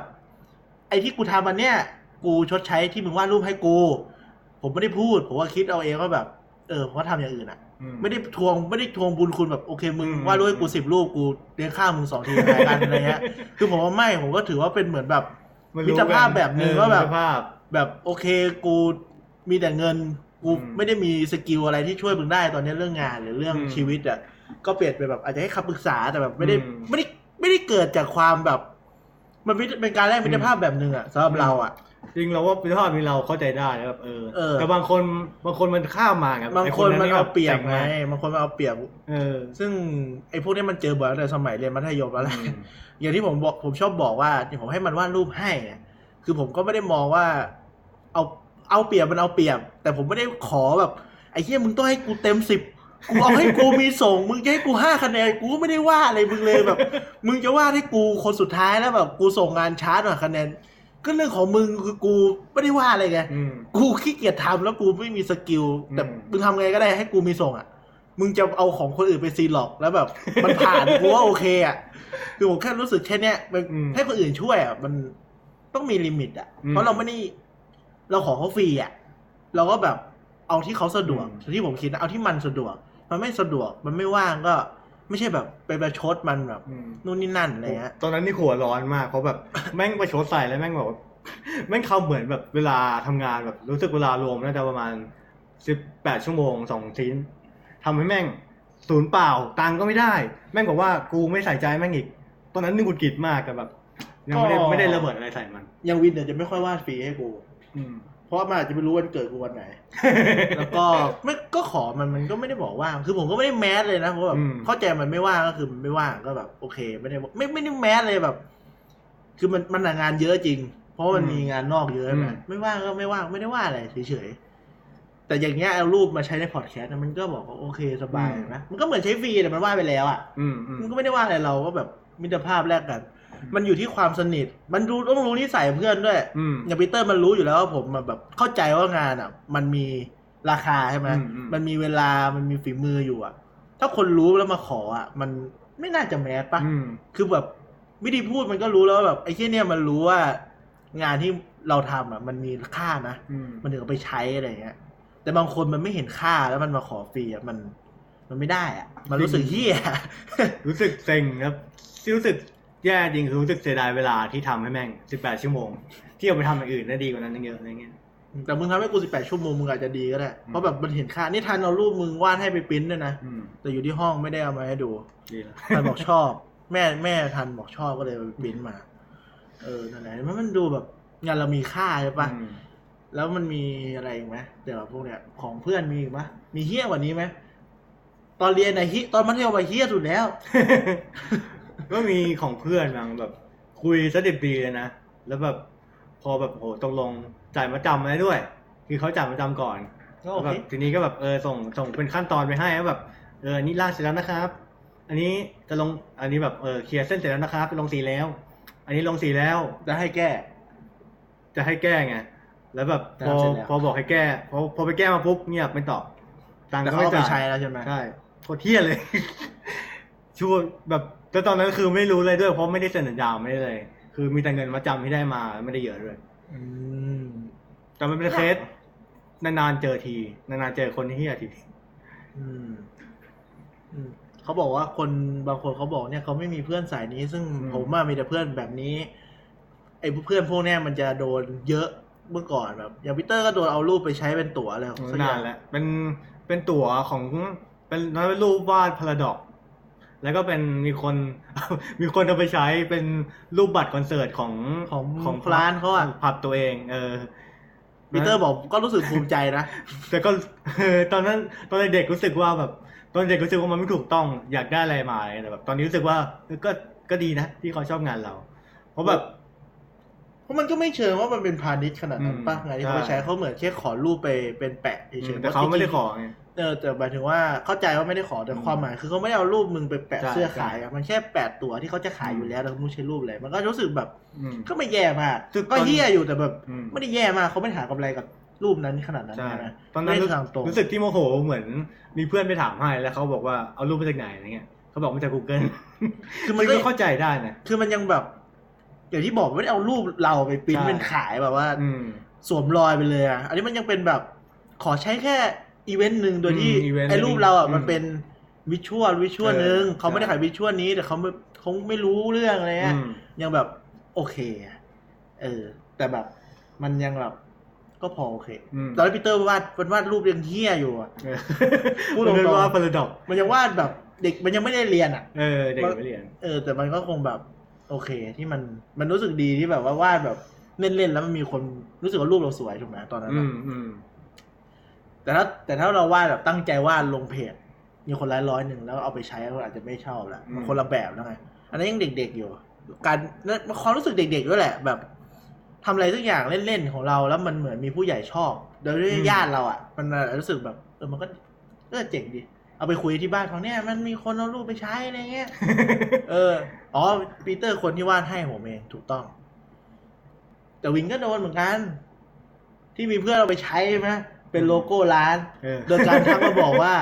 ไอ้ที่กูทำอันเนี้ยกูชดใช้ที่มึงวาดรูปให้กู ผมไม่ได้พูด ผมว่าคิดเอาเองว่าแบบ เออผมก็ทำอย่างอื่นอะ ไม่ได้ทวงไม่ได้ทวงบุญคุณแบบโอเคมึงอืมวาดรูปให้กูสิบรูปกูเลี้ยงข้าวมึงสองทีรายกันอะไรเงี้ยคือผมว่าไม่ผมก็ถือว่าเป็นเหมือนแบบนมิตรภาพแบบหนึ่งเออว่าแบบมิตรภาพแบบโอเคกูมีแต่เงินกูอืมไม่ได้มีสกิลอะไรที่ช่วยมึงได้ตอนนี้เรื่องงานหรือเรื่องอืมชีวิตอะก็เปลี่ยนไปแบบอาจจะให้คำปรึกษาแต่แบบไม่ได้อืมไม่ได้ไม่ได้เกิดจากความแบบ มันเป็นการแลกมิตรภาพแบบหนึ่งอะสำหรับเราอะ จริงเราว่ามิตรภาพนี้เราเข้าใจได้นะแบบเออ เออ แต่บางคนบางคนมันข้ามมาไงบางคนมันเอาเปรียบแต่งไงมาบางคนมันเอาเปรียบเออ ซึ่งไอ้พวกนี้มันเจอบ่อยตั้งแต่สมัยเรียนมัธยมแล้วแหละอืมอย่างที่ผมบอกผมชอบบอกว่าที่ผมให้มันวาดรูปให้เนี่ยคือผมก็ไม่ได้มองว่า เอาเอาเปรียบมันเอาเปรียบ แต่ผมไม่ได้ขอแบบไอ้เหี้ยมึงต้องให้กูเต็มสิบกูเอาให้กูมีส่ง มึงจะให้กูห้าคะแนนกูก็ไม่ได้ว่าอะไรมึงเลยแบบ มึงจะวาดให้กูคนสุดท้ายแล้วแบบ กูส่งงานช้าหน่อยคะแนน ก็เรื่องของมึงคือกูไม่ได้ว่าอะไรไงอืม กูขี้เกียจทำแล้วกูไม่มีสกิลแต่อืม มึงทำไงก็ได้ให้กูมีส่งอะ มึงจะเอาของคนอื่นไปซีหลอกแล้วแบบ มันผ่าน กูว่าโอเคอะคือผมแค่รู้สึกแค่เนี้ยมันอืมให้คนอื่นช่วยอะมันต้องมีลิมิตอะอืมเพราะเราไม่ได้เราขอเขาฟรีอะเราก็แบบเอาที่เขาสะดวกอืม ที่ผมคิดนะเอาที่มันสะดวก มันไม่สะดวกมันไม่ว่างก็ ไม่ใช่แบบไปประชดมันแบบอืมนู่นนี่นั่นอะไรเงี้ยตอนนั้นนี่หัวร้อนมากเพราะแบบแม่งประชดใส่แล้วแม่งแบบว่าแม่งเขาเหมือนแบบเวลาทำงานแบบรู้สึกเวลารวมน่าจะประมาณสิบแปดชั่วโมงสองชิ้นทำให้แม่งศูนย์เปล่าตังค์ก็ไม่ได้ แม่งบอกว่ากูไม่ใส่ใจแม่งอีก ตอนนั้นนี่กูกิดมากแต่แบบ ยังไม่ได้ก็ไม่ได้ระเบิดอะไรใส่มันอยังวินเนี่ยจะไม่ค่อยวาดฟรีให้กู อืม เพราะว่ามันอาจจะไม่รู้วันเกิดกูวันไหน แล้วก็ไม่ก็ขอมันมันก็ไม่ได้บอกว่างคือผมก็ไม่ได้แมสเลยนะเพราะแบบอืม เข้าใจมันไม่ว่างก็คือมันไม่ว่างก็แบบ โอเค ไม่ได้ไม่ไม่ได้แมสเลยแบบ คือมันมันงานเยอะจริง เพราะว่ามันมีงานนอกเยอะใช่ไหมไม่ว่างก็ไม่ว่างไม่ได้ว่าอะไรเฉยๆแต่อย่างเงี้ยเอารูปมาใช้ในพอดแคสต์นะมันก็บอกว่าโอเคสบายนะมันก็เหมือนใช้ฟรีแต่มันว่าไปแล้วอะ อืมอืม มันก็ไม่ได้ว่าอะไรเราก็แบบมิตรภาพแลกกัน มันอยู่ที่ความสนิท มันรู้ต้องรู้นิสัยเพื่อนด้วย อืม อย่างปีเตอร์มันรู้อยู่แล้วว่าผมอะแบบเข้าใจว่างานอะ มันมีราคาใช่ไหมอืมอืม มันมีเวลามันมีฝีมืออยู่อะ ถ้าคนรู้แล้วมาขออะ มันไม่น่าจะแมสปะ อืม คือแบบวิธีพูดมันก็รู้แล้วว่าแบบไอ้ที่เนี่ยมันรู้ว่างานที่เราทำอะ มันมีค่านะ อืม มันถึงเอาไปใช้อะไรเงี้ย แต่บางคนมันไม่เห็นค่าแล้วมันมาขอฟรีอะมัน มันไม่ได้อะ มันรู้สึกเฮี้ย รู้สึกเซ็งครับที่รู้สึก แย่จริงคือรู้สึกเสียดายเวลาที่ทำให้แม่งสิบแปดชั่วโมง ที่เอาไปทำอย่างอื่นได้ดีกว่านั้นตั้งเยอะอะไรเงี้ยแต่มึงทำให้กูสิบแปดชั่วโมงมึงอาจจะดีก็ได้ เพราะแบบมันเห็นค่านี่ทันเอารูปมึงวาดให้ไปปริ้นด้วยนะอืมแต่อยู่ที่ห้องไม่ได้เอามาให้ดูดีแล้วทันบอกชอบ แม่แม่ทันบอกชอบก็เลยเอาไปปริ้นมา เออนั่นแหละมันมันดูแบบงานเรามีค่าใช่ปะอืมแล้วมันมีอะไรอีกไหมเดี๋ยวพวกเนี้ยของเพื่อนมีอีกไหมมีเฮี้ยกว่านี้ไหมตอนเรียนไหนฮิตอนมัธยมไปเฮี้ยสุดแล้ว ก็มีของเพื่อนบางแบบ คุยสดิบดีเลยนะ แล้วแบบพอแบบโหตกลงจ่ายมาจำอะไรด้วย คือเขาจ่ายมาจำก่อนก็โอแบเคบทีนี้ก็แบบเออส่งส่งเป็นขั้นตอนไปให้ว่าแบบเออนี่ล่างเสร็จแล้วนะครับ อันนี้จะลงอันนี้แบบเออเคลียร์เส้นเสร็จแล้วนะครับจะลงสีแล้ว อันนี้ลงสีแล้ว จะให้แก้ จะให้แก้ไง แล้วแบบพอแต่ทำเสร็จแล้ว พอบอกให้แก้ พอพอไปแก้มาปุ๊บเงียบไม่ตอบตังค์แต่ก็เขาไม่เอาไปจ่ายใช้แล้วใช่ไหมใช่โคตรเที่ยเลยช่วยแบบ แต่ตอนนั้นคือไม่รู้เลยด้วยเพราะไม่ได้เซ็นสัญญาไม่ได้เลย คือมีแต่เงินมาจำที่ได้มาไม่ได้เยอะด้วยอืมแต่มันเป็นเคสนานๆเจอทีนานๆเจอคนที่เฮียทีอืมอืมเขาบอกว่าคนบางคนเขาบอกเนี่ยเขาไม่มีเพื่อนสายนี้ ซึ่งผมว่ามีแต่เพื่อนแบบนี้ไอ้เพื่อนพวกเนี้ยมันจะโดนเยอะเมื่อก่อนแบบอย่างพีเตอร์ก็โดนเอารูปไปใช้เป็นตั๋วเลยสักอนานย่างแล้วเป็นเป็นตั๋วของเป็นน้อยเป็นรูปวาดพาราดอก แล้วก็เป็นมีคนมีคนเอาไปใช้เป็นรูปบัตรคอนเสิร์ตของของของร้านเขาอะผับตัวเอง เออพีเตอร์บอกก็รู้สึกภูมิใจนะแต่ก็เออตอนนั้นตอนเด็กรู้สึกว่าแบบ ตอนเด็กรู้สึกว่ามันไม่ถูกต้องอยากได้อะไรมาแต่แบบ ตอนนี้รู้สึกว่าเออก็ก็ดีนะที่เขาชอบงานเรา เพราะแบบเพราะมันก็ไม่เชิงว่ามันเป็นพาณิชย์ขนาดนั้นอืมป่ะไงานที่เขาไปใช่ใช้เขาเหมือนแค่ขอรูปไปเป็นแปะเฉยๆแต่เขาไม่ได้ขอไง เออแต่หมายถึงว่าเข้าใจว่าไม่ได้ขอแต่อืมความหมายคือเขาไม่ได้เอารูปมึงไปแปะใช่เสื้อใช่ขายอะมันแค่แปะตัวที่เขาจะขายอยู่แล้วแต่เขาไม่ใช้รูปเลยมันก็รู้สึกแบบอืมก็ไม่แย่มากคือก็ตอนเหี้ยอยู่แต่แบบอืมไม่ได้แย่มากเขาไม่ได้หากำไรกับรูปนั้นขนาดนั้นใช่นะตอนนั้นไม่รู้ได้ทางตรงรู้สึกที่โมโหเหมือนมีเพื่อนไปถามให้แล้วเขาบอกว่าเอารูปมาจากไหนอะไรเงี้ยเขาบอกมาจาก Google คือมันซึ่งก็ก็เข้าใจได้นะคือมันยังแบบอย่างที่บอกไม่ได้เอารูปเราไปปริ้นใช่เป็นขายแบบว่าอืมสวมรอยไปเลยอะอันนี้มันยังเป็นแบบขอใช้แค่ อีเวนต์หนึ่งโดยที่อืมอีเวนต์ไอ้รูปเราอะอืมมันเป็น visual visual เออหนึ่งเขาไม่ได้ใช่ ขาย visual นี้แต่เขาไม่เขาไม่รู้เรื่องอะไรเงี้ย อืม ยังแบบโอเคอะเออ แต่แบบมันยังแบบ ก็พอโอเค อืม ตอนนั้นพีเตอร์วาดมันวาดรูปยังเฮี้ยอยู่อะเออพูดตรงๆ มันว่าพาราดอกมันยังวาดแบบเด็กมันยังไม่ได้เรียนอะเออเด็กไม่เรียน เออ แต่มันก็คงแบบ โอเค ที่มันมันรู้สึกดีที่แบบว่าวาดแบบเล่นๆแล้วมันมีคนรู้สึกว่ารูปเราสวยถูกไหมตอนนั้นอือะมอืม แต่ถ้าแต่ถ้าเราวาดแบบตั้งใจวาดลงเพจมีคนร้ายร้อยหนึ่งแล้วเอาไปใช้ก็อาจจะไม่ชอบละมันคนละแบบแล้วไงอันนั้นยังเด็ก ๆอยู่ การความรู้สึกเด็กๆด้วยแหละ แบบทำอะไรสักอย่างเล่นๆของเราแล้วมันเหมือนมีผู้ใหญ่ชอบโดยที่ญาติเราอะ มันรู้สึกแบบเออมันก็ก็เจ๋งดีเอาไปคุยที่บ้านเขาเนี่ยมันมีคนเอารูปไปใช้อะไรเงี้ยเอออ๋อปีเตอร์คนที่วาดให้ผมเองถูกต้อง แต่วินก็โดนเหมือนกัน ที่มีเพื่อนเอาไปใช้ใช่ไหม เป็นโลโก้ร้านเออโดยการทักมาบอกว่า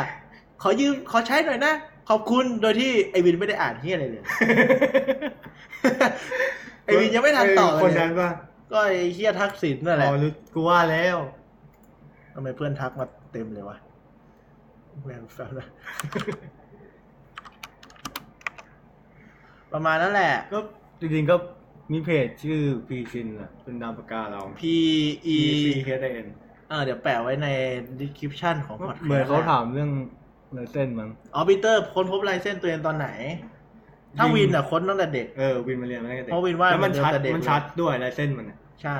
ขอยืมขอใช้หน่อยนะ ขอบคุณโดยที่ไอวินไม่ได้อ่านที่อะไรเลยไอวินยังไม่ทันตอบเเลยคนนั้นป่ะก็ไอเฮียทักษิณนั่นแหอ๋ละอรู้กูว่าแล้วทำไมเพื่อนทักมาเต็มเลยวะแมนแฟนนะประมาณนั้นแหละ ก็จริงๆก็มีเพจชื่อพีชินอะเป็นนามปากกาเรา P E C H I N เออเดี๋ยวแปะไว้ใน description ของพอดแคสต์เหมือนเขาถามเรื่องลายเส้นมั้งอ๋อปีเตอร์ค้นพบลายเส้นตัวเองตอนไหน ถ้าวินวินอะค้นตั้งแต่เด็กเออวินมาเรียนมาตั้งแต่เด็กเพราะวินวาดแล้วมันชัดมาตั้งแต่เด็กมันชัดด้วยลายเส้นมันอะใช่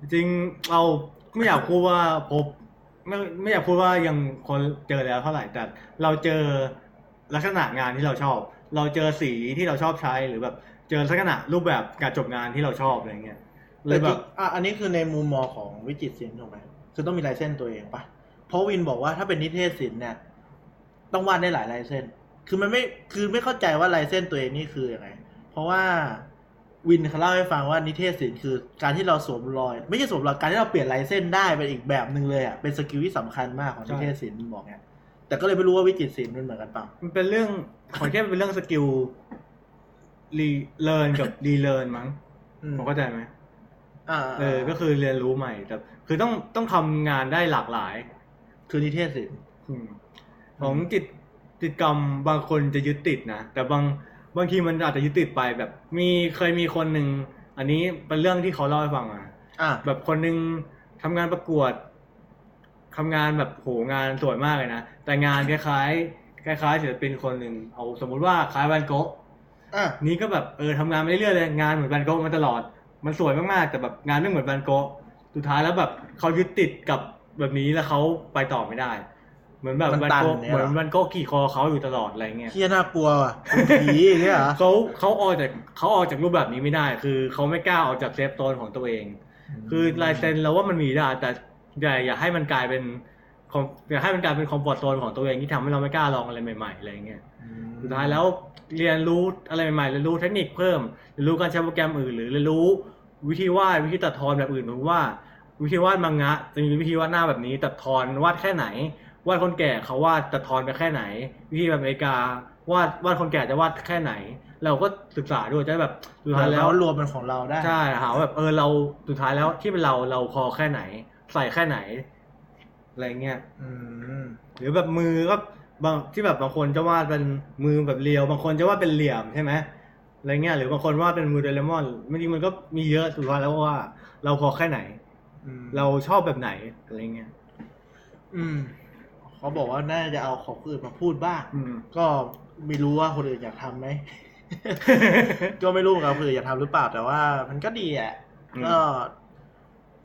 จริงๆเราไม่อยากพูดว่าพบไม่ไม่อยากพูดว่ายังคนเจอแล้วเท่าไหร่แต่เราเจอลักษณะงานที่เราชอบ เราเจอสีที่เราชอบใช้หรือแบบเจอลักษณะรูปแบบการจบงานที่เราชอบอะไรเงี้ยเลแต่แบบจริงอะอันนี้คือในมุมมองของวิจิตรศิลป์ถูกไหม คือต้องมีลายเส้นตัวเองปะเพราะวินบอกว่าถ้าเป็นนิเทศศิลป์เนี่ย ต้องวาดได้หลายลายเส้น คือมันไม่คือไม่เข้าใจว่าลายเส้นตัวเองนี่คือยังไง เพราะว่าวินเขาเล่าให้ฟังว่านิเทศศิลป์คือการที่เราสวมรอย ไม่ใช่สวมรอยการที่เราเปลี่ยนลายเส้นได้เป็นอีกแบบหนึ่งเลยอะเป็นสกิลที่สำคัญมากของนิเทศศิลป์มันบอกเนี่ยแต่ก็เลยไม่รู้ว่าวิจิตรศิลป์มันเหมือนกันเปล่ามันเป็นเรื่องขอแค่เป็นเรื่องสกิล relearn กับ relearn มั้งอืมผมเข้าใจไหมอ่าเออ ก็คือเรียนรู้ใหม่แต่ คือต้องต้องทำงานได้หลากหลาย คือนิเทศศิลป์อืมของจิตจิตกรรมบางคนจะยึดติดนะ แต่บางบางทีมันอาจจะยึดติดไปแบบ มีเคยมีคนหนึ่งอันนี้เป็นเรื่องที่เขาเล่าให้ฟังมาอะแบบคนหนึ่งทำงานประกวดทำงานแบบโหงานสวยมากเลยนะ แต่งานคล้ายๆคล้ายๆศิลปินคนหนึ่งเอาสมมุติว่าคล้ายแวนโก๊ะอะนี้ก็แบบเออทำงานไปเรื่อยๆเลยงานเหมือนแวนโก๊ะมาตลอด มันสวยมากๆแต่แบบงานไม่เหมือนแวนโก๊ะ สุดท้ายแล้วแบบเขายึดติดกับแบบนี้แล้วเขาไปต่อไม่ได้ เหมือนแบบมันแวนตันโก๊ะเนี่ยเหมืเหอรอนแวนโก๊ะขี่คอเขาอยู่ตลอดอะไรเงี้ยเหี้ยน่ากลัวว่ะเป็นผีอย่างเนี่ยเหรอเขาเขาออกจากเขาออกจากรูปแบบนี้ไม่ได้ คือเขาไม่กล้าออกจาก safe zone ของตัวเอง คือลายเซ็นเราว่ามันมีได้แต่อย่าอย่าให้มันกลายเป็นคอมอย่าให้มันกลายเป็นคอมฟอร์ทโซนของตัวเองที่ทำให้เราไม่กล้าลองอะไรใหม่ๆอะไรเงี้ย สุดท้ายแล้วเรียนรู้อะไรใหม่ๆเรียนรู้เทคนิคเพิ่มเรียนรู้การใช้โปรแกรมอื่นหรือเรียนรู้ วิธีวาดวิธีตัดทอนแบบอื่นผมว่า วิธีวาดมังงะจะมีวิธีวาดหน้าแบบนี้ตัดทอนวาดแค่ไหนวาดคนแก่เขาวาดตัดทอนไปแค่ไหน วิธีแบบอเมริกาวาดวาดคนแก่จะวาดแค่ไหน เราก็ศึกษาด้วยจะได้แบบสุดท้ายแล้แล้ววรวมเป็นของเราได้ใช่หาว่าแบบเออเราสุดท้ายแล้วที่เป็นเราเราพอแค่ไหน ใส่แค่ไหนอะไรเงี้ยอืมหรือแบบมือก็บางที่แบบบางคนจะวาดเป็นมือแบบเรียว บางคนจะวาดเป็นเหลี่ยมใช่ไหม อะไรเงี้ยหรือบางคนวาดเป็นมือโดเรมอนจริงๆมันก็มีเยอะสุดท้ายแล้วว่า เราพอแค่ไหนอืมเราชอบแบบไหนอะไรเงี้ยอืมเขาบอกว่าน่าจะเอาของคนอื่นมาพูดบ้างอืมก็ไม่รู้ว่าคนอื่นอยากทำไหมก็ไม่รู้เหมือนกันคนอื่นอยากทำหรือเปล่า แต่ว่า มันก็ดีอะอืมก็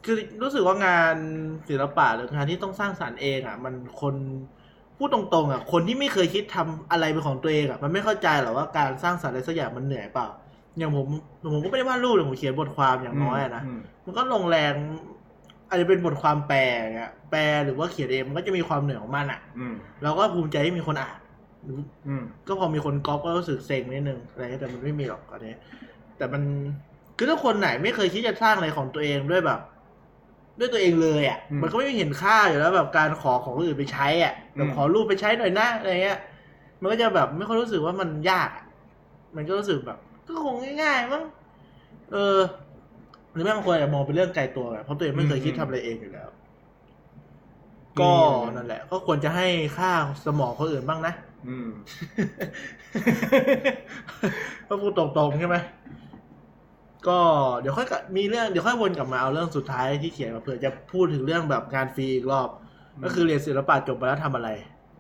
คือรู้สึกว่างานศิลปะหรืองานที่ต้องสร้างสรรค์เองอะ มันคน พูดตรงๆอะคนที่ไม่เคยคิดทำอะไรเป็นของตัวเองอะมันไม่เข้าใจหรอกว่าการสร้างสรรค์อะไรสักอย่างมันเหนื่อยเปล่า อย่างผมผมก็ไม่ได้วาดรูปแต่ผมเขียนบทความอย่างน้อยอะนะมมันก็ลงแรงอาจจะเป็นบทความแปลอย่างเงี้ยแปลหรือว่าเขียนเองมันก็จะมีความเหนื่อยของมันอะอืมเราก็ภูมิใจที่มีคนอ่านหรืออืมก็พอมีคนก๊อปก็รู้สึกเซ็งนิดนึงอะไรเงี้ยแต่มันไม่มีหรอกอันนี้แต่มันคือถ้าคนไหนไม่เคยคิดจะสร้างอะไรของตัวเองด้วยแบบ ด้วยตัวเองเลยอะอืมมันก็ไม่เห็นค่าอยู่แล้วแบบการขอของคนอื่นไปใช้อะแบบอืมขอรูปไปใช้หน่อยนะอะไรเงี้ย มันก็จะแบบไม่ค่อยรู้สึกว่ามันยากอะมันก็รู้สึกแบบ ก็คงง่ายๆมั้งเออ หรือแม่บางคนอาจจะมองเป็นเรื่องไกลตัวไงเพราะตัวเองไม่เคยคิดทำอะไรเองอยู่แล้ว ก็นั่นแหละ ก็ควรจะให้ค่าสมองคนอื่นบ้างนะ อืมก็พูดตรงๆใช่ไหม ก็เดี๋ยวค่อยกลับมีเรื่องเดี๋ยวค่อยวนกลับมาเอาเรื่องสุดท้ายที่เขียนมาเผื่อจะพูดถึงเรื่องแบบงานฟรีอีกรอบอืมก็คือเรียนศิลปะจบไปแล้วทำอะไร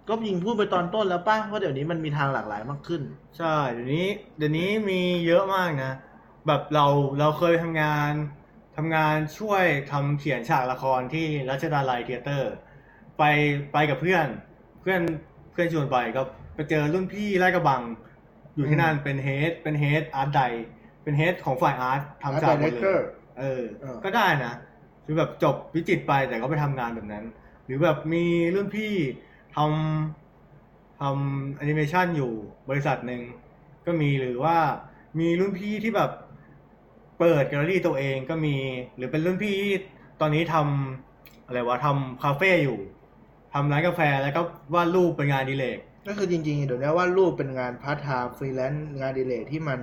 ก็ยิงพูดไปตอนต้นแล้วป่ะว่าเดี๋ยวนี้มันมีทางหลากหลายมากขึ้น ใช่เดี๋ยวนี้ เดี๋ยวนี้มีเยอะมากนะ แบบเราเราเคยทำงานทำงานช่วยทำเขียนฉากละครที่รัชดาลัยเทเตอร์ ไปไปกับเพื่อน เพื่อนเพื่อนชวนไปก็ไปเจอรุ่นพี่ลาดกระบัง อยู่ที่นั่นเป็นเฮดเป็นเฮดอาร์ตได เป็นเฮดของฝ่ายอาร์ตทำ Art ฉากหมดเล Director ยเออเออ ก็ได้นะคือแบบจบวิจิตรไปแต่ก็ไปทำงานแบบนั้น หรือแบบมีรุ่นพี่ทำทำแอนิเมชันอยู่บริษัทหนึ่งก็มีหรือว่ามีรุ่นพี่ที่แบบเปิดแกลเลอรี่ตัวเองก็มี หรือเป็นรุ่นพี่ที่ตอนนี้ทำอะไรวะทำคาเฟ่อยู่ทำร้านกาแฟแล้วก็วาดรูปเป็นงานอดิเรกก็คือจริงๆเดี๋ยวนี้วาดรูปเป็นงานพาร์ทไทม์ฟรีแลนซ์งานอดิเรกที่มัน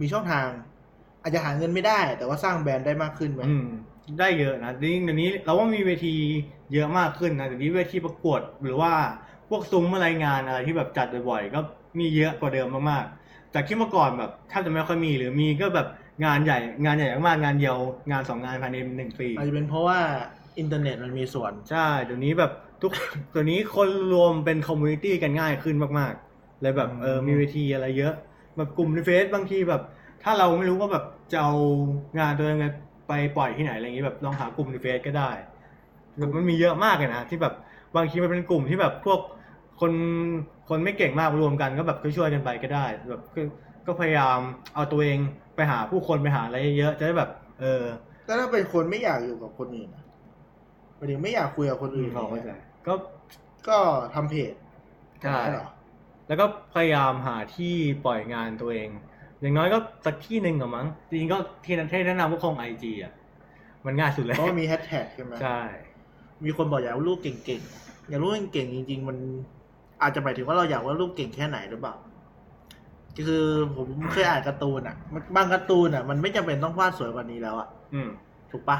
มีช่องทาง อาจจะหาเงินไม่ได้ แต่ว่าสร้างแบรนด์ได้มากขึ้นไหมอืมได้เยอะนะจริงๆเดี๋ยวนี้เราว่ามีเวทีเยอะมากขึ้นนะเดี๋ยวนี้เวทีประกวดหรือว่าพวกซุ้มอะไรงานอะไรที่แบบจัดบ่อยๆก็มีเยอะกว่าเดิมมากๆจากที่เมื่อก่อนแบบแทบจะไม่ค่อยมีหรือมีก็แบบงานใหญ่งานใหญ่มากๆงานเดียวงานสองงานภายในหนึ่งปีอาจจะเป็นเพราะว่าอินเทอร์เน็ตมันมีส่วนใช่เดี๋ยวนี้แบบทุกเดี๋ยวนี้คนรวมเป็น community กันง่ายขึ้นมากๆเลยแบบเอออืมมีเวทีอะไรเยอะ แบบกลุ่มในเฟซบางทีแบบ ถ้าเราไม่รู้ว่าแบบจะเอางานตัวเองไปปล่อยที่ไหนอะไรอย่างนี้แบบลองหากลุ่มในเฟซก็ได้แบบมันมีเยอะมากเลยนะที่แบบบางทีมันเป็นกลุ่มที่แบบพวกคนคนไม่เก่งมากรวมกันก็แบบก็ช่วยกันไปก็ได้แบบก็ก็พยายามเอาตัวเองไปหาผู้คนไปหาอะไรเยอะๆจะได้แบบ เออแต่ถ้าเป็นคนไม่อยากอยู่กับคนอื่นอะหมายถึงไม่อยากคุยกับคนอื่นเขาเข้าใจก็ก็ทำเพจใช่เหรอ แล้วก็พยายามหาที่ปล่อยงานตัวเอง อย่างน้อยก็สักที่หนึ่งกับมั้งจริงๆก็ที่นั้นที่แนะนำว่าคงไอจีอะ มันง่ายสุดเลยเพราะว่ามีแฮชแท็กใช่ไหมใช่ มีคนบอกอยากว่ารูปเก่งๆ อยากรู้เก่งๆจริง ๆ มันอาจจะหมายถึงว่าเราอยากว่ารูปเก่งแค่ไหนหรือเปล่าคือผมเคยอ่านการ์ตูนอะมันบางการ์ตูนอะ มันไม่จำเป็นต้องวาดสวยกว่านี้แล้วอะอืมถูกปะ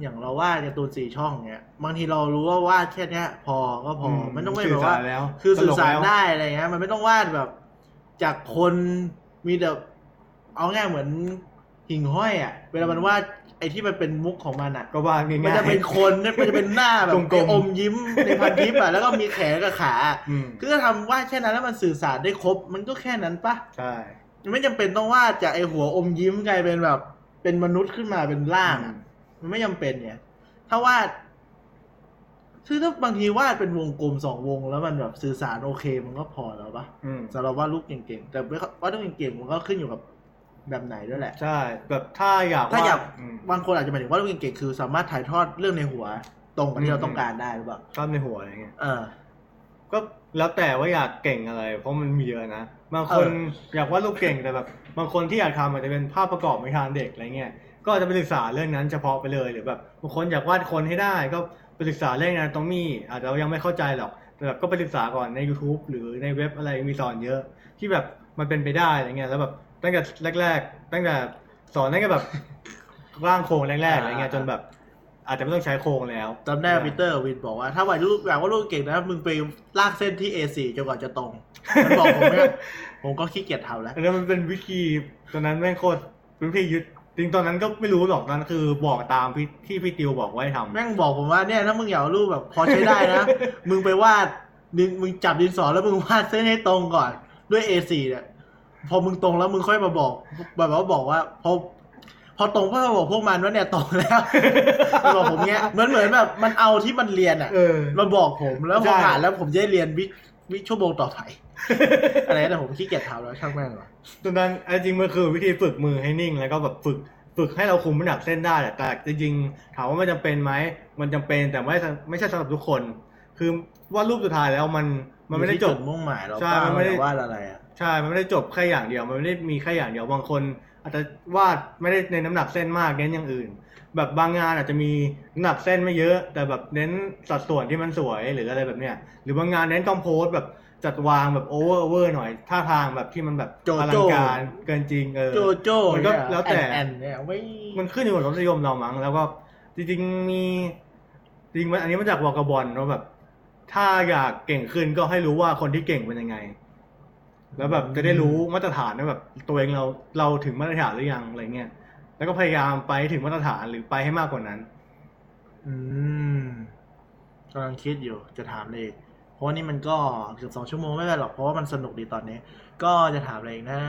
อย่างเราวาดการ์ตูนสี่ช่องเนี้ยบางทีเรารู้ว่าวาดแค่เนี้ย พอก็พออไม่ต้องไม่แบบว่าสื่อสารแล้วคือสื่อสารตลกแล้ว ได้อะไรเงี้ยมันไม่ต้องวาดแบบ จากคนมีแต่เอาง่ายเหมือนหิ่งห้อยอะเวลามันวาดไอ้ที่มันเป็นมุกของมันอะ ก็วาดง่ายๆ มันจะเป็นคนเนี่ยมันจะเป็นหน้าแบบกลมๆไอ้อมยิ้มในพันทิปอะแล้วก็มีแขนกับขาอืมคือถ้าทำวาดแค่นั้นแล้วมันสื่อสารได้ครบ มันก็แค่นั้นปะ ใช่มันไม่จำเป็นต้องวาดจากไอ้หัวอมยิ้มกลายเป็นแบบ เป็นมนุษย์ขึ้นมาเป็นร่างอะมั นไม่จำเป็นเนี่ย ถ้าวาดคือถ้าบางทีวาดเป็นวงกลมสองวงแล้วมันแบบสื่อสารโอเคมันก็พอแล้วปะอืมสำหรับวาดรูปเก่งๆ แต่วาดรูปเก่งๆมันก็ขึ้นอยู่กับแบบไหนด้วยแหละ ใช่ แบบถ้าอยากถ้าอยากวดมบางคนอาจจะหมายถึงว่ารูปเก่งๆคือ สามารถถ่ายทอดเรื่องในหัว ตรงกับที่เราต้องการได้หรือเปล่าชอบในหัวอะไรเงี้ยเออ ก็แล้วแต่ว่าอยากเก่งอะไร เพราะมันมีเยอะนะบางคนเออยากวาดรูปเก่งแต่แบบ บางคนที่อยากทำอาจจะเป็นภาพประกอบไม่ทานเด็กอะไรเงี้ย ก็อาจจะไปศึกษาเรื่องนั้นเฉพาะไปเลยหรือแบบบางคนอยากวาดคนให้ได้ก็ไปศึกษาเรื่องนั้นตรงนี้อาจจะยังไม่เข้าใจหรอกแต่แบบก็ไปศึกษาก่อนใน YouTube หรือในเว็บอะไรมีสอนเยอะ ที่แบบมันเป็นไปได้อะไรเงี้ยแล้วแบบตั้งแต่แรก ๆ ตั้งแต่สอนตั้งแต่แบบร่างโครงแรกๆอะไรเงี้ยจนแบบ อาจจะไม่ต้องใช้โครงแล้วจำได้ปีเตอร์วินบอกว่าถ้าวัยรุ่นอยากว่าลูกเก่งนะมึงไปลากเส้นที่ A4 จนกว่าจะตรงมันบอกผมเนี่ยผมก็ขี้เกียจทำแล้วอันนั้นมันเป็นวิธีตอนนั้นแม่งโคตรเป็นวิธียึด จริงตอนนั้นก็ไม่รู้หรอกตอนนั้นคือบอกตามพี่ที่พี่ติวบอกไว้ทำแม่งบอกผมว่าเนี่ยถ้ามึงอยากเอารูปแบบพอใช้ได้นะ มึงไปวาดดินมึงจับดินสอแล้วมึงวาดเส้นให้ตรงก่อน ด้วย A4 เนี่ยพอมึงตรงแล้วมึงค่อยมาบอกแบบว่าบอกว่าพอพอตรงพ่อบอกพวกมันว่าเนี่ยตรงแล้วมันบอกผมเนี้ยเหมือนเหมือนแบบมันเอาที่มันเรียนอะเออมาบอกผมแล้วพใช่อผ่านแล้วผมจะได้เรียนวิ วิชั่วโมงต่อไปอะไรแต่ผมขี้เกียจทำแล้วช่างแม่งว่ะตอนนั้นอันจริงมันคือวิธีฝึกมือให้นิ่งแล้วก็แบบฝึกฝึกให้เราคุมน้ำหนักเส้นได้แหละแต่จริงๆถามว่ามันจำเป็นไหมมันจำเป็นแต่ไม่ไม่ใช่สำหรับทุกคน คือวาดรูปสุดท้ายแล้วมันมันไม่ได้จบอยู่ที่จุดมุ่งหมายเราใช่เปล่ามันไม่ได้ว่าอะไรอะใช่มันไม่ได้จบแค่อย่างเดียว มันไม่ได้มีแค่อย่างเดียวบางคน อาจจะวาดไม่ได้ในนน้ำหนักเส้นมากเน้นอย่างอื่น แบบบางงานอาจจะมีน้ำหนักเส้นไม่เยอะ แต่แบบเน้นสัดส่วนที่มันสวยหรืออะไรแบบเนี้ยหรือบางงานเน้นต้อง pose แบบจัดวางแบบโอเวอร์เวอร์หน่อยท่าทางแบบที่มันแบบโจโจ้ อลังการเกินจริงเออ โจโจ้มันก็เนี่ยแล้วแต่ อนๆเนี่ยไม่มันขึ้นอยู่กับรสนิยมเรามั้งแล้วก็จริงๆมีจริงๆมันอันนี้มาจากวอกบอลเนาะแบบ ถ้าอยากเก่งขึ้นก็ให้รู้ว่าคนที่เก่งเป็นยังไง แล้วแบบจะได้รู้มาตรฐานว่าแบบตัวเองเราเราถึงมาตรฐานหรือยังอะไรเงี้ย แล้วก็พยายามไปให้ถึงมาตรฐานหรือไปให้มากกว่านั้น อืมกำลังคิดอยู่จะถามเลย เพราะว่านี่มันก็เกือบสองชั่วโมงไม่เป็นไรหรอกเพราะว่ามันสนุกดีตอนนี้ ก็จะถามอะไรอีกนะ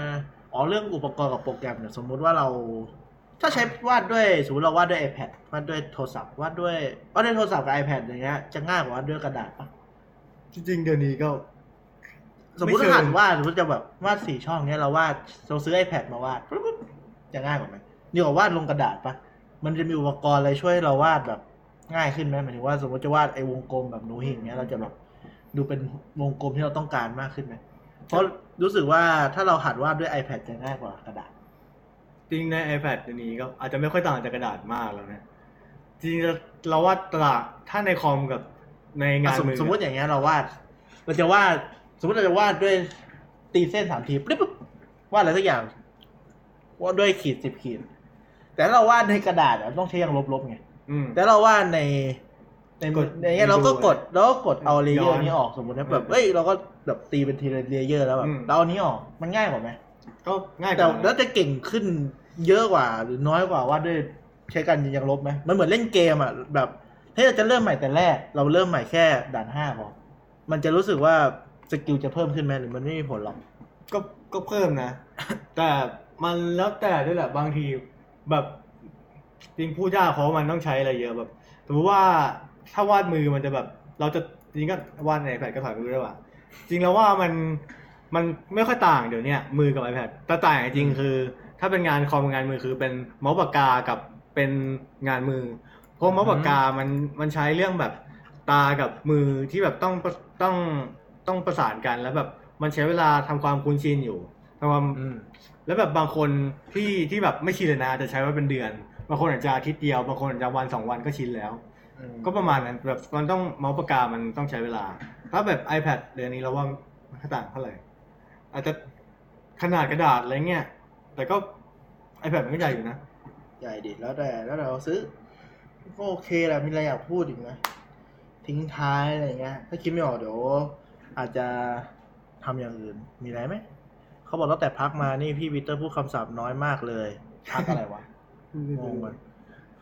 อ๋อเรื่องอุปกรณ์กับโปรแกรมเนี่ยสมมุติว่าเรา ถ้าใช้วาดด้วยสมมติเราวาดด้วย iPad วาดด้วยโทรศัพท์วาดด้วยวาดด้วยโทรศัพท์กับ iPad อย่างเงี้ยจะง่ายกว่าวาดด้วยกระดาษปะจริงๆเดี๋ยวนี้ก็ สมมติไม่เชิงหันวาดสมมติจะแบบวาดสี่ช่องเนี้ยเราวาดเราซื้อ iPad มาวาดปุ๊บปุ๊บจะง่ายกว่าไหม ดีกว่าวาดลงกระดาษปะมันจะมีอุปกรณ์อะไรช่วยให้เราวาดแบบง่ายขึ้นไหมหมายถึงว่าสมมติจะวาดไอ้วงกลมแบบหนูหิ่งเนี้ยเราจะแบบดูเป็นวงกลมที่เราต้องการมากขึ้นไหมเพราะรู้สึกว่าถ้าเราหัดวาดด้วย iPad จะง่ายกว่ากระดาษ จริงใน iPad เดี๋ยวนี้ก็อาจจะไม่ค่อยต่างจากกระดาษมากแล้วนะจริงๆเราวาดตลาดถ้าในคอมกับในงานสมมือสมมติอย่างเงี้ยเราวาดเราจะวาดสมมติเราจะวาดด้วยตีเส้นสามทีปุ๊บปุ๊บวาดอะไรสักอย่างวาดด้วยขีดสิบขีด แต่ถ้าเราวาดในกระดาษอะต้องใช้ยางลบๆไงอืม แต่เราวาดในในกดในเงี้ยเราก็กดเราก็กดเอา layer นี้ออกสมมตินะแบบเออเอ้ยเราก็แบบตีเป็นทีละ layer แล้วแบบอืม เราเอานี้ออกมันง่ายกว่าไหมก็ง่ายกแต่ว่านะ แล้วจะเก่งขึ้นเยอะกว่า หรือน้อยกว่าวาดด้วยใช้การยิงยางลบไหมมันเหมือนเล่นเกมอะแบบถ้าเราจะเริ่มใหม่แต่แรก เราเริ่มใหม่แค่ด่านห้าพอมันจะรู้สึกว่า skill จะเพิ่มขึ้นไหมหรือมันไม่มีผลหรอก ก็ก็เพิ่มนะ แต่มันแล้วแต่ด้วยแหละบางที แบบจริงพูดยากเพราะมันต้องใช้อะไรเยอะแบบสมมติว่าถ้าวาดมือมันจะแบบ เราจะจริงก็วาดใน iPad ก็ถอยมือได้ว่ะจริงแล้วว่ามันมันไม่ค่อยต่างเดี๋ยวเนี้ยมือกับ iPad แต่ต่างจริงๆคือ ถ้าเป็นงานคอมงานมือคือเป็นเมาส์ปากกากับเป็นงานมือ เพราะเมาส์ปากกามันมันใช้เรื่องแบบตากับมือที่แบบต้องต้องต้องประสานกันแล้วแบบมันใช้เวลาทำความคุ้นชินอยู่ทำความ แล้วแบบบางคนที่ที่แบบไม่ชินเลยนะจะใช้ว่าเป็นเดือน บางคนอาจจะอาทิตย์เดียว บางคนอาจจะวันสองวันก็ชินแล้ว ก็ประมาณนั้นแบบมันต้องเมาส์ปากกา มันต้องใช้เวลา ถ้าแบบ iPad เดือนนี้เราว่ามันไม่ต่างเท่าไหร่อาจจะขนาดกระดาษอะไรเงี้ย แต่ก็ iPad มันก็ใหญ่อยู่นะ ใหญ่ดิแล้วแต่แล้วแต่เราซื้อ ก็โอเคแหละมีอะไรอยากพูดอีกไหมทิ้งท้ายอะไรเงี้ย ถ้าคิดไม่ออกเดี๋ยวอาจจะทำอย่างอื่นมีอะไรไหม เขาบอกตั้งแต่พักมานี่พี่วิเตอร์พูดคำศัพท์น้อยมากเลยพักอะไรวะงงมัน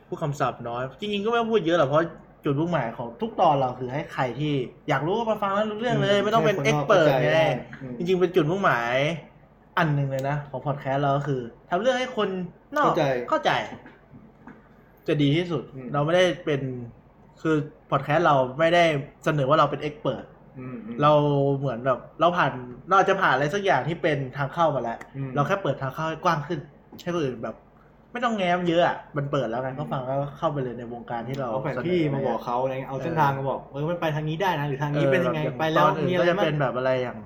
พูดคำศัพท์น้อย จริงๆก็ไม่ต้องพูดเยอะหรอกเพราะจุดมุ่งหมายของทุกตอนเราคือให้ใครที่อยากรู้ก็มาฟังแล้วรู้เรื่องเลย ไม่ต้องเป็นให้เอ็กคนนอกเปิดเข้าใจไงได้จริง ๆ เป็นจุดมุ่งหมายอันหนึ่งเลยนะของพอดแคสต์เราก็คือทำเรื่องให้คนนอกเข้าใจเข้าใจจะดีที่สุดอืมเราไม่ได้เป็นคือพอดแคสต์เราไม่ได้เสนอว่าเราเป็น expert อืมอืม เราเหมือนแบบเราผ่านเราอาจจะผ่านอะไรสักอย่างที่เป็นทางเข้ามาแล้วอืมเราแค่เปิดทางเข้าให้กว้างขึ้นให้คนอื่นแบบ ไม่ต้องแง้มเยอะอะมันเปิดแล้วไงก็ฟังแล้วก็เข้าไปเลยในวงการที่เราเอาแผนที่มาบอกเขาอะไรเงี้ยเอาเส้นทางมาบอกเออมันไปทางนี้ได้นะหรือทางเอนี้อเป็นยังไงบบไปแล้วตอนอื่นมีอะไรก็จะบ้างเป็นแบบอะไรอย่าง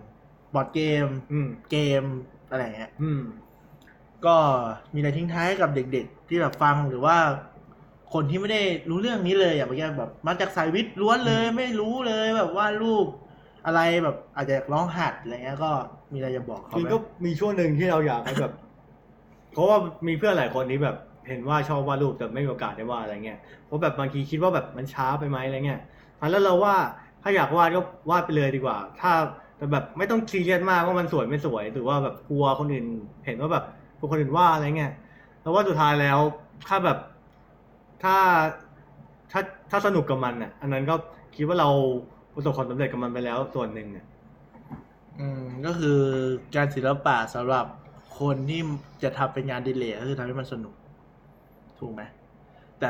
บอร์ดเกมอืมเกมอะไรอย่างเงี้ยอืมก็มีอะไรทิ้งท้ายให้กับเด็ก ๆ ที่แบบฟังหรือว่า คนที่ไม่ได้รู้เรื่องนี้เลยอย่างเมื่อกี้แบบมาจากสายวิทย์ล้วนเลย ไม่รู้เลยแบบว่ารูปอะไรแบบอาจจะอยากร้องหัดอะไรเงี้ยก็มีอะไรจะบอกเขาจริงไหมก็มีช่วงหนึ่งที่เราอยากให้แบบเพราะว่ามีเพื่อนหลายคนที่แบบเห็นว่าชอบวาดรูปแต่ไม่มีโอกาสได้วาดอะไรเงี้ยเพราะแบบบางทีคิดว่าแบบมันช้าไปไหมอะไรเงี้ยแล้วเราว่าถ้าอยากวาดก็วาดไปเลยดีกว่า ถ้าแต่แบบไม่ต้องซีเรียสมากว่ามันสวยไม่สวยหรือว่าแบบกลัวคนอื่น เห็นว่าแบบกลัวคนอื่นว่าอะไรเงี้ยแต่ว่าสุดท้ายแล้วถ้าแบบ ถ้าถ้าถ้าสนุกกับมันอะ อันนั้นก็คิดว่าเราประสบความสำเร็จกับมันไปแล้วส่วนหนึ่งอะอืมก็คือการศิลปะสำหรับคนที่จะทำเป็นงานอดิเลกก็คือทำให้มันสนุก ถูกไหมแต่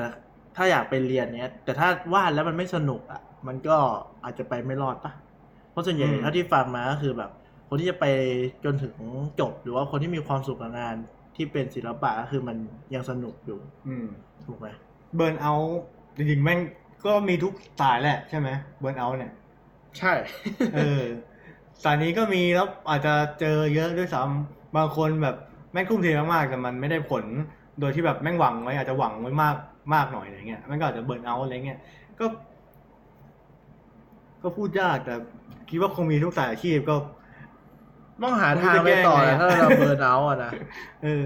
ถ้าอยากไปเรียนเนี้ย แต่ถ้าวาดแล้วมันไม่สนุกอะ มันก็อาจจะไปไม่รอดปะเพราะส่วนใหญ่อืมเท่าที่ฟังมาก็คือแบบ คนที่จะไปจนถึงจบ หรือว่าคนที่มีความสุขกับงานที่เป็นศิลปะก็คือมันยังสนุกอยู่ อืมถูกไหม เบิร์นเอาจริงๆแม่งก็มีทุกสายแหละใช่ไหมเบิร์นเอาเนี่ย ใช่ เออสายนี้ก็มีแล้วอาจจะเจอเยอะด้วยซ้ำบางคนแบบแม่งทุ่มเทมากๆแต่มันไม่ได้ผลโดยที่แบบแม่งหวังไว้อาจจะหวังไว้มากมากหน่อยอะไรเงี้ยมันก็อาจจะเบิร์นเอาอะไรเงี้ยก็ ก็พูดยากแต่คิดว่าคงมีทุกสายอาชีพก็ต้องหาทางไปต่อไม่รู้จะแก้ไงนะอะถ้าเราเบิร์นเอาท์อะนะเออ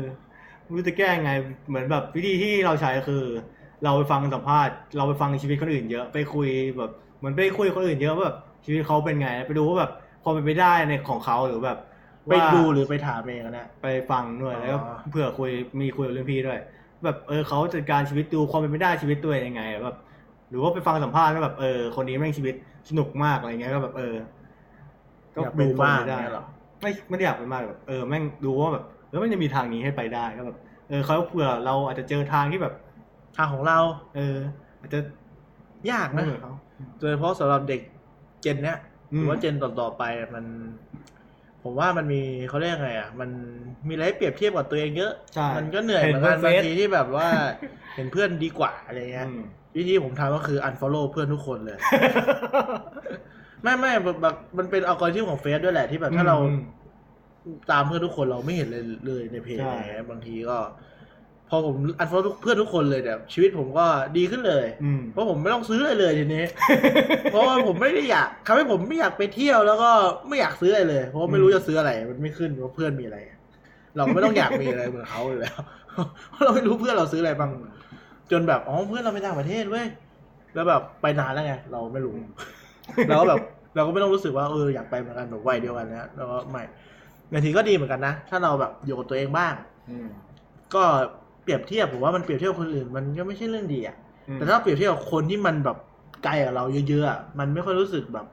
ไม่รู้จะแก้ไงเหมือนแบบวิธีที่เราใช้คือ เราไปฟังสัมภาษณ์เราไปฟังชีวิตคนอื่นเยอะไปคุยแบบเหมือนไปคุยกับคนอื่นเยอะว่าแบบชีวิตเขาเป็นไง ไปดูว่าแบบความเป็นไปได้ในของเขาหรือแบบไปว่าดูหรือไปถามเองอะนะไปฟังด้วยแล้วก็อ๋อเผื่อคุยมีคุยกับรุ่นพี่ด้วย แบบเออเขาจัดการชีวิตดูความเป็นไปได้ชีวิตตัวเองยังไงแบบหรือว่าไปฟังสัมภาษณ์ว่าแบบเออคนนี้แม่งชีวิตสนุกมากอะไรเงี้ยก็แบบเอออยากดูบ้างเป็นคนไปได้เนี่ยเหรอไม่ไม่ได้อยากเป็นมากแบบเออแม่งดูว่าแบบเออมันจะมีทางนี้ให้ไปได้ก็แบบเออเขาเผื่อเราอาจจะเจอทางที่แบบ ทางของเรา เออ อาจจะยากไม่นะเหมือนเขาโดยเฉพาะสำหรับเด็กเจนเนี้ยอืหมรือว่าเจนต่อๆไปอะมัน ผมว่ามันมีเขาเรียกไงอะ มันมีอะไรให้เปรียบเทียบกับตัวเองเยอะใช่มันก็เหนื่อยเหมือนกันเฟบางซทีที่แบบว่าเห็นเพื่อนดีกว่าอะไรเงี้ยอืมวิธีผมทำก็คือ unfollow เพื่อนทุกคนเลย ไม่ไม่แบบแบบมันเป็นอัลกอริทึมของเฟซด้วยแหละที่แบบถ้าเราอืมตามเพื่อนทุกคนเราไม่เห็นเลยเลยในเพจใช่อะไรเงี้ยบางทีก็ พอผม unfollow ทุกเพื่อนทุกคนเลยเนี่ยชีวิตผมก็ดีขึ้นเลยอืมเพราะผมไม่ต้องซื้ออะไรเลยทีนี้ เพราะว่าผมไม่ได้อยากทำให้ผมไม่อยากไปเที่ยวแล้วก็ไม่อยากซื้ออะไรเลย เพราะว่าไม่รู้จะซื้ออะไรมันไม่ขึ้นว่าเพื่อนมีอะไร เราก็ไม่ต้องอยากมีอะไรเหมือนเขาอยู่แล้วเพราะเราไม่รู้เพื่อนเราซื้ออะไรบ้างจนแบบอ๋อเพื่อนเราไปต่างประเทศเว้ยแล้วแบบไปนานแล้วไงเราไม่รู้เราก็แบบเราก็ไม่ต้องรู้สึกว่าเอออยากไปเหมือนกันแบบวัยเดียวกันนะแล้วก็ไม่บางทีก็ดีเหมือนกันนะถ้าเราแบบอยู่กับตัวเองบ้างอืมก็ เปรียบเทียบผมว่ามันเปรียบเทียบกับคนอื่น มันก็ไม่ใช่เรื่องดีอะอืมแต่ถ้าเปรียบเทียบกับคนที่มันแบบไกลกับเราเยอะๆอะมันไม่ค่อยรู้สึกแบบ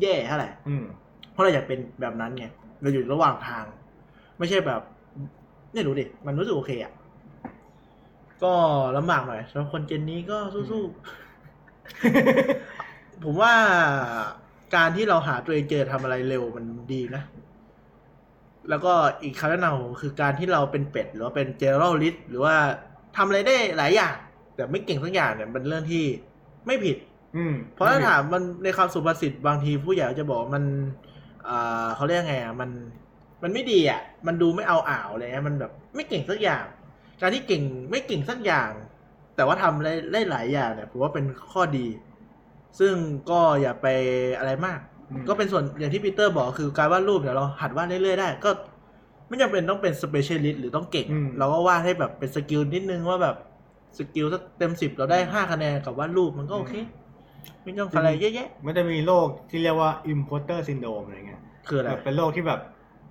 แย่เท่าไหร่อืมเพราะเราอยากเป็นแบบนั้นไงเราอยู่ระหว่างทาง ไม่ใช่แบบไม่รู้ดิมันรู้สึกโอเคอะก็ลำบากหน่อยสำหรับคนเจนนี้ก็สู้ๆผมว่าการที่เราหาตัวเองเจอทำอะไรเร็วมันดีนะ แล้วก็อีกคำแนะนำของผมคือการที่เราเป็นเป็ด หรือว่าเป็น generalist หรือว่าทำอะไรได้หลายอย่าง แต่ไม่เก่งสักอย่างเนี่ยเป็นเรื่องที่ไม่ผิด อืมเพราะถ้าถามมันในคำสุภาษิตบางทีผู้ใหญ่จะบอกว่ามันอ่าเขาเรียกไงอะมันมันไม่ดีอะ มันดูไม่เอาอ่าวอะไรเงี้ยมันแบบไม่เก่งสักอย่าง การที่เก่งไม่เก่งสักอย่าง แต่ว่าทำได้ได้หลายอย่างเนี่ยผมว่าเป็นข้อดี ซึ่งก็อย่าไปอะไรมากอืม ก็เป็นส่วนอย่างที่ปีเตอร์บอกคือการวาดรูปเนี่ยเราหัดวาดเรื่อยๆได้ ก็ไม่จำเป็นต้องเป็น specialist หรือต้องเก่งอืมเราก็วาดให้แบบเป็น skill นิดนึงว่าแบบ skill สักเต็มสิบเราได้ห้าคะแนนกับวาดรูปมันก็โอเค ไม่ต้องอะไรเยอะแยะมันจะมีโรคที่เรียกว่า imposter syndrome อะไรเงี้ยคืออะไรแบบเป็นโรคที่แบบ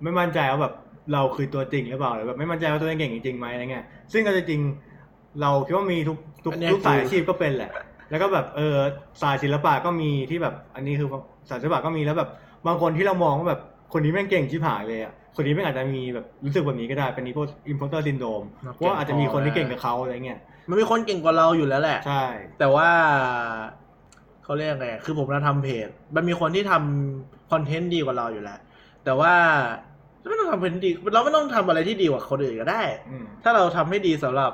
ไม่มั่นใจว่าแบบเราคือตัวจริงหรือเปล่าหรือแบบไม่มั่นใจว่าตัวเองเก่งจริงๆไหมอะไรเงี้ยซึ่งก็จริงๆเราคิดว่ามีทุกทุกอันเนี้ยทุกสายคือออาชีพก็เป็นแหละ แล้วก็แบบเออสายศิลปะก็มีที่แบบอันนี้คือ สายศิลปะก็มีแล้วแบบบางคนที่เรามองว่าแบบคนนี้แม่งเก่งชิบหายเลยอะคนนี้แม่งอาจจะมีแบบรู้สึกแบบนี้ก็ได้เป็น imposter syndrome เพราะว่าอาจจะมีคนที่เก่งกับเขาอะไรเงี้ยมันมีคนเก่งกว่าเราอยู่แล้วแหละ ใช่ แต่ว่าเขาเรียกไงคือผมเราทำเพจ มันมีคนที่ทำคอนเทนต์ดีกว่าเราอยู่แล้ว แต่ว่าไม่ต้องทำคอนเทนต์ดี เราไม่ต้องทำอะไรที่ดีกว่าคนอื่นก็ได้อืมถ้าเราทำให้ดีสำหรับ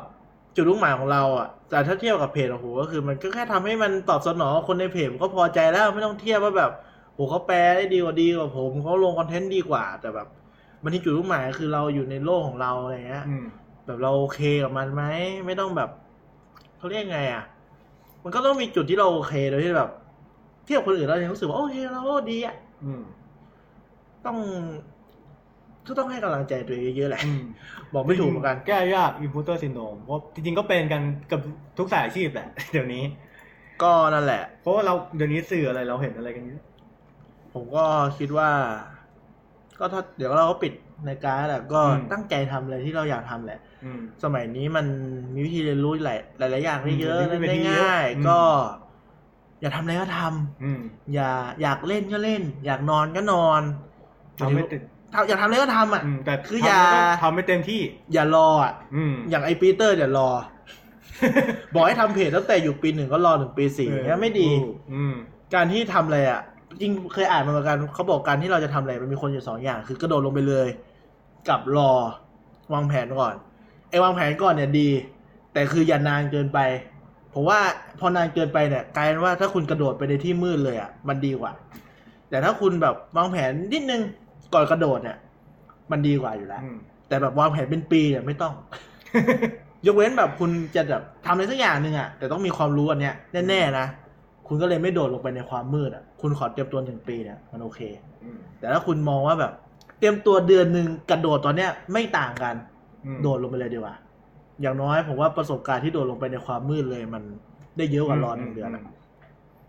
จุดมุ่งหมายของเราอะแต่ถ้าเทียบกับเพจโอ้โหก็คือ มันก็แค่ทำให้มันตอบสนองคนในเพจผมก็พอใจแล้วไม่ต้องเทียบว่าแบบโหเขาแปลได้ดีกว่าดีกว่าผมเขาลงคอนเทนต์ดีกว่า แต่แบบมันที่จุดมุ่งหมายคือเราอยู่ในโลกของเราอะไรเงี้ยอืมแบบเราโอเคกับมันไหมไม่ต้องแบบเขาเรียกไงอะ มันก็ต้องมีจุดที่เราโอเคโดยที่แบบ เทียบคนอื่นเรายังรู้สึกว่าโอเคเราก็ดีอะอืมต้องก็ต้องให้กำลังใจตัวเองเยอะๆแหละอืม บอกไม่ถูกเหมือนกันแก้ยาก imposter syndrome เพราะจริงๆก็เป็นกันกับทุกสายอาชีพแหละเดี๋ยวนี้ ก็นั่นแหละ เพราะว่าเราเดี๋ยวนี้สื่ออะไรเราเห็นอะไรกันเยอะผมก็คิดว่า ก็ถ้าเดี๋ยวเราก็ปิดในการแหละก็อืมตั้งใจทำอะไรที่เราอยากทำแหละอืมสมัยนี้มันมีวิธีเรียนรู้หลายหลายๆอย่างได้เยอะอืมมีวิธีได้เยอะง่ายอืมก็ อย่าทำอะไรก็ทำอืมอย่าอยากเล่นก็เล่น อยากนอนก็นอนทำไม่ติด ทำอยากทำอะไรก็ทำอะอืมแต่คือทำอย่าแล้วก็ทำไม่เต็มที่ อย่ารออะอืมอย่างไอปีเตอร์อย่ารอ บอกให้ทำเพจตั้งแต่อยู่ปีหนึ่งก็รอถึงปีสี่เนี่ยไม่ดีอืมการที่ทำอะไรอะจริงเคยอ่านมาเหมือนกันเขาบอกการที่เราจะทำอะไรมันมีคนอยู่สองอย่าง คือกระโดดลงไปเลย กับรอ วางแผนก่อนไอ้วางแผนก่อนเนี่ยดี แต่คืออย่านานเกินไปผมว่าพอนานเกินไปเนี่ยกลายเป็นว่าถ้าคุณกระโดดไปในที่มืดเลยอะมันดีกว่า แต่ถ้าคุณแบบวางแผนนิดนึง ก่อนกระโดดเนี่ย มันดีกว่าอยู่แล้วอืมแต่แบบวางแผนเป็นปีเนี่ยไม่ต้อง ยกเว้นแบบคุณจะแบบทำอะไรสักอย่างหนึ่งอะแต่ต้องมีความรู้อันเนี้ยแน่ๆนะคุณก็เลยไม่โดดลงไปในความมืดอะ คุณขอเตรียมตัวหนึ่งปีเนี่ยมันโอเคอืมแต่ถ้าคุณมองว่าแบบ เตรียมตัวเดือนหนึ่งกระโดดตอนเนี้ยไม่ต่างกันอืมโดดลงไปเลยดีกว่า อย่างน้อยผมว่าประสบการณ์ที่โดดลงไปในความมืดเลยมันได้เยอะกว่ารอหนึ่งเดือนอะม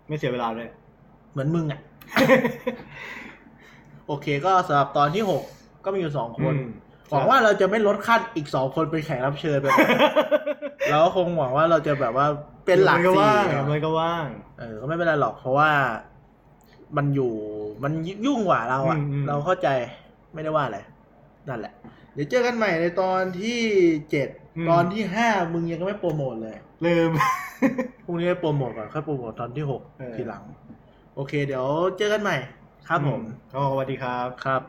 ไม่เสียเวลาเลย เหมือนมึงอะ โอเคก็สำหรับตอนที่หกก็มีอยู่สองคนอืมหวังว่าเราจะไม่ลดขั้นอีกสองคนเป็นแขกรับเชิญไปก่อนเราก็คงหวังว่าเราจะแบบว่าเป็นหลักมันก็สี่ว่างเนอะมันก็ว่าง เออ ก็ไม่เป็นไรหรอกเพราะว่ามันอยู่มันยุ่งกว่าเราอะอืมอืมเราเข้าใจไม่ได้ว่าอะไรนั่นแหละ เดี๋ยวเจอกันใหม่ในตอนที่เจ็ดตอนที่ห้ามึงยังไม่โปรโมทเลยลืมพรุ่งนี้ให้โปรโมทก่อนค่อยโปรโมทตอนที่หกเออทีหลัง โอเค เดี๋ยวเจอกันใหม่ ครับผมก็สวัสดีครับครับ